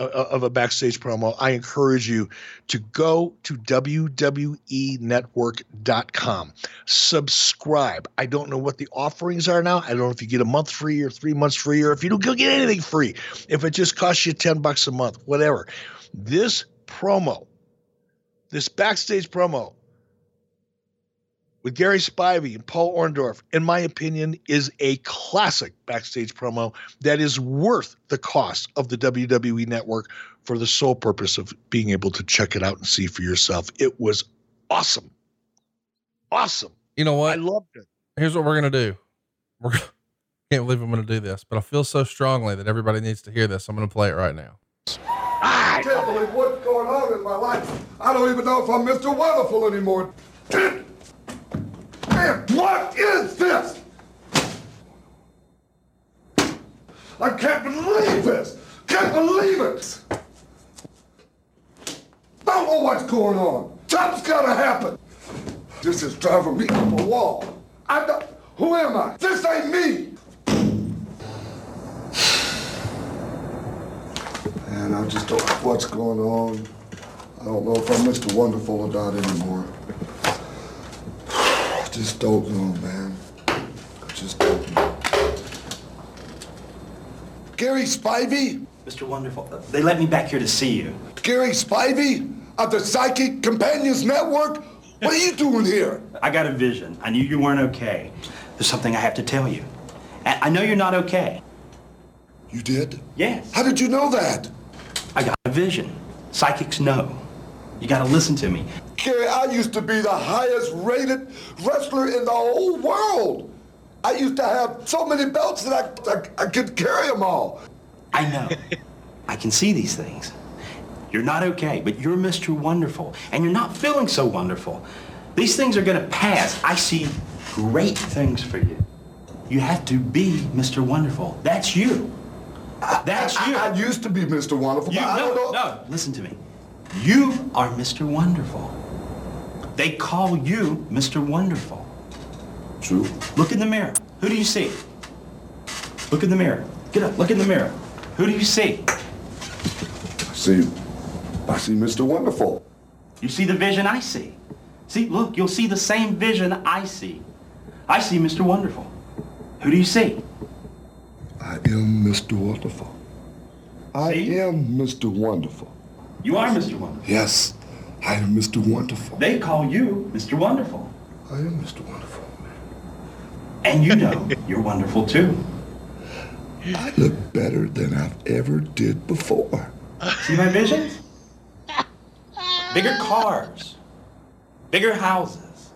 of a backstage promo, I encourage you to go to WWEnetwork.com. Subscribe. I don't know what the offerings are now. I don't know if you get a month free or three months free, or if you don't get anything free. If it just costs you 10 bucks a month, whatever. This promo, this backstage promo with Gary Spivey and Paul Orndorff, in my opinion, is a classic backstage promo that is worth the cost of the WWE network for the sole purpose of being able to check it out and see for yourself. It was awesome. Awesome. You know what? I loved it. Here's what we're going to do. We're can't believe I'm going to do this, but I feel so strongly that everybody needs to hear this. I'm going to play it right now. I can't believe what's going on in my life. I don't even know if I'm Mr. Wonderful anymore. Man, what is this? I can't believe this. Can't believe it. don't know what's going on. Something's gotta happen. This is driving me up a wall. I don't, who am I? This ain't me. And I just don't know what's going on. I don't know if I'm Mr. Wonderful or not anymore. Just don't know, man. Just don't know. Gary Spivey? Mr. Wonderful, uh, they let me back here to see you. Gary Spivey of the Psychic Companions Network? What are you doing here? I got a vision. I knew you weren't okay. There's something I have to tell you. I know you're not okay. You did? Yes. How did you know that? I got a vision. Psychics know. You gotta listen to me. I used to be the highest rated wrestler in the whole world. I used to have so many belts that I, I, I could carry them all. I know. I can see these things. You're not okay, but you're Mr. Wonderful, and you're not feeling so wonderful. These things are gonna pass. I see great things for you. You have to be Mr. Wonderful. That's you. That's you. I, I used to be Mr. Wonderful, You, no, no, listen to me. You are Mr. Wonderful. They call you Mr. Wonderful. True. Look in the mirror. Who do you see? Look in the mirror. Get up. Look in the mirror. Who do you see? I see, I see Mr. Wonderful. You see the vision I see. See, look, you'll see the same vision I see. I see Mr. Wonderful. Who do you see? I am Mr. Wonderful. I See? am Mr. Wonderful. You are Mr. Wonderful. Yes, I am Mr. Wonderful. They call you Mr. Wonderful. I am Mr. Wonderful. And you know you're wonderful too. I look better than I've ever did before. See my visions? Bigger cars, bigger houses,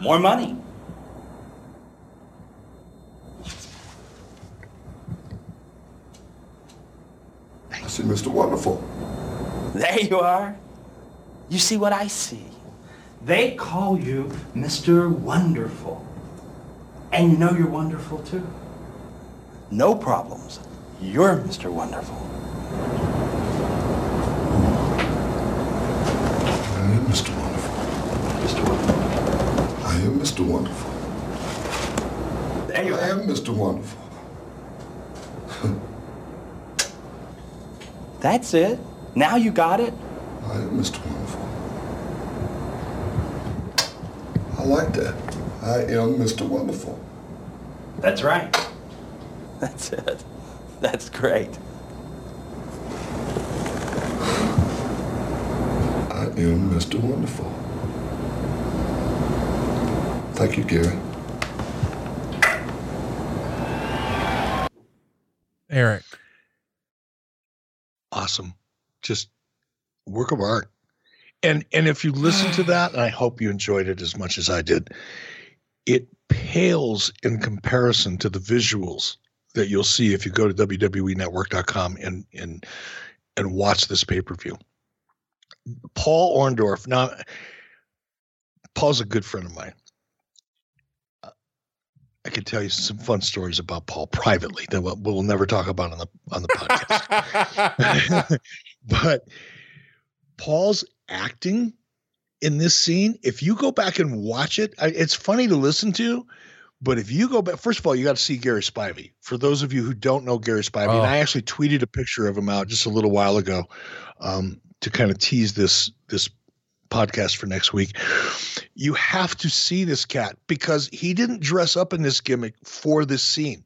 more money. I see Mr. Wonderful. There you are. You see what I see. They call you Mr. Wonderful. And you know you're wonderful too. No problems. You're Mr. Wonderful. I am Mr. Wonderful. Mr. Wonderful. I am Mr. Wonderful. There you I am Mr. Wonderful. That's it. Now you got it. I am Mr. Wonderful. I like that. I am Mr. Wonderful. That's right. That's it. That's great. I am Mr. Wonderful. Thank you, Gary. Eric. awesome just work of art. And and if you listen to that and i hope you enjoyed it as much as i did it pales in comparison to the visuals that you'll see if you go to wwenetwork.com and and and watch this pay-per-view. Paul orndorff now paul's a good friend of mine. I could tell you some fun stories about Paul privately that we'll, we'll never talk about on the on the podcast. but Paul's acting in this scene, if you go back and watch it, it's funny to listen to. But if you go back, first of all, you got to see Gary Spivey. For those of you who don't know Gary Spivey, Oh. and I actually tweeted a picture of him out just a little while ago um, to kind of tease this this podcast for next week. You have to see this cat because he didn't dress up in this gimmick for this scene.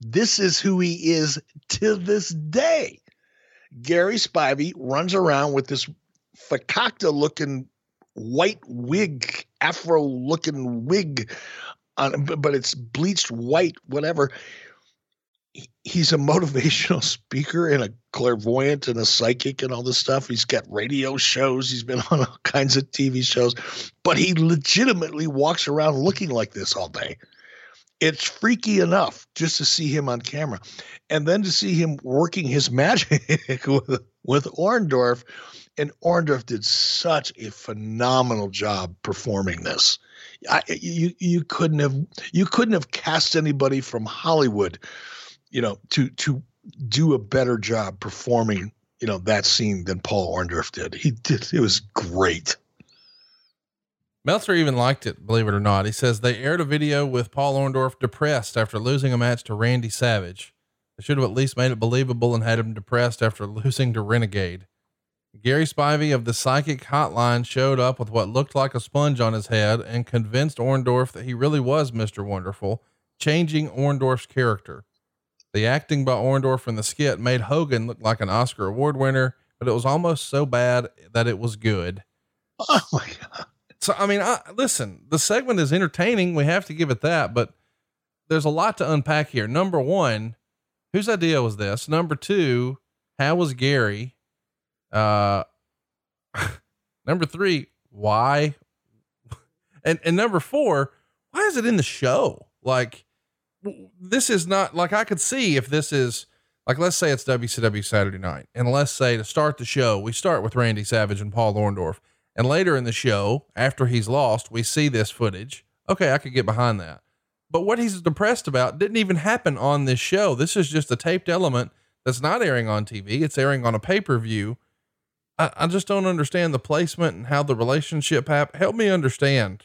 This is who he is to this day. Gary Spivey runs around with this fakakta looking white wig, afro looking wig on but- but it's bleached white, whatever. He's a motivational speaker and a clairvoyant and a psychic and all this stuff. He's got radio shows. He's been on all kinds of TV shows, but he legitimately walks around looking like this all day. It's freaky enough just to see him on camera and then to see him working his magic with with Orndorff, and Orndorff did such a phenomenal job performing this. I, you you couldn't have you couldn't have cast anybody from Hollywood, you know, to to do a better job performing you know, that scene than Paul Orndorff did. He did. It was great. Meltzer even liked it, believe it or not. He says they aired a video with Paul Orndorff depressed after losing a match to Randy Savage. They should have at least made it believable and had him depressed after losing to Renegade. Gary Spivey of the Psychic Hotline showed up with what looked like a sponge on his head and convinced Orndorff that he really was Mr. Wonderful, changing Orndorff's character. The acting by Orndorff in the skit made Hogan look like an Oscar Award winner, but it was almost so bad that it was good. Oh my God. So, I mean, I, listen, the segment is entertaining. We have to give it that, but there's a lot to unpack here. Number one, whose idea was this? Number two, how was Gary? Uh, number three, why? And, and number four, why is it in the show? Like, this is not like I could see if this is like, let's say it's WCW Saturday night. And let's say to start the show, we start with Randy Savage and Paul Orndorff and later in the show, after he's lost, we see this footage. Okay, I could get behind that. But what he's depressed about didn't even happen on this show. This is just a taped element that's not airing on TV. It's airing on a pay per view. I, I, just don't understand the placement and how the relationship happened. Help me understand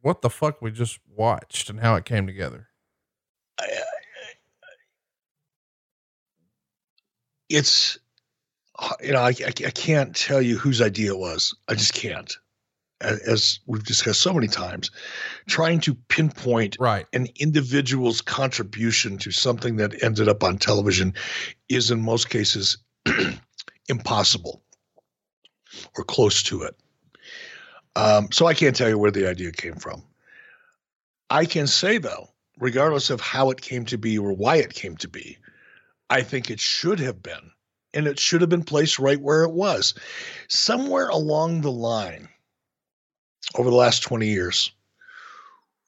what the fuck we just watched and how it came together. It's you know, I, I, I can't tell you whose idea it was. I just can't. As we've discussed so many times, trying to pinpoint right. an individual's contribution to something that ended up on television is in most cases impossible or close to it. Um, so I can't tell you where the idea came from. I can say, though, regardless of how it came to be or why it came to be, I think it should have been and it should have been placed right where it was. Somewhere along the line, over the last 20 years,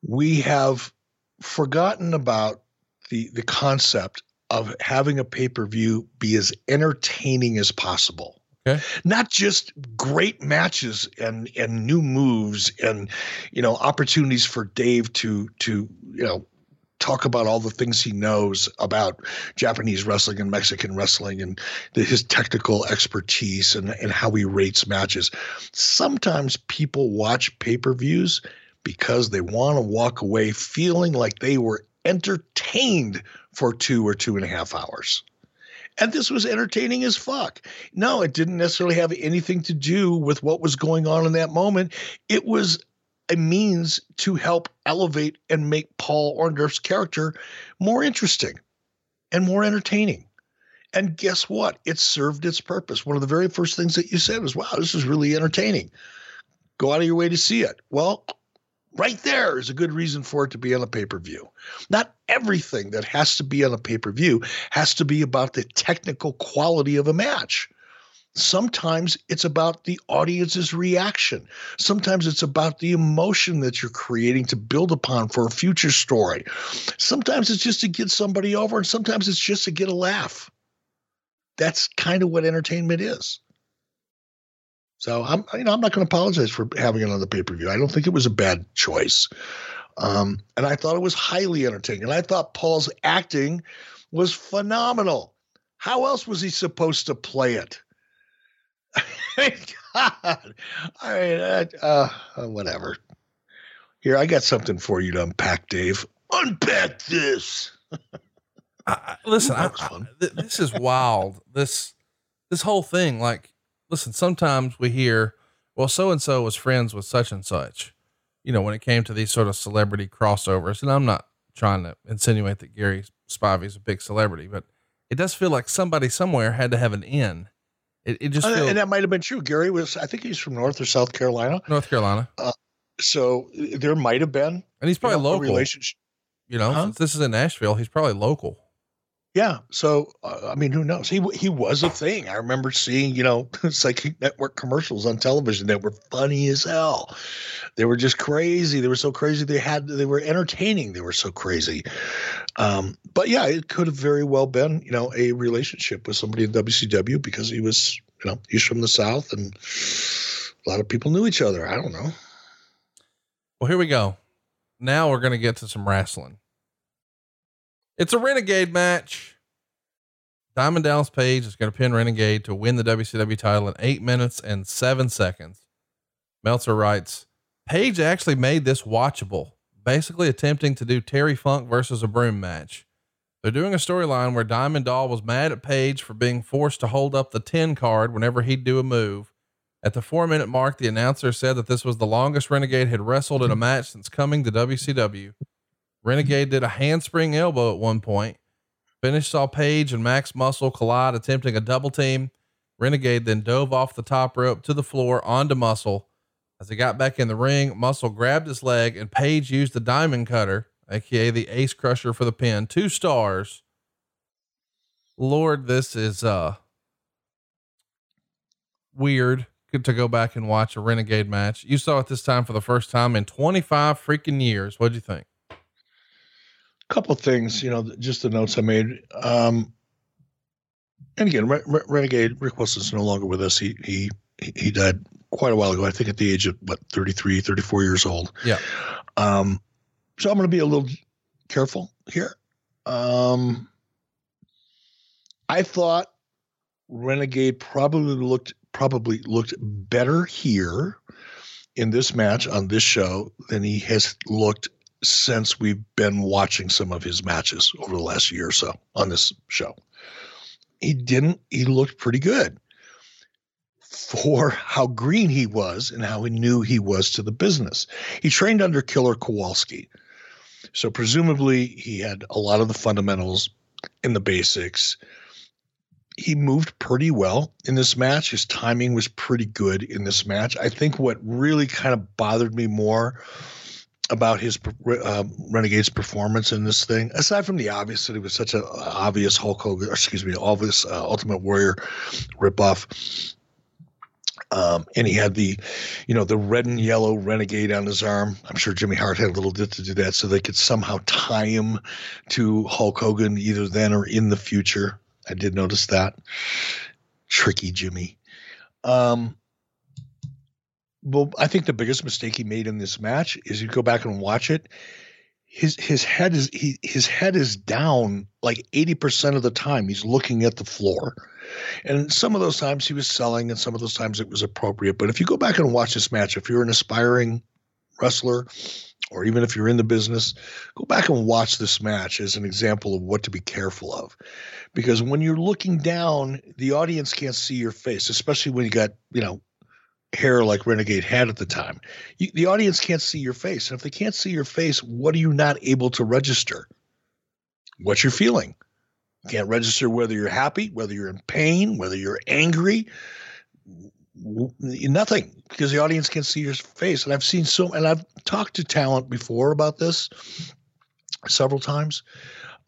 we have forgotten about the, the concept of having a pay per view be as entertaining as possible. Okay. Not just great matches and and new moves and you know opportunities for Dave to to you know talk about all the things he knows about Japanese wrestling and Mexican wrestling and the, his technical expertise and, and how he rates matches. Sometimes people watch pay per views because they want to walk away feeling like they were entertained for two or two and a half hours. And this was entertaining as fuck. No, it didn't necessarily have anything to do with what was going on in that moment. It was a means to help elevate and make Paul Orndorff's character more interesting and more entertaining. And guess what? It served its purpose. One of the very first things that you said was, wow, this is really entertaining. Go out of your way to see it. Well, right there is a good reason for it to be on a pay per view. Not everything that has to be on a pay per view has to be about the technical quality of a match. Sometimes it's about the audience's reaction. Sometimes it's about the emotion that you're creating to build upon for a future story. Sometimes it's just to get somebody over, and sometimes it's just to get a laugh. That's kind of what entertainment is. So I'm, you know, I'm not going to apologize for having it on the pay per view. I don't think it was a bad choice, um, and I thought it was highly entertaining. And I thought Paul's acting was phenomenal. How else was he supposed to play it? God. I mean, uh, uh, whatever. Here, I got something for you to unpack, Dave. Unpack this. I, listen, I, I, th- this is wild. This this whole thing, like, listen. Sometimes we hear, well, so and so was friends with such and such. You know, when it came to these sort of celebrity crossovers, and I'm not trying to insinuate that Gary Spivey is a big celebrity, but it does feel like somebody somewhere had to have an in it, it just uh, feels, and that might have been true. Gary was, I think he's from North or South Carolina. North Carolina. Uh, so there might have been, and he's probably you know, local. Relationship. You know, huh? since this is in Nashville, he's probably local. Yeah. So uh, I mean, who knows? He he was a thing. I remember seeing you know psychic network commercials on television that were funny as hell. They were just crazy. They were so crazy. They had they were entertaining. They were so crazy. Um, but yeah, it could have very well been you know a relationship with somebody in WCW because he was you know he's from the South and a lot of people knew each other. I don't know. Well, here we go. Now we're gonna get to some wrestling. It's a renegade match. Diamond Dallas Page is going to pin Renegade to win the WCW title in eight minutes and seven seconds. Meltzer writes, Page actually made this watchable, basically attempting to do Terry Funk versus a broom match. They're doing a storyline where Diamond Doll was mad at Page for being forced to hold up the 10 card whenever he'd do a move. At the four minute mark, the announcer said that this was the longest Renegade had wrestled in a match since coming to WCW. Renegade did a handspring elbow at one point. Finish saw Page and Max Muscle collide, attempting a double team. Renegade then dove off the top rope to the floor onto Muscle. As he got back in the ring, Muscle grabbed his leg and Page used the diamond cutter, aka the ace crusher for the pin. Two stars. Lord, this is uh weird Good to go back and watch a renegade match. You saw it this time for the first time in 25 freaking years. What'd you think? couple things, you know, just the notes I made. Um, and again, Re- Re- Renegade Rick Wilson's no longer with us. He he he died quite a while ago. I think at the age of what 33, 34 years old. Yeah. Um, so I'm going to be a little careful here. Um, I thought Renegade probably looked probably looked better here in this match on this show than he has looked since we've been watching some of his matches over the last year or so on this show. He didn't, he looked pretty good for how green he was and how he knew he was to the business. He trained under Killer Kowalski. So presumably he had a lot of the fundamentals in the basics. He moved pretty well in this match. His timing was pretty good in this match. I think what really kind of bothered me more about his uh, Renegade's performance in this thing, aside from the obvious that he was such an obvious Hulk Hogan, excuse me, obvious uh, Ultimate Warrior ripoff. Um, and he had the, you know, the red and yellow renegade on his arm. I'm sure Jimmy Hart had a little bit to do that so they could somehow tie him to Hulk Hogan either then or in the future. I did notice that. Tricky Jimmy. Um, well, I think the biggest mistake he made in this match is you go back and watch it. His his head is he his head is down like 80% of the time. He's looking at the floor. And some of those times he was selling and some of those times it was appropriate. But if you go back and watch this match, if you're an aspiring wrestler or even if you're in the business, go back and watch this match as an example of what to be careful of. Because when you're looking down, the audience can't see your face, especially when you got, you know, hair like Renegade had at the time. You, the audience can't see your face. And if they can't see your face, what are you not able to register? What you're feeling. Can't register whether you're happy, whether you're in pain, whether you're angry. Nothing because the audience can't see your face. And I've seen so, and I've talked to talent before about this several times.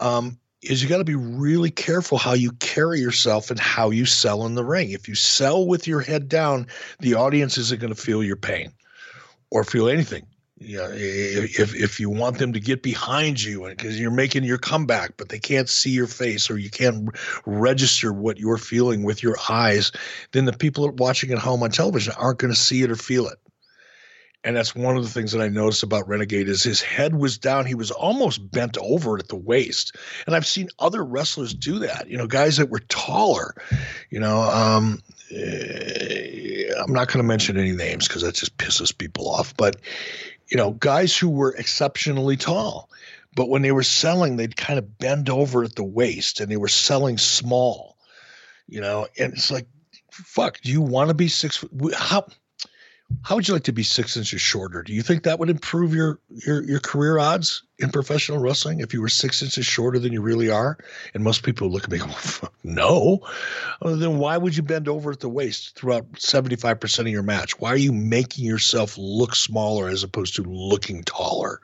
Um, is you got to be really careful how you carry yourself and how you sell in the ring. If you sell with your head down, the audience isn't going to feel your pain or feel anything. Yeah, if if you want them to get behind you because you're making your comeback, but they can't see your face or you can't register what you're feeling with your eyes, then the people watching at home on television aren't going to see it or feel it. And that's one of the things that I noticed about Renegade is his head was down. He was almost bent over at the waist. And I've seen other wrestlers do that. You know, guys that were taller. You know, um, eh, I'm not going to mention any names because that just pisses people off. But you know, guys who were exceptionally tall, but when they were selling, they'd kind of bend over at the waist, and they were selling small. You know, and it's like, fuck, do you want to be six? How? How would you like to be six inches shorter? Do you think that would improve your your your career odds in professional wrestling if you were six inches shorter than you really are? And most people look at me, go, no. then why would you bend over at the waist throughout seventy five percent of your match? Why are you making yourself look smaller as opposed to looking taller?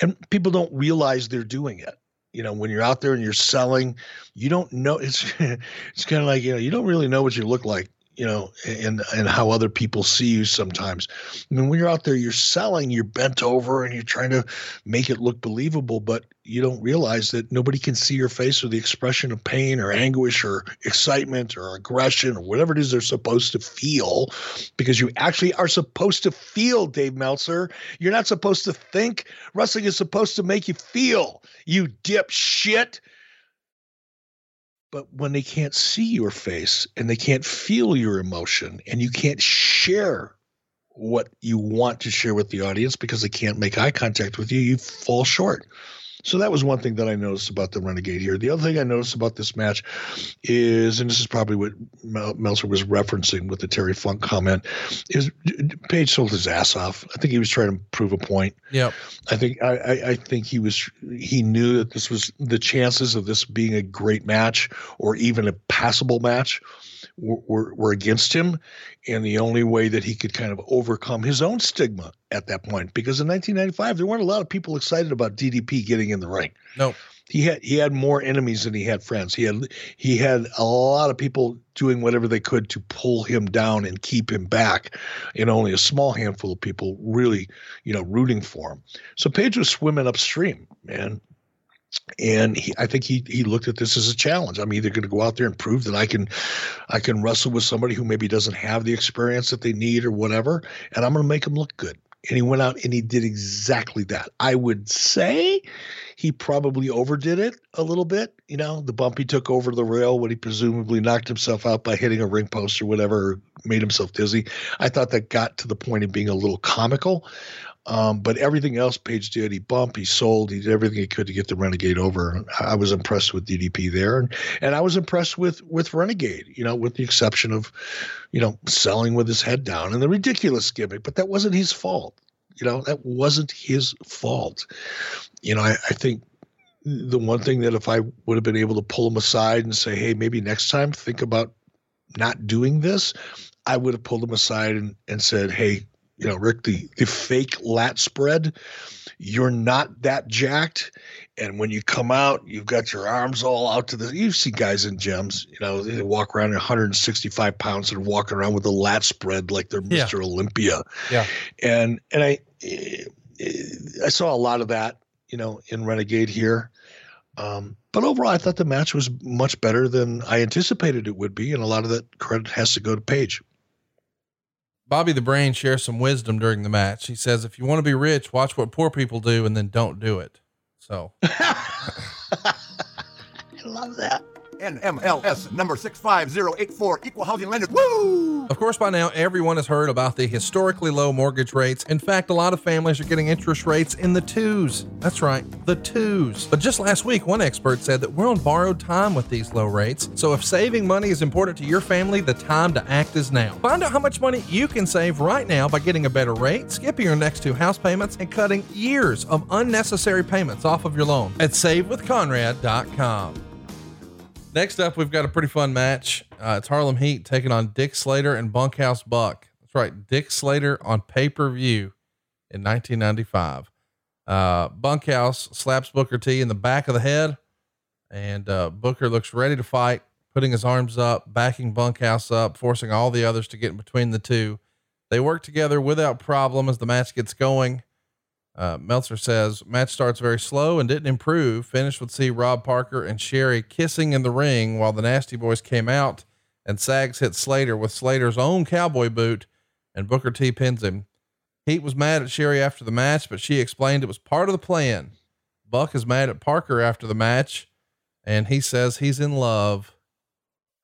And people don't realize they're doing it you know when you're out there and you're selling you don't know it's it's kind of like you know you don't really know what you look like you know, and and how other people see you sometimes. I mean, when you're out there, you're selling, you're bent over, and you're trying to make it look believable, but you don't realize that nobody can see your face or the expression of pain or anguish or excitement or aggression or whatever it is they're supposed to feel, because you actually are supposed to feel, Dave Meltzer. You're not supposed to think. Wrestling is supposed to make you feel. You dip shit. But when they can't see your face and they can't feel your emotion and you can't share what you want to share with the audience because they can't make eye contact with you, you fall short. So that was one thing that I noticed about the Renegade here. The other thing I noticed about this match is, and this is probably what Mel- Meltzer was referencing with the Terry Funk comment, is Page sold his ass off. I think he was trying to prove a point. Yeah, I think I, I, I think he was he knew that this was the chances of this being a great match or even a passable match were, were, against him. And the only way that he could kind of overcome his own stigma at that point, because in 1995, there weren't a lot of people excited about DDP getting in the ring. No. He had he had more enemies than he had friends. He had he had a lot of people doing whatever they could to pull him down and keep him back, and only a small handful of people really, you know, rooting for him. So Page was swimming upstream, man and he, I think he he looked at this as a challenge. I'm either going to go out there and prove that I can I can wrestle with somebody who maybe doesn't have the experience that they need or whatever, and I'm going to make him look good. And he went out and he did exactly that. I would say he probably overdid it a little bit. You know, the bump he took over the rail when he presumably knocked himself out by hitting a ring post or whatever, or made himself dizzy. I thought that got to the point of being a little comical. Um, but everything else Page did, he bumped, he sold, he did everything he could to get the Renegade over. I was impressed with DDP there, and and I was impressed with with Renegade. You know, with the exception of, you know, selling with his head down and the ridiculous gimmick, but that wasn't his fault. You know, that wasn't his fault. You know, I, I think the one thing that if I would have been able to pull him aside and say, hey, maybe next time think about not doing this, I would have pulled him aside and, and said, hey, you know, Rick, the, the fake lat spread, you're not that jacked. And when you come out, you've got your arms all out to the. You see guys in gyms, you know, they walk around at 165 pounds and walking around with a lat spread like they're yeah. Mr. Olympia. Yeah. And and I I saw a lot of that, you know, in Renegade here. Um, but overall, I thought the match was much better than I anticipated it would be, and a lot of that credit has to go to Page. Bobby the Brain shares some wisdom during the match. He says, if you want to be rich, watch what poor people do and then don't do it. So I love that. NMLS number 65084, equal housing lender. Woo! Of course, by now, everyone has heard about the historically low mortgage rates. In fact, a lot of families are getting interest rates in the twos. That's right, the twos. But just last week, one expert said that we're on borrowed time with these low rates. So if saving money is important to your family, the time to act is now. Find out how much money you can save right now by getting a better rate, skipping your next two house payments, and cutting years of unnecessary payments off of your loan at savewithconrad.com. Next up, we've got a pretty fun match. Uh, it's Harlem Heat taking on Dick Slater and Bunkhouse Buck. That's right, Dick Slater on pay per view in 1995. Uh, Bunkhouse slaps Booker T in the back of the head, and uh, Booker looks ready to fight, putting his arms up, backing Bunkhouse up, forcing all the others to get in between the two. They work together without problem as the match gets going. Uh, Meltzer says match starts very slow and didn't improve. Finished would see Rob Parker and Sherri kissing in the ring while the Nasty Boys came out and Sags hit Slater with Slater's own cowboy boot and Booker T pins him. Heat was mad at Sherri after the match, but she explained it was part of the plan. Buck is mad at Parker after the match and he says he's in love.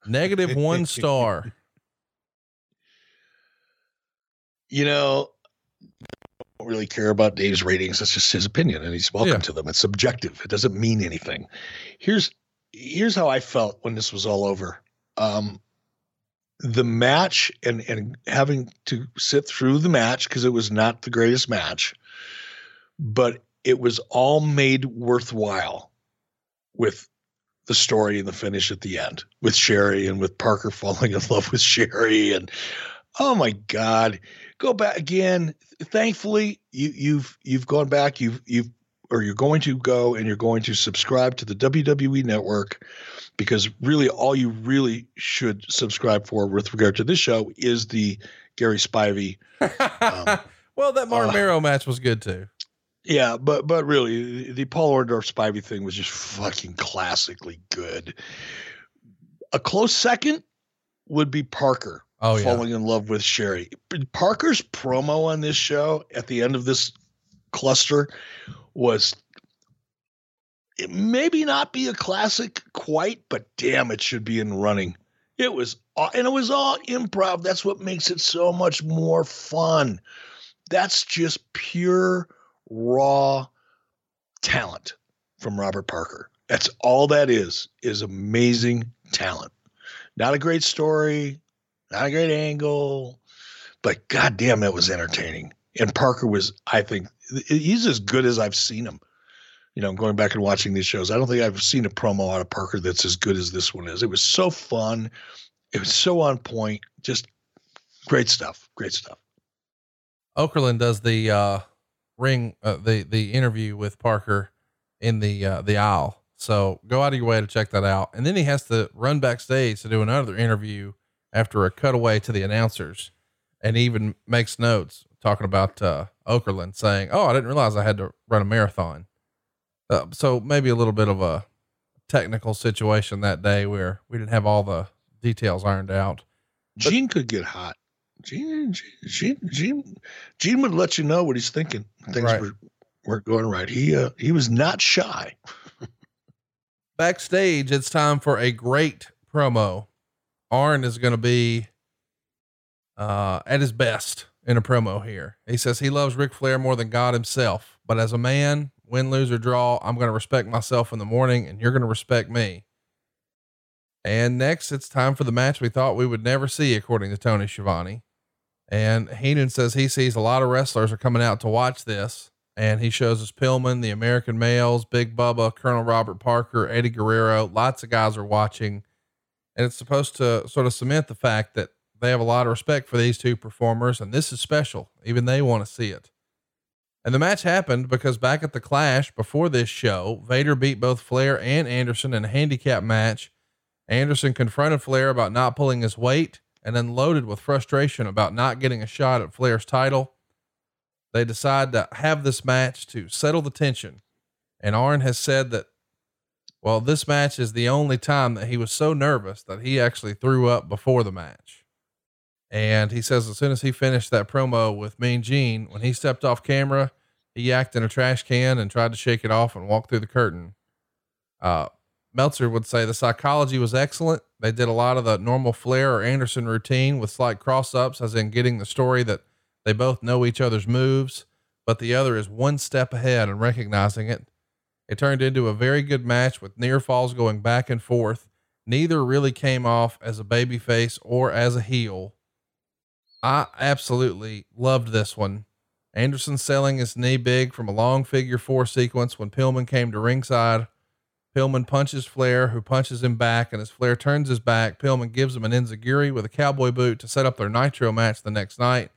Negative one star. You know, really care about Dave's ratings. That's just his opinion, and he's welcome yeah. to them. It's subjective. It doesn't mean anything. Here's here's how I felt when this was all over. Um, the match and and having to sit through the match because it was not the greatest match, but it was all made worthwhile with the story and the finish at the end with Sherri and with Parker falling in love with Sherri and oh my god go back again. Thankfully, you, you've you've gone back. You've you've or you're going to go and you're going to subscribe to the WWE network because really all you really should subscribe for with regard to this show is the Gary Spivey. Um, well, that Marc uh, Mero match was good too. Yeah, but but really the, the Paul Orndorff Spivey thing was just fucking classically good. A close second would be Parker oh, yeah. falling in love with Sherri. Parker's promo on this show at the end of this cluster was it maybe not be a classic quite, but damn, it should be in running. It was, and it was all improv. That's what makes it so much more fun. That's just pure, raw talent from Robert Parker. That's all that is, is amazing talent. Not a great story, not a great angle, but goddamn, it was entertaining. And Parker was, I think, he's as good as I've seen him. You know, going back and watching these shows, I don't think I've seen a promo out of Parker that's as good as this one is. It was so fun. It was so on point. Just great stuff. Great stuff. Okerlund does the uh, ring, uh, the the interview with Parker in the uh, the aisle. So go out of your way to check that out. And then he has to run backstage to do another interview after a cutaway to the announcers, and even makes notes talking about uh, Okerlund saying, "Oh, I didn't realize I had to run a marathon." Uh, so maybe a little bit of a technical situation that day where we didn't have all the details ironed out. But, Gene could get hot. Gene, Gene, Gene, Gene would let you know what he's thinking. Things right. were weren't going right. He uh, he was not shy. Backstage, it's time for a great promo. Arn is going to be uh, at his best in a promo here. He says he loves Ric Flair more than God himself, but as a man, win, lose, or draw, I'm going to respect myself in the morning, and you're going to respect me. And next, it's time for the match we thought we would never see, according to Tony Schiavone. And Heenan says he sees a lot of wrestlers are coming out to watch this. And he shows us Pillman, the American males, Big Bubba, Colonel Robert Parker, Eddie Guerrero. Lots of guys are watching. And it's supposed to sort of cement the fact that they have a lot of respect for these two performers, and this is special. Even they want to see it. And the match happened because back at the Clash before this show, Vader beat both Flair and Anderson in a handicap match. Anderson confronted Flair about not pulling his weight and then loaded with frustration about not getting a shot at Flair's title. They decide to have this match to settle the tension. And Arn has said that, well, this match is the only time that he was so nervous that he actually threw up before the match. And he says as soon as he finished that promo with Mean Gene, when he stepped off camera, he yacked in a trash can and tried to shake it off and walk through the curtain. Uh, Meltzer would say the psychology was excellent. They did a lot of the normal Flair or Anderson routine with slight cross ups, as in getting the story that they both know each other's moves, but the other is one step ahead and recognizing it. It turned into a very good match with near falls going back and forth. Neither really came off as a babyface or as a heel. I absolutely loved this one. Anderson selling his knee big from a long figure four sequence when Pillman came to ringside. Pillman punches Flair, who punches him back, and as Flair turns his back, Pillman gives him an enziguri with a cowboy boot to set up their nitro match the next night.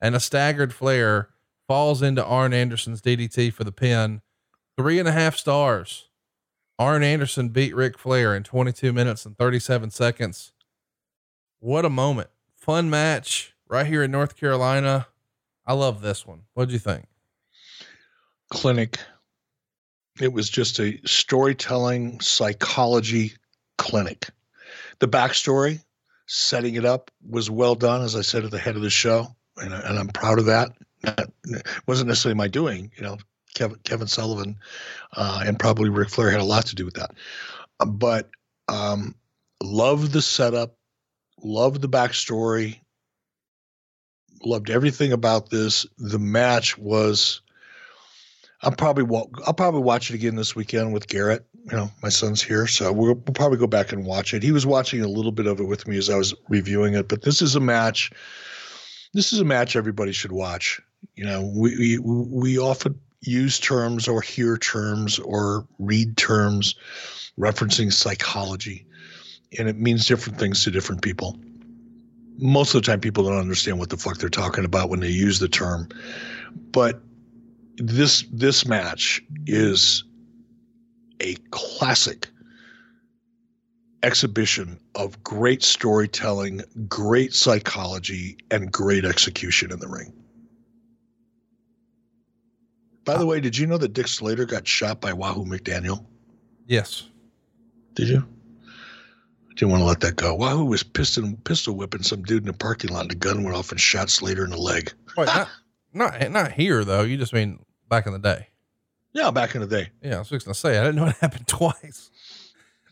And a staggered Flair falls into Arn Anderson's DDT for the pin. Three and a half stars. Arn Anderson beat Ric Flair in 22 minutes and 37 seconds. What a moment. Fun match right here in North Carolina. I love this one. What'd you think? Clinic. It was just a storytelling psychology clinic. The backstory, setting it up, was well done, as I said at the head of the show, and, and I'm proud of that. That wasn't necessarily my doing, you know. Kevin, Kevin Sullivan uh, and probably Ric Flair had a lot to do with that. Uh, but um, love the setup, love the backstory, loved everything about this. The match was. I'll probably I'll probably watch it again this weekend with Garrett. You know, my son's here, so we'll, we'll probably go back and watch it. He was watching a little bit of it with me as I was reviewing it, but this is a match. This is a match everybody should watch. You know, we we, we often use terms or hear terms or read terms referencing psychology, and it means different things to different people most of the time people don't understand what the fuck they're talking about when they use the term. But this this match is a classic exhibition of great storytelling, great psychology, and great execution in the ring. By the uh, way, did you know that Dick Slater got shot by Wahoo McDaniel? Yes. Did you? I didn't want to let that go. Wahoo was pistol pistol whipping some dude in the parking lot, and the gun went off and shot Slater in the leg. Wait, not, not not here though. You just mean back in the day. Yeah, back in the day. Yeah, I was just gonna say I didn't know it happened twice.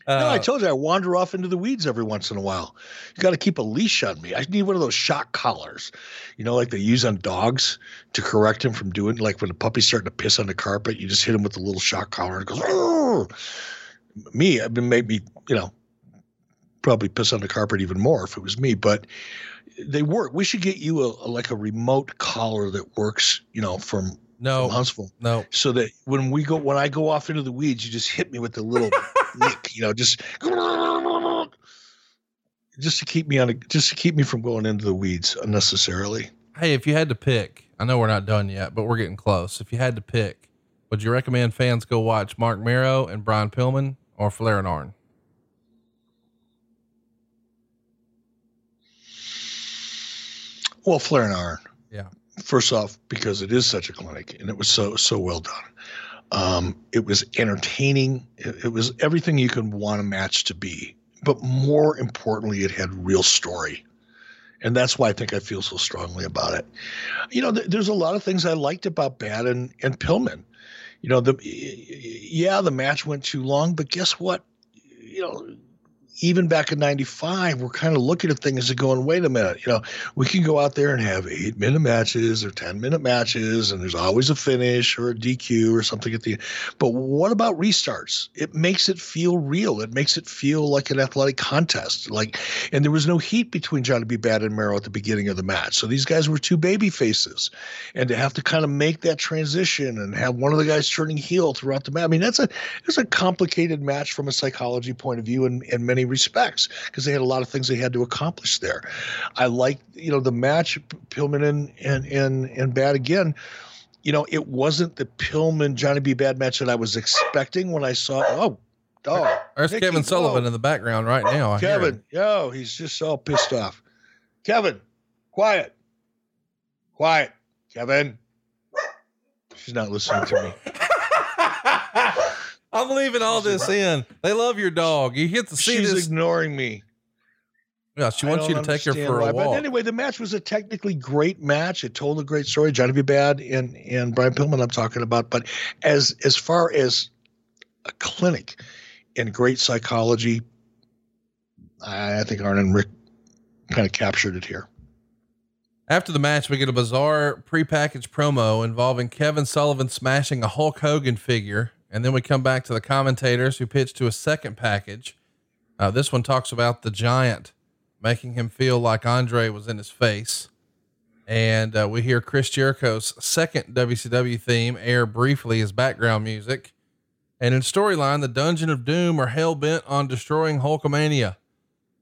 No, I Uh, told you I wander off into the weeds every once in a while. You got to keep a leash on me. I need one of those shock collars, you know, like they use on dogs to correct him from doing. Like when a puppy's starting to piss on the carpet, you just hit him with a little shock collar and it goes. "Arr!" Me, I've been made me, you know, probably piss on the carpet even more if it was me. But they work. We should get you a, a like a remote collar that works, you know, from, no, Huntsville no. so that when we go when I go off into the weeds, you just hit me with the little nick, you know, just just to keep me on a, just to keep me from going into the weeds unnecessarily. Hey, if you had to pick, I know we're not done yet, but we're getting close. If you had to pick, would you recommend fans go watch Marc Mero and Brian Pillman or Flair and Arn? Well, Flair and Arn. Yeah. First off, because it is such a clinic and it was so so well done. Um, it was entertaining. It, it was everything you could want a match to be. But more importantly, it had real story. And that's why I think I feel so strongly about it. You know, th- there's a lot of things I liked about Badd and, and Pillman. You know, the yeah, the match went too long, but guess what? You know, even back in 95 we're kind of looking at things and going wait a minute you know we can go out there and have eight minute matches or 10 minute matches and there's always a finish or a dq or something at the end. But what about restarts? It makes it feel real. It makes it feel like an athletic contest like and there was no heat between johnny b. Badd and merrill at the beginning of the match. So these guys were two baby faces and to have to kind of make that transition and have one of the guys turning heel throughout the match i mean that's a it's a complicated match from a psychology point of view in, in many respects because they had a lot of things they had to accomplish there. I like you know the match Pillman and and and and Bad again. You know it wasn't the Pillman Johnny B Badd match that I was expecting when I saw. Oh, dog. There's Kevin Sullivan whoa. in the background right now. I Kevin, yo, he's just all pissed off. Kevin, quiet, quiet, Kevin. She's not listening to me. I'm leaving all this in. They love your dog. You get to see She's this. ignoring me. Yeah, she wants you to take her for a why. But walk. anyway, the match was a technically great match. It told a great story. Johnny B. Badd and and Brian Pillman, I'm talking about. But as as far as a clinic in great psychology, I, I think Arn and Ric kind of captured it here. After the match, we get a bizarre prepackaged promo involving Kevin Sullivan smashing a Hulk Hogan figure. And then we come back to the commentators who pitch to a second package. Uh, this one talks about the giant making him feel like Andre was in his face. And uh, we hear Chris Jericho's second WCW theme air briefly as background music. And in storyline, the Dungeon of Doom are hell bent on destroying Hulkamania.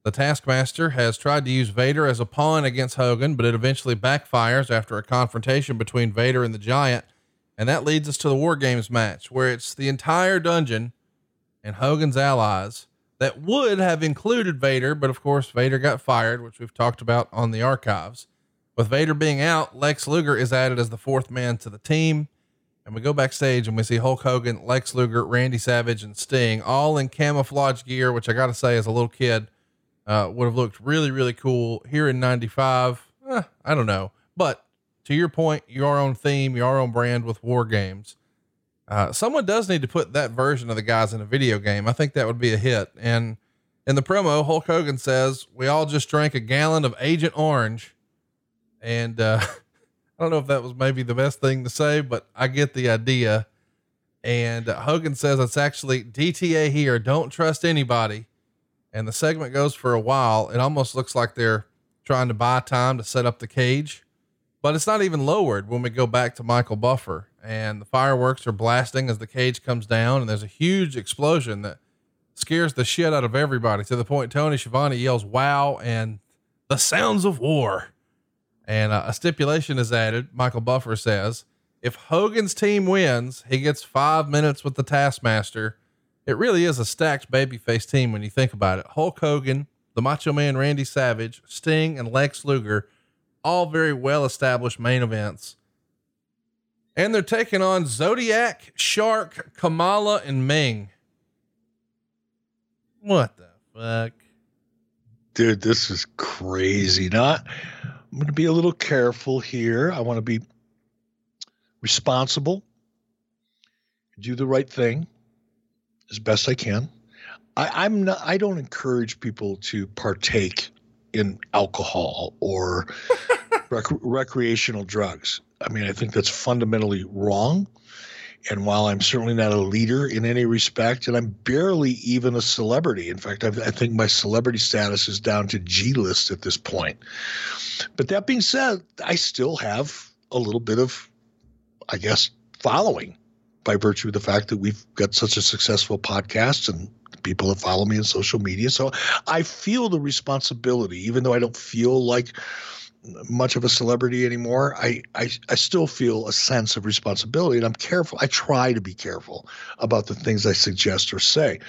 The Taskmaster has tried to use Vader as a pawn against Hogan, but it eventually backfires after a confrontation between Vader and the Giant. And that leads us to the War Games match, where it's the entire dungeon and Hogan's allies that would have included Vader, but of course, Vader got fired, which we've talked about on the archives. With Vader being out, Lex Luger is added as the fourth man to the team. And we go backstage and we see Hulk Hogan, Lex Luger, Randy Savage, and Sting all in camouflage gear, which I got to say, as a little kid, uh, would have looked really, really cool here in 95. Eh, I don't know. But to your point, your own theme, your own brand with war games. Uh, someone does need to put that version of the guys in a video game. I think that would be a hit. And in the promo, Hulk Hogan says, We all just drank a gallon of Agent Orange. And uh, I don't know if that was maybe the best thing to say, but I get the idea. And uh, Hogan says it's actually DTA here. Don't trust anybody. And the segment goes for a while. It almost looks like they're trying to buy time to set up the cage, but it's not even lowered when we go back to Michael Buffer and the fireworks are blasting as the cage comes down. And there's a huge explosion that scares the shit out of everybody to the point Tony Schiavone yells, wow, and the sounds of war. And uh, a stipulation is added. Michael Buffer says, if Hogan's team wins, he gets five minutes with the Taskmaster. It really is a stacked babyface team when you think about it. Hulk Hogan, the Macho Man Randy Savage, Sting, and Lex Luger, all very well established main events. And they're taking on Zodiac, Shark, Kamala, and Meng. What the fuck? Dude, this is crazy. Not I'm going to be a little careful here. I want to be responsible. do the right thing as best I can. I, I'm not. I don't encourage people to partake in alcohol or rec- recreational drugs. I mean, I think that's fundamentally wrong. And while I'm certainly not a leader in any respect, and I'm barely even a celebrity, in fact, I, I think my celebrity status is down to G list at this point. But that being said, I still have a little bit of, I guess, following by virtue of the fact that we've got such a successful podcast and people that follow me on social media. So I feel the responsibility, even though I don't feel like much of a celebrity anymore, I, I I still feel a sense of responsibility, and I'm careful. I try to be careful about the things I suggest or say,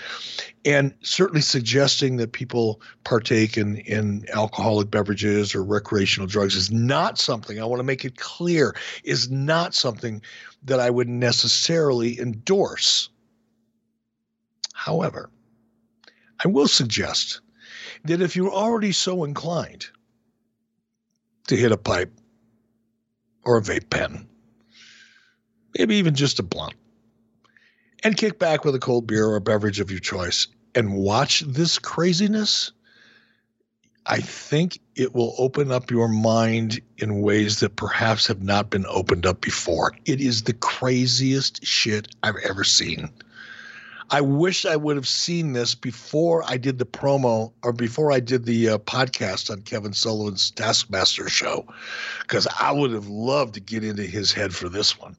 and certainly suggesting that people partake in in alcoholic beverages or recreational drugs is not something I want to make it clear is not something that I would necessarily endorse. However, I will suggest that if you're already so inclined to hit a pipe or a vape pen, maybe even just a blunt, and kick back with a cold beer or a beverage of your choice and watch this craziness, I think it will open up your mind in ways that perhaps have not been opened up before. It is the craziest shit I've ever seen. I wish I would have seen this before I did the promo or before I did the uh, podcast on Kevin Sullivan's Taskmaster show, because I would have loved to get into his head for this one.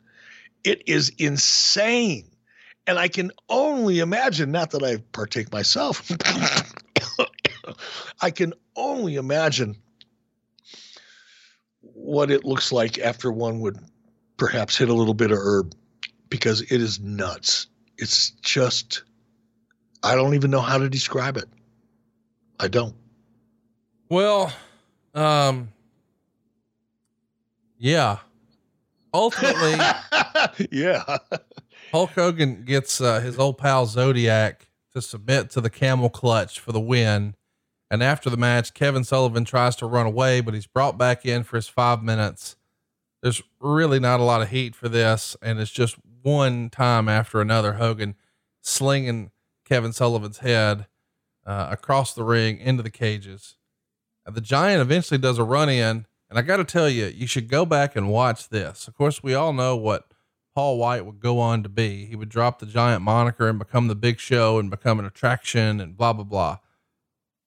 It is insane. And I can only imagine, not that I partake myself, I can only imagine what it looks like after one would perhaps hit a little bit of herb because it is nuts it's just I don't even know how to describe it. I don't. Well, um yeah. Ultimately, yeah. Hulk Hogan gets uh, his old pal Zodiac to submit to the camel clutch for the win. And after the match, Kevin Sullivan tries to run away, but he's brought back in for his five minutes. There's really not a lot of heat for this, and it's just one time after another, Hogan slinging Kevin Sullivan's head uh, across the ring into the cages. And the Giant eventually does a run in, and I got to tell you, you should go back and watch this. Of course, we all know what Paul White would go on to be. He would drop the Giant moniker and become the Big Show and become an attraction and blah blah blah.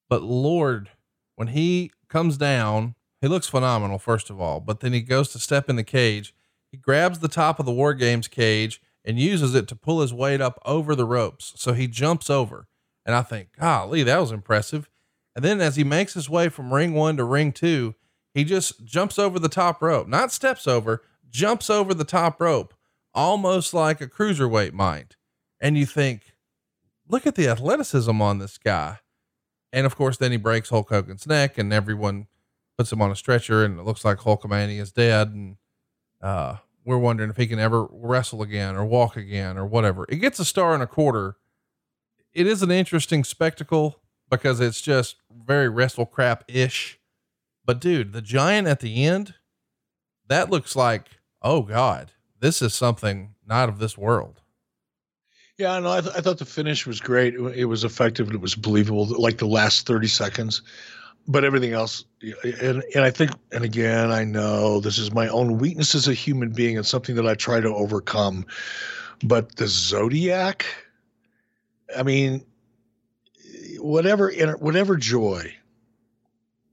But Lord, when he comes down, he looks phenomenal first of all, but then he goes to step in the cage he grabs the top of the War Games cage and uses it to pull his weight up over the ropes. So he jumps over. And I think, golly, that was impressive. And then as he makes his way from ring one to ring two, he just jumps over the top rope, not steps over, jumps over the top rope, almost like a cruiserweight might. And you think, look at the athleticism on this guy. And of course, then he breaks Hulk Hogan's neck and everyone puts him on a stretcher and it looks like Hulkamania is dead. And, uh, we're wondering if he can ever wrestle again or walk again or whatever. It gets a star and a quarter. It is an interesting spectacle because it's just very wrestle crap ish. But dude, the giant at the end, that looks like, oh God, this is something not of this world. Yeah, no, I, th- I thought the finish was great. It, it was effective and it was believable. Like the last 30 seconds but everything else and and I think and again I know this is my own weakness as a human being and something that I try to overcome but the zodiac I mean whatever whatever joy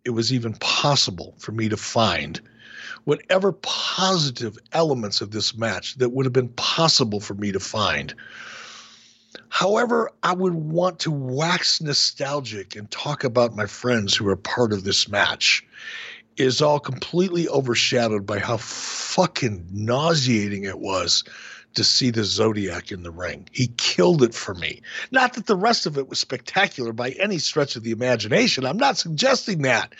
it was even possible for me to find whatever positive elements of this match that would have been possible for me to find However, I would want to wax nostalgic and talk about my friends who were part of this match is all completely overshadowed by how fucking nauseating it was to see the Zodiac in the ring. He killed it for me. Not that the rest of it was spectacular by any stretch of the imagination. I'm not suggesting that.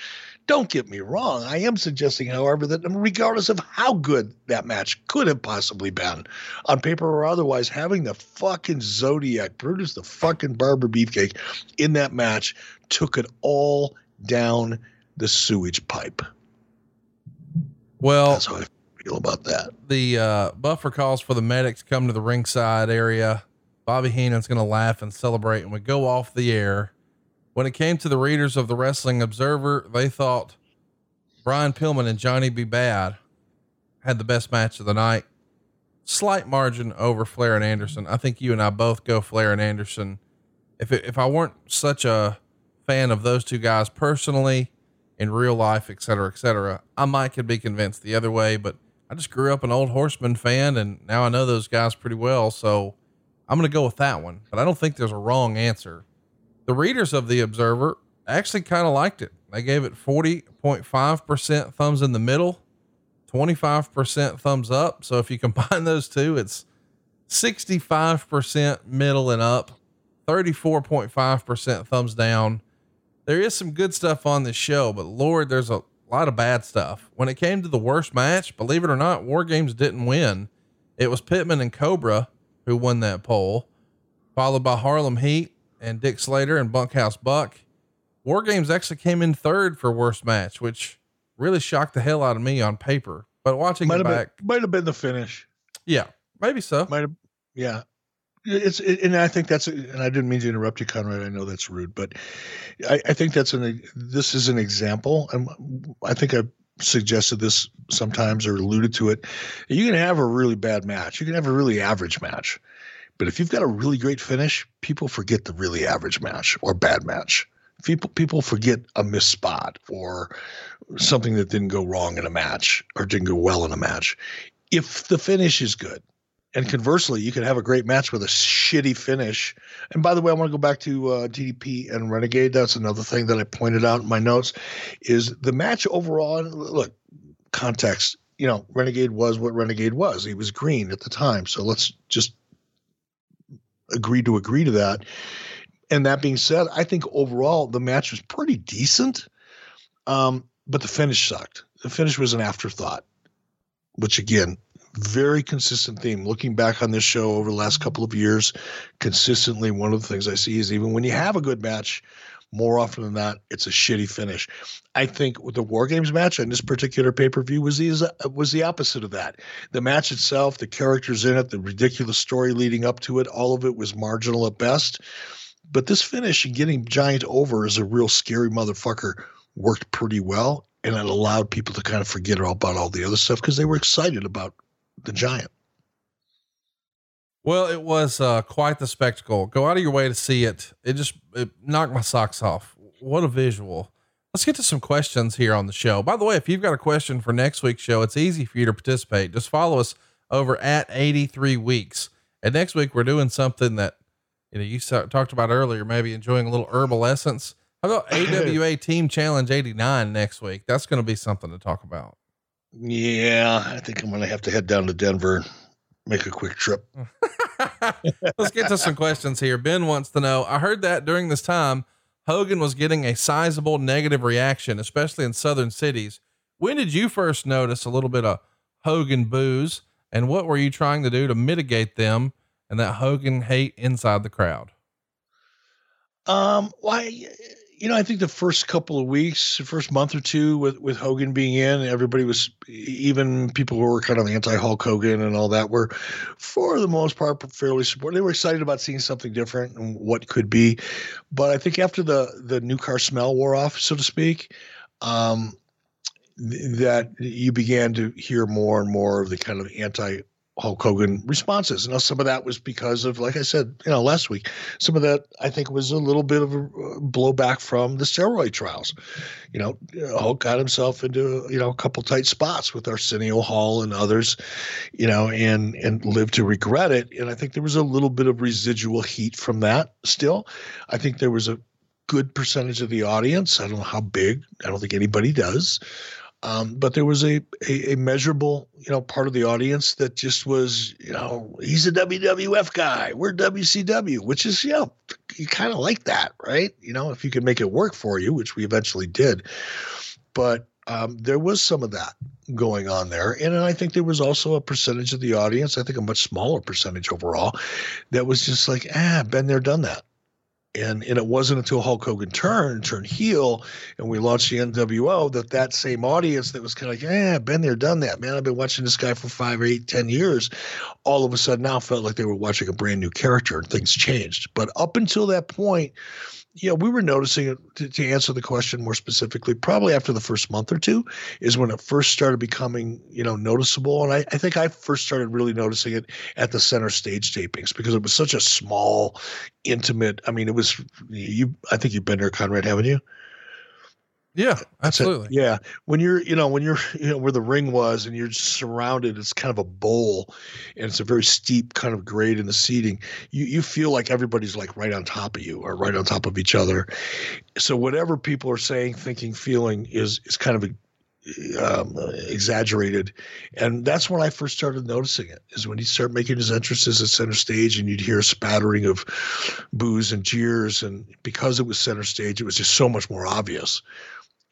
Don't get me wrong. I am suggesting, however, that regardless of how good that match could have possibly been on paper or otherwise, having the fucking Zodiac, Brutus the fucking Barber Beefcake in that match took it all down the sewage pipe. Well, that's how I feel about that. The uh, buffer calls for the medics to come to the ringside area. Bobby Heenan's going to laugh and celebrate, and we go off the air. When it came to the readers of the Wrestling Observer, they thought Brian Pillman and Johnny B. Badd had the best match of the night. Slight margin over Flair and Anderson. I think you and I both go Flair and Anderson. If it, if I weren't such a fan of those two guys personally, in real life, et cetera, et cetera, I might could be convinced the other way. But I just grew up an old Horseman fan, and now I know those guys pretty well. So I'm going to go with that one. But I don't think there's a wrong answer. The readers of the Observer actually kind of liked it. They gave it 40.5% thumbs in the middle, 25% thumbs up. So if you combine those two, it's 65% middle and up, 34.5% thumbs down. There is some good stuff on this show, but Lord, there's a lot of bad stuff. When it came to the worst match, believe it or not, War Games didn't win. It was Pittman and Cobra who won that poll, followed by Harlem Heat and Dick Slater and Bunkhouse Buck. War Games actually came in third for worst match, which really shocked the hell out of me on paper. But watching might it back, been, might have been the finish. yeah, maybe so. Might have, yeah. It's it, and I think that's and I didn't mean to interrupt you, Conrad. I know that's rude, but I, I think that's an this is an example, and I think I suggested this sometimes or alluded to it. You can have a really bad match, you can have a really average match, but if you've got a really great finish, people forget the really average match or bad match. People people forget a missed spot or something that didn't go wrong in a match or didn't go well in a match. If the finish is good, and conversely, you can have a great match with a shitty finish. And by the way, I want to go back to uh, DDP and Renegade. That's another thing that I pointed out in my notes is the match overall. Look, context. You know, Renegade was what Renegade was. He was green at the time. So let's just agree to agree to that. And that being said, I think overall the match was pretty decent. Um, but the finish sucked. The finish was an afterthought, which again, very consistent theme. Looking back on this show over the last couple of years, consistently one of the things I see is even when you have a good match, more often than not, it's a shitty finish. I think the War Games match on this particular pay per view was the was the opposite of that. The match itself, the characters in it, the ridiculous story leading up to it, all of it was marginal at best. But this finish and getting Giant over as a real scary motherfucker worked pretty well, and it allowed people to kind of forget about all the other stuff because they were excited about the Giant. Well, it was uh, quite the spectacle. Go out of your way to see it. It just it knocked my socks off. What a visual. Let's get to some questions here on the show. By the way, if you've got a question for next week's show, it's easy for you to participate. Just follow us over at 83 weeks. And next week we're doing something that you know you talked about earlier, maybe enjoying a little herbal essence. How about AWA Team Challenge 89 next week? That's going to be something to talk about. Yeah, I think I'm going to have to head down to Denver, make a quick trip. Let's get to some questions here. Ben wants to know I heard that during this time, Hogan was getting a sizable negative reaction, especially in southern cities. When did you first notice a little bit of Hogan boos, and what were you trying to do to mitigate them and that Hogan hate inside the crowd? Um, why? You know, I think the first couple of weeks, the first month or two with, with Hogan being in, everybody was, even people who were kind of anti Hulk Hogan and all that were, for the most part, fairly supportive. They were excited about seeing something different and what could be. But I think after the, the new car smell wore off, so to speak, um, that you began to hear more and more of the kind of anti Hulk Hogan responses. Now, some of that was because of, like I said, you know, last week, some of that I think was a little bit of a uh, blowback from the steroid trials. You know, Hulk got himself into, you know, a couple tight spots with Arsenio Hall and others, you know, and, and lived to regret it. And I think there was a little bit of residual heat from that still. I think there was a good percentage of the audience. I don't know how big, I don't think anybody does. Um, but there was a, a, a measurable, you know, part of the audience that just was, you know, he's a WWF guy. We're WCW, which is, you know, you kind of like that, right? You know, if you can make it work for you, which we eventually did. But um, there was some of that going on there. And I think there was also a percentage of the audience, I think a much smaller percentage overall, that was just like, ah, been there, done that. And and it wasn't until Hulk Hogan turned turned heel and we launched the NWO that that same audience that was kind of like yeah I've been there done that man. I've been watching this guy for five eight ten years. All of a sudden now felt like they were watching a brand new character and things changed. But up until that point yeah, we were noticing it to, to, answer the question more specifically, probably after the first month or two is when it first started becoming, you know, noticeable. And I, I think I first started really noticing it at the center stage tapings because it was such a small, intimate. I mean, it was you. I think you've been there, Conrad, haven't you? Yeah, absolutely. yeah. When you're, you know, when you're, you know, where the ring was and you're surrounded, it's kind of a bowl and it's a very steep kind of grade in the seating. You, you feel like everybody's like right on top of you or right on top of each other. So whatever people are saying, thinking, feeling is, is kind of a, um, exaggerated. And that's when I first started noticing it is when he started making his entrances at center stage and you'd hear a spattering of boos and jeers. And because it was center stage, it was just so much more obvious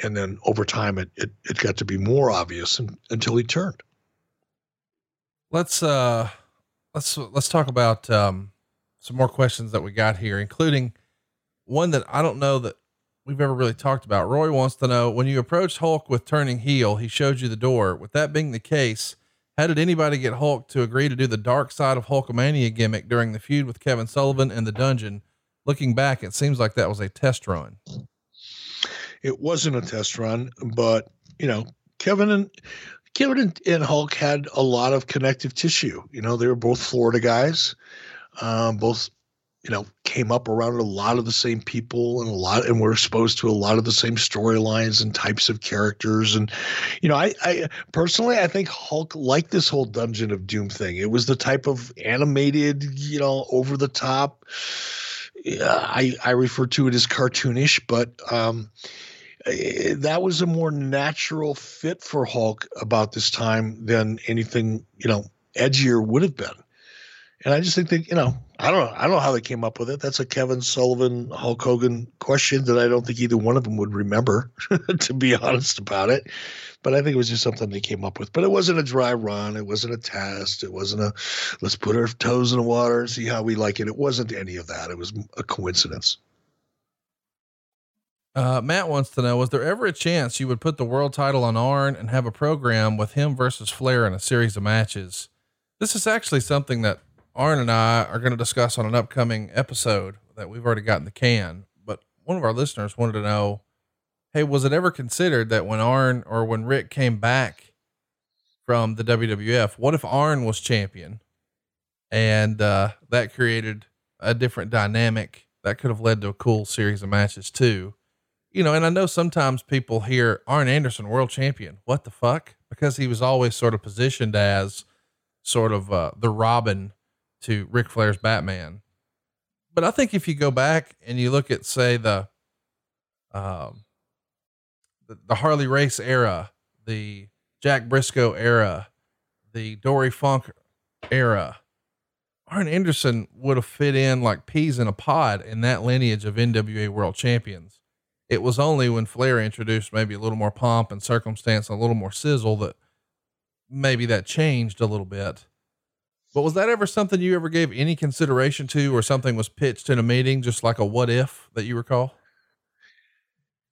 and then over time it it, it got to be more obvious and, until he turned. Let's uh let's let's talk about um some more questions that we got here including one that i don't know that we've ever really talked about. Roy wants to know when you approached hulk with turning heel he showed you the door. With that being the case how did anybody get hulk to agree to do the dark side of hulkamania gimmick during the feud with kevin sullivan in the dungeon? Looking back it seems like that was a test run it wasn't a test run, but you know, Kevin and Kevin and, and Hulk had a lot of connective tissue. You know, they were both Florida guys, um, both you know came up around a lot of the same people and a lot and were exposed to a lot of the same storylines and types of characters. And you know I, I personally i think hulk liked this whole dungeon of doom thing. It was the type of animated you know over the top. I i refer to it as cartoonish but um Eh, that was a more natural fit for Hulk about this time than anything, you know, edgier would have been. And I just think that, you know, I don't know. I don't know how they came up with it. That's a Kevin Sullivan, Hulk Hogan question that I don't think either one of them would remember, to be honest about it. But I think it was just something they came up with. But it wasn't a dry run. It wasn't a test. It wasn't a let's put our toes in the water and see how we like it. It wasn't any of that. It was a coincidence. Uh, Matt wants to know Was there ever a chance you would put the world title on Arn and have a program with him versus Flair in a series of matches? This is actually something that Arn and I are going to discuss on an upcoming episode that we've already got in the can. But one of our listeners wanted to know Hey, was it ever considered that when Arn or when Ric came back from the WWF, what if Arn was champion? And uh, that created a different dynamic that could have led to a cool series of matches too you know, and I know sometimes people hear Arn Anderson world champion. What the fuck? Because he was always sort of positioned as sort of uh, the Robin to Ric Flair's Batman. But I think if you go back and you look at, say, the um, the, the Harley Race era, the Jack Brisco era, the Dory Funk era, Arn Anderson would have fit in like peas in a pod in that lineage of NWA world champions it was only when Flair introduced maybe a little more pomp and circumstance, a little more sizzle that maybe that changed a little bit. But was that ever something you ever gave any consideration to, or something was pitched in a meeting, just like a what if that you recall?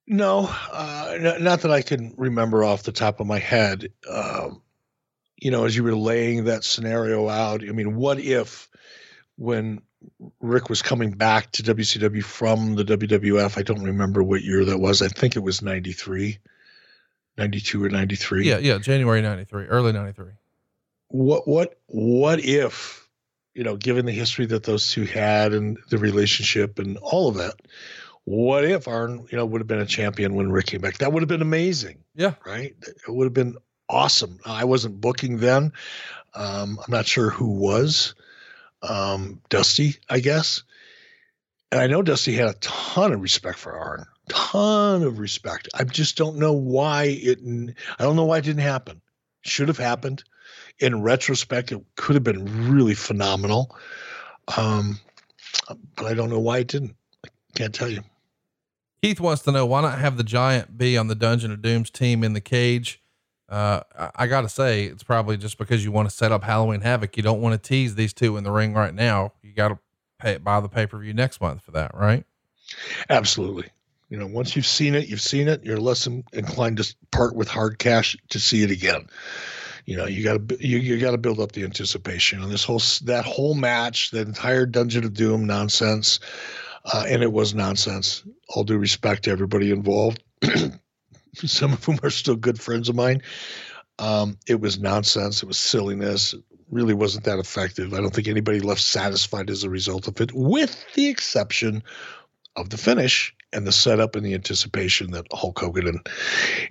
No, uh, n- not that I can remember off the top of my head. Um, you know, as you were laying that scenario out, I mean, what if when Ric was coming back to WCW from the WWF. I don't remember what year that was. I think it was 93, 92 or 93. Yeah, yeah, January 93, early 93. What what what if, you know, given the history that those two had and the relationship and all of that, what if Arn, you know, would have been a champion when Ric came back? That would have been amazing. Yeah. Right? It would have been awesome. I wasn't booking then. Um, I'm not sure who was um, Dusty, I guess. And I know Dusty had a ton of respect for Arn, ton of respect. I just don't know why it. I don't know why it didn't happen. Should have happened. In retrospect, it could have been really phenomenal. Um, but I don't know why it didn't. I can't tell you. Keith wants to know why not have the giant be on the Dungeon of Doom's team in the cage uh, I, got to say, it's probably just because you want to set up Halloween Havoc. You don't want to tease these two in the ring right now. You got to pay buy the pay per view next month for that, right? Absolutely. You know, once you've seen it, you've seen it. You're less inclined to part with hard cash to see it again. You know, you got to you, you got to build up the anticipation on this whole that whole match, the entire Dungeon of Doom nonsense, uh, and it was nonsense. All due respect to everybody involved, some of whom are still good friends of mine. Um, it was nonsense. It was silliness. It really wasn't that effective. I don't think anybody left satisfied as a result of it, with the exception of the finish and the setup and the anticipation that Hulk Hogan and,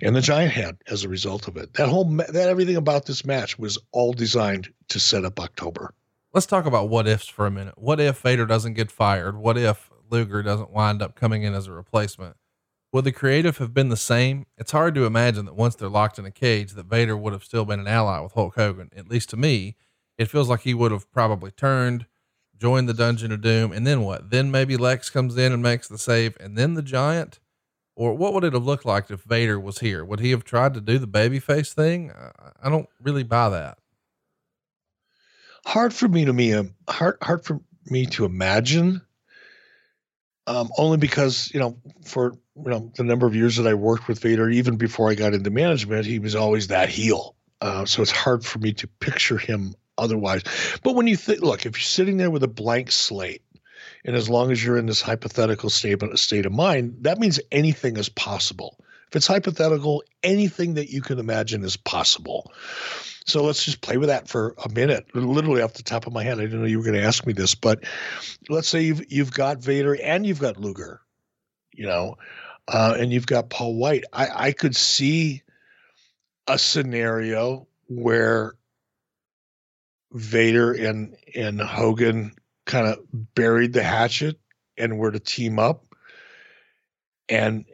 and the Giant had as a result of it. That whole that everything about this match was all designed to set up October. Let's talk about what ifs for a minute. What if Vader doesn't get fired? What if Luger doesn't wind up coming in as a replacement? Would the creative have been the same? It's hard to imagine that once they're locked in a cage that Vader would have still been an ally with Hulk Hogan. At least to me, it feels like he would have probably turned joined the Dungeon of Doom, and then what? Then maybe Lex comes in and makes the save, and then the giant? Or what would it have looked like if Vader was here? Would he have tried to do the babyface thing? I don't really buy that. Hard for me to me, um, hard hard for me to imagine. Um, only because you know, for you know, the number of years that I worked with Vader, even before I got into management, he was always that heel. Uh, so it's hard for me to picture him otherwise. But when you think, look, if you're sitting there with a blank slate, and as long as you're in this hypothetical state, state of mind, that means anything is possible. If it's hypothetical, anything that you can imagine is possible. So let's just play with that for a minute. Literally off the top of my head, I didn't know you were going to ask me this, but let's say you've you've got Vader and you've got Luger, you know, uh, and you've got Paul White. I, I could see a scenario where Vader and and Hogan kind of buried the hatchet and were to team up and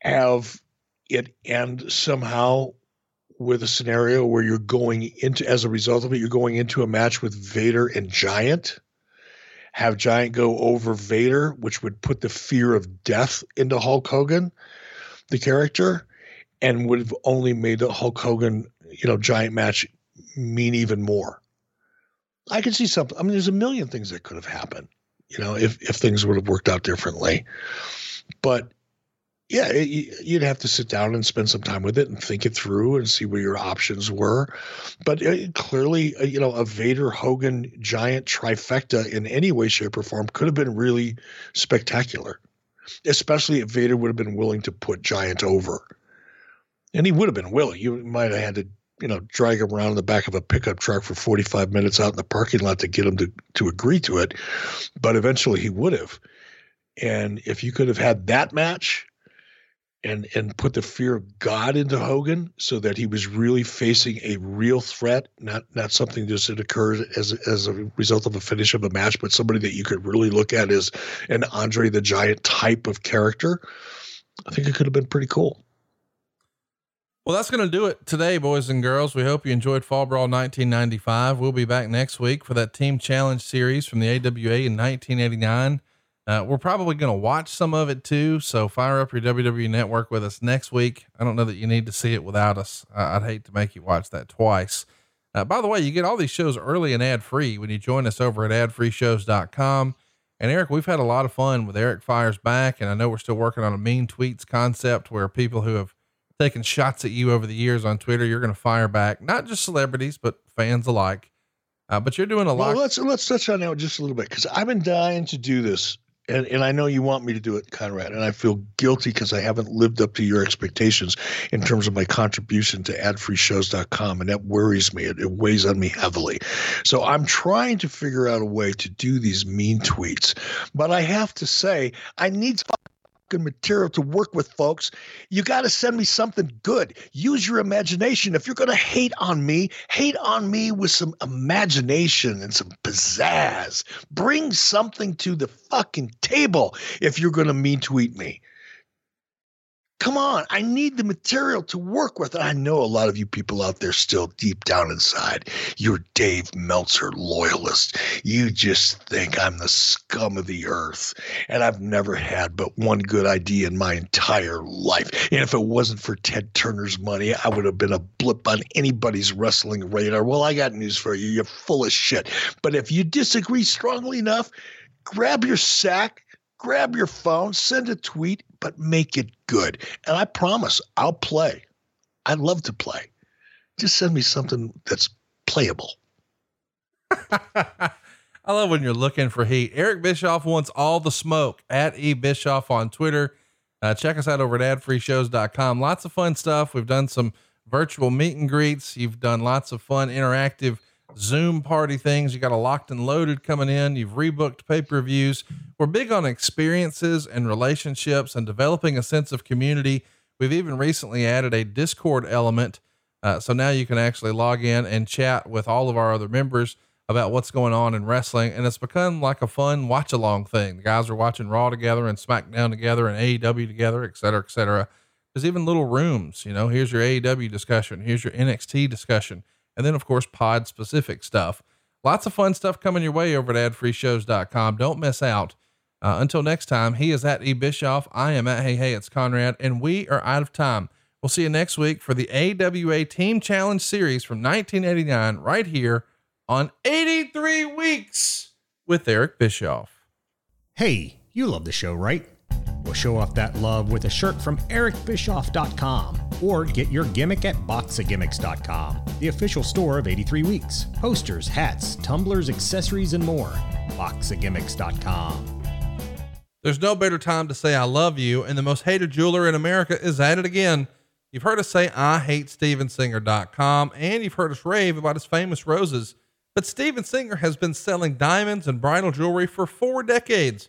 have it end somehow with a scenario where you're going into as a result of it you're going into a match with Vader and Giant have Giant go over Vader which would put the fear of death into Hulk Hogan the character and would have only made the Hulk Hogan you know Giant match mean even more I could see something. I mean, there's a million things that could have happened, you know, if if things would have worked out differently. But yeah, it, you'd have to sit down and spend some time with it and think it through and see what your options were. But uh, clearly, uh, you know, a Vader Hogan giant trifecta in any way, shape, or form could have been really spectacular, especially if Vader would have been willing to put Giant over. And he would have been willing. You might have had to you know, drag him around in the back of a pickup truck for 45 minutes out in the parking lot to get him to, to agree to it. But eventually he would have. And if you could have had that match and and put the fear of God into Hogan so that he was really facing a real threat, not not something just that occurred as as a result of a finish of a match, but somebody that you could really look at as an Andre the Giant type of character, I think it could have been pretty cool. Well, that's going to do it today, boys and girls. We hope you enjoyed Fall Brawl 1995. We'll be back next week for that Team Challenge series from the AWA in 1989. Uh, we're probably going to watch some of it too. So fire up your WWE network with us next week. I don't know that you need to see it without us. I'd hate to make you watch that twice. Uh, by the way, you get all these shows early and ad free when you join us over at adfreeshows.com. And Eric, we've had a lot of fun with Eric Fires Back. And I know we're still working on a mean tweets concept where people who have taken shots at you over the years on Twitter, you're going to fire back, not just celebrities, but fans alike. Uh, but you're doing a lot. Well, let's let's touch on that just a little bit because I've been dying to do this, and and I know you want me to do it, Conrad, and I feel guilty because I haven't lived up to your expectations in terms of my contribution to adfreeshows.com, and that worries me. It, it weighs on me heavily. So I'm trying to figure out a way to do these mean tweets, but I have to say I need material to work with, folks. You got to send me something good. Use your imagination. If you're going to hate on me, hate on me with some imagination and some pizzazz. Bring something to the fucking table if you're going to mean tweet me. Come on, I need the material to work with. And I know a lot of you people out there still deep down inside, you're Dave Meltzer loyalist. You just think I'm the scum of the earth. And I've never had but one good idea in my entire life. And if it wasn't for Ted Turner's money, I would have been a blip on anybody's wrestling radar. Well, I got news for you. You're full of shit. But if you disagree strongly enough, grab your sack grab your phone, send a tweet, but make it good. And I promise I'll play. I love to play. Just send me something that's playable. I love when you're looking for heat. Eric Bischoff wants all the smoke at E Bischoff on Twitter. Uh, check us out over at adfreeshows.com. Lots of fun stuff. We've done some virtual meet and greets. You've done lots of fun interactive Zoom party things. You got a locked and loaded coming in. You've rebooked pay per views. We're big on experiences and relationships and developing a sense of community. We've even recently added a Discord element. Uh, so now you can actually log in and chat with all of our other members about what's going on in wrestling. And it's become like a fun watch along thing. The guys are watching Raw together and SmackDown together and AEW together, et cetera, et cetera. There's even little rooms, you know, here's your AEW discussion, here's your NXT discussion, and then, of course, pod specific stuff. Lots of fun stuff coming your way over at adfreeshows.com. Don't miss out. Uh, until next time, he is at E. I am at Hey Hey, it's Conrad, and we are out of time. We'll see you next week for the AWA Team Challenge Series from 1989 right here on 83 Weeks with Eric Bischoff. Hey, you love the show, right? We'll show off that love with a shirt from ericbischoff.com or get your gimmick at boxagimmicks.com, the official store of 83 Weeks. Posters, hats, tumblers, accessories, and more. boxagimmicks.com. There's no better time to say I love you, and the most hated jeweler in America is at it again. You've heard us say I hate Stevensinger.com, and you've heard us rave about his famous roses. But Steven Singer has been selling diamonds and bridal jewelry for four decades.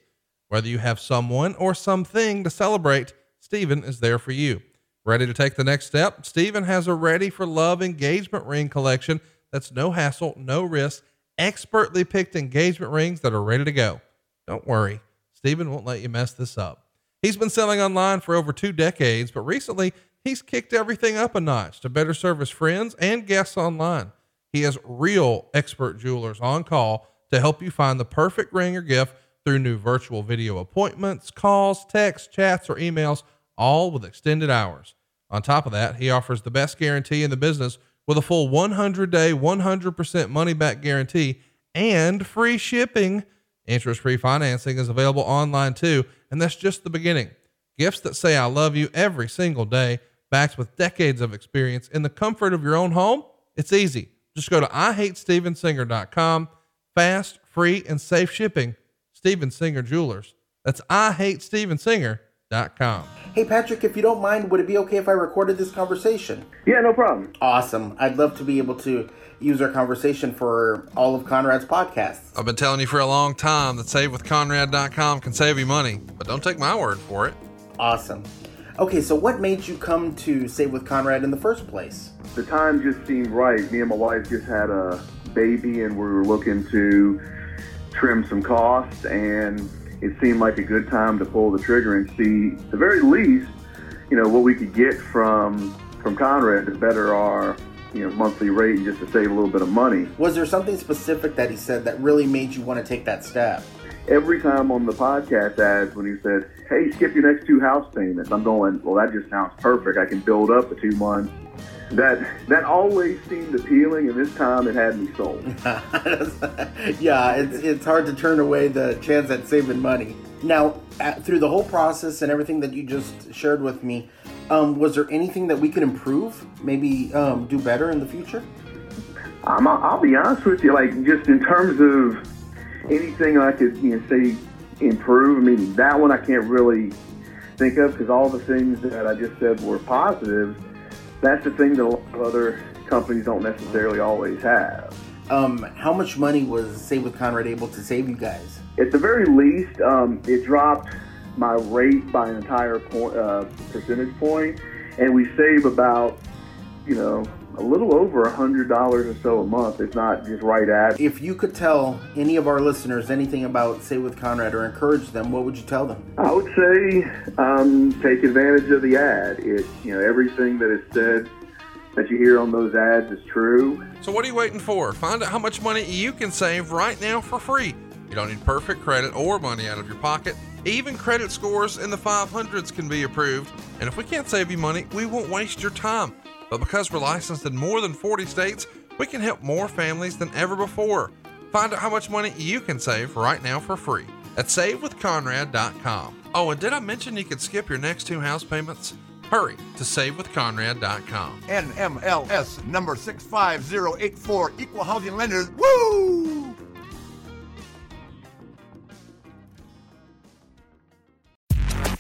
Whether you have someone or something to celebrate, Steven is there for you. Ready to take the next step? Steven has a ready for love engagement ring collection that's no hassle, no risk, expertly picked engagement rings that are ready to go. Don't worry, Steven won't let you mess this up. He's been selling online for over two decades, but recently he's kicked everything up a notch to better serve his friends and guests online. He has real expert jewelers on call to help you find the perfect ring or gift through new virtual video appointments, calls, texts, chats, or emails, all with extended hours. On top of that, he offers the best guarantee in the business with a full 100 day, 100% money back guarantee and free shipping. Interest free financing is available online too, and that's just the beginning. Gifts that say I love you every single day, backed with decades of experience in the comfort of your own home. It's easy. Just go to IHateStevenSinger.com. Fast, free, and safe shipping. Steven Singer Jewelers. That's IHateStevenSinger.com. Hey, Patrick, if you don't mind, would it be okay if I recorded this conversation? Yeah, no problem. Awesome. I'd love to be able to use our conversation for all of Conrad's podcasts. I've been telling you for a long time that SaveWithConrad.com can save you money, but don't take my word for it. Awesome. Okay, so what made you come to Save with Conrad in the first place? The time just seemed right. Me and my wife just had a baby, and we were looking to trim some costs, and it seemed like a good time to pull the trigger and see, at the very least, you know, what we could get from from Conrad to better our you know monthly rate just to save a little bit of money. Was there something specific that he said that really made you want to take that step? Every time on the podcast ads when he said, "Hey, skip your next two house payments," I'm going, "Well, that just sounds perfect. I can build up the two months." That that always seemed appealing, and this time it had me sold. yeah, it's it's hard to turn away the chance at saving money. Now, at, through the whole process and everything that you just shared with me, um, was there anything that we could improve, maybe um, do better in the future? I'm, I'll be honest with you, like just in terms of anything I could you know say improve. I mean, that one I can't really think of because all the things that I just said were positives. That's the thing that a lot of other companies don't necessarily always have. Um, how much money was Save with Conrad able to save you guys? At the very least, um, it dropped my rate by an entire point, uh, percentage point, and we save about, you know, a little over a hundred dollars or so a month. It's not just right at. If you could tell any of our listeners anything about Save with Conrad or encourage them, what would you tell them? I would say um, take advantage of the ad. It, you know, everything that is said that you hear on those ads is true. So what are you waiting for? Find out how much money you can save right now for free. You don't need perfect credit or money out of your pocket. Even credit scores in the 500s can be approved. And if we can't save you money, we won't waste your time. But because we're licensed in more than 40 states, we can help more families than ever before. Find out how much money you can save right now for free at savewithconrad.com. Oh, and did I mention you could skip your next two house payments? Hurry to savewithconrad.com. NMLS number 65084, equal housing lenders. Woo!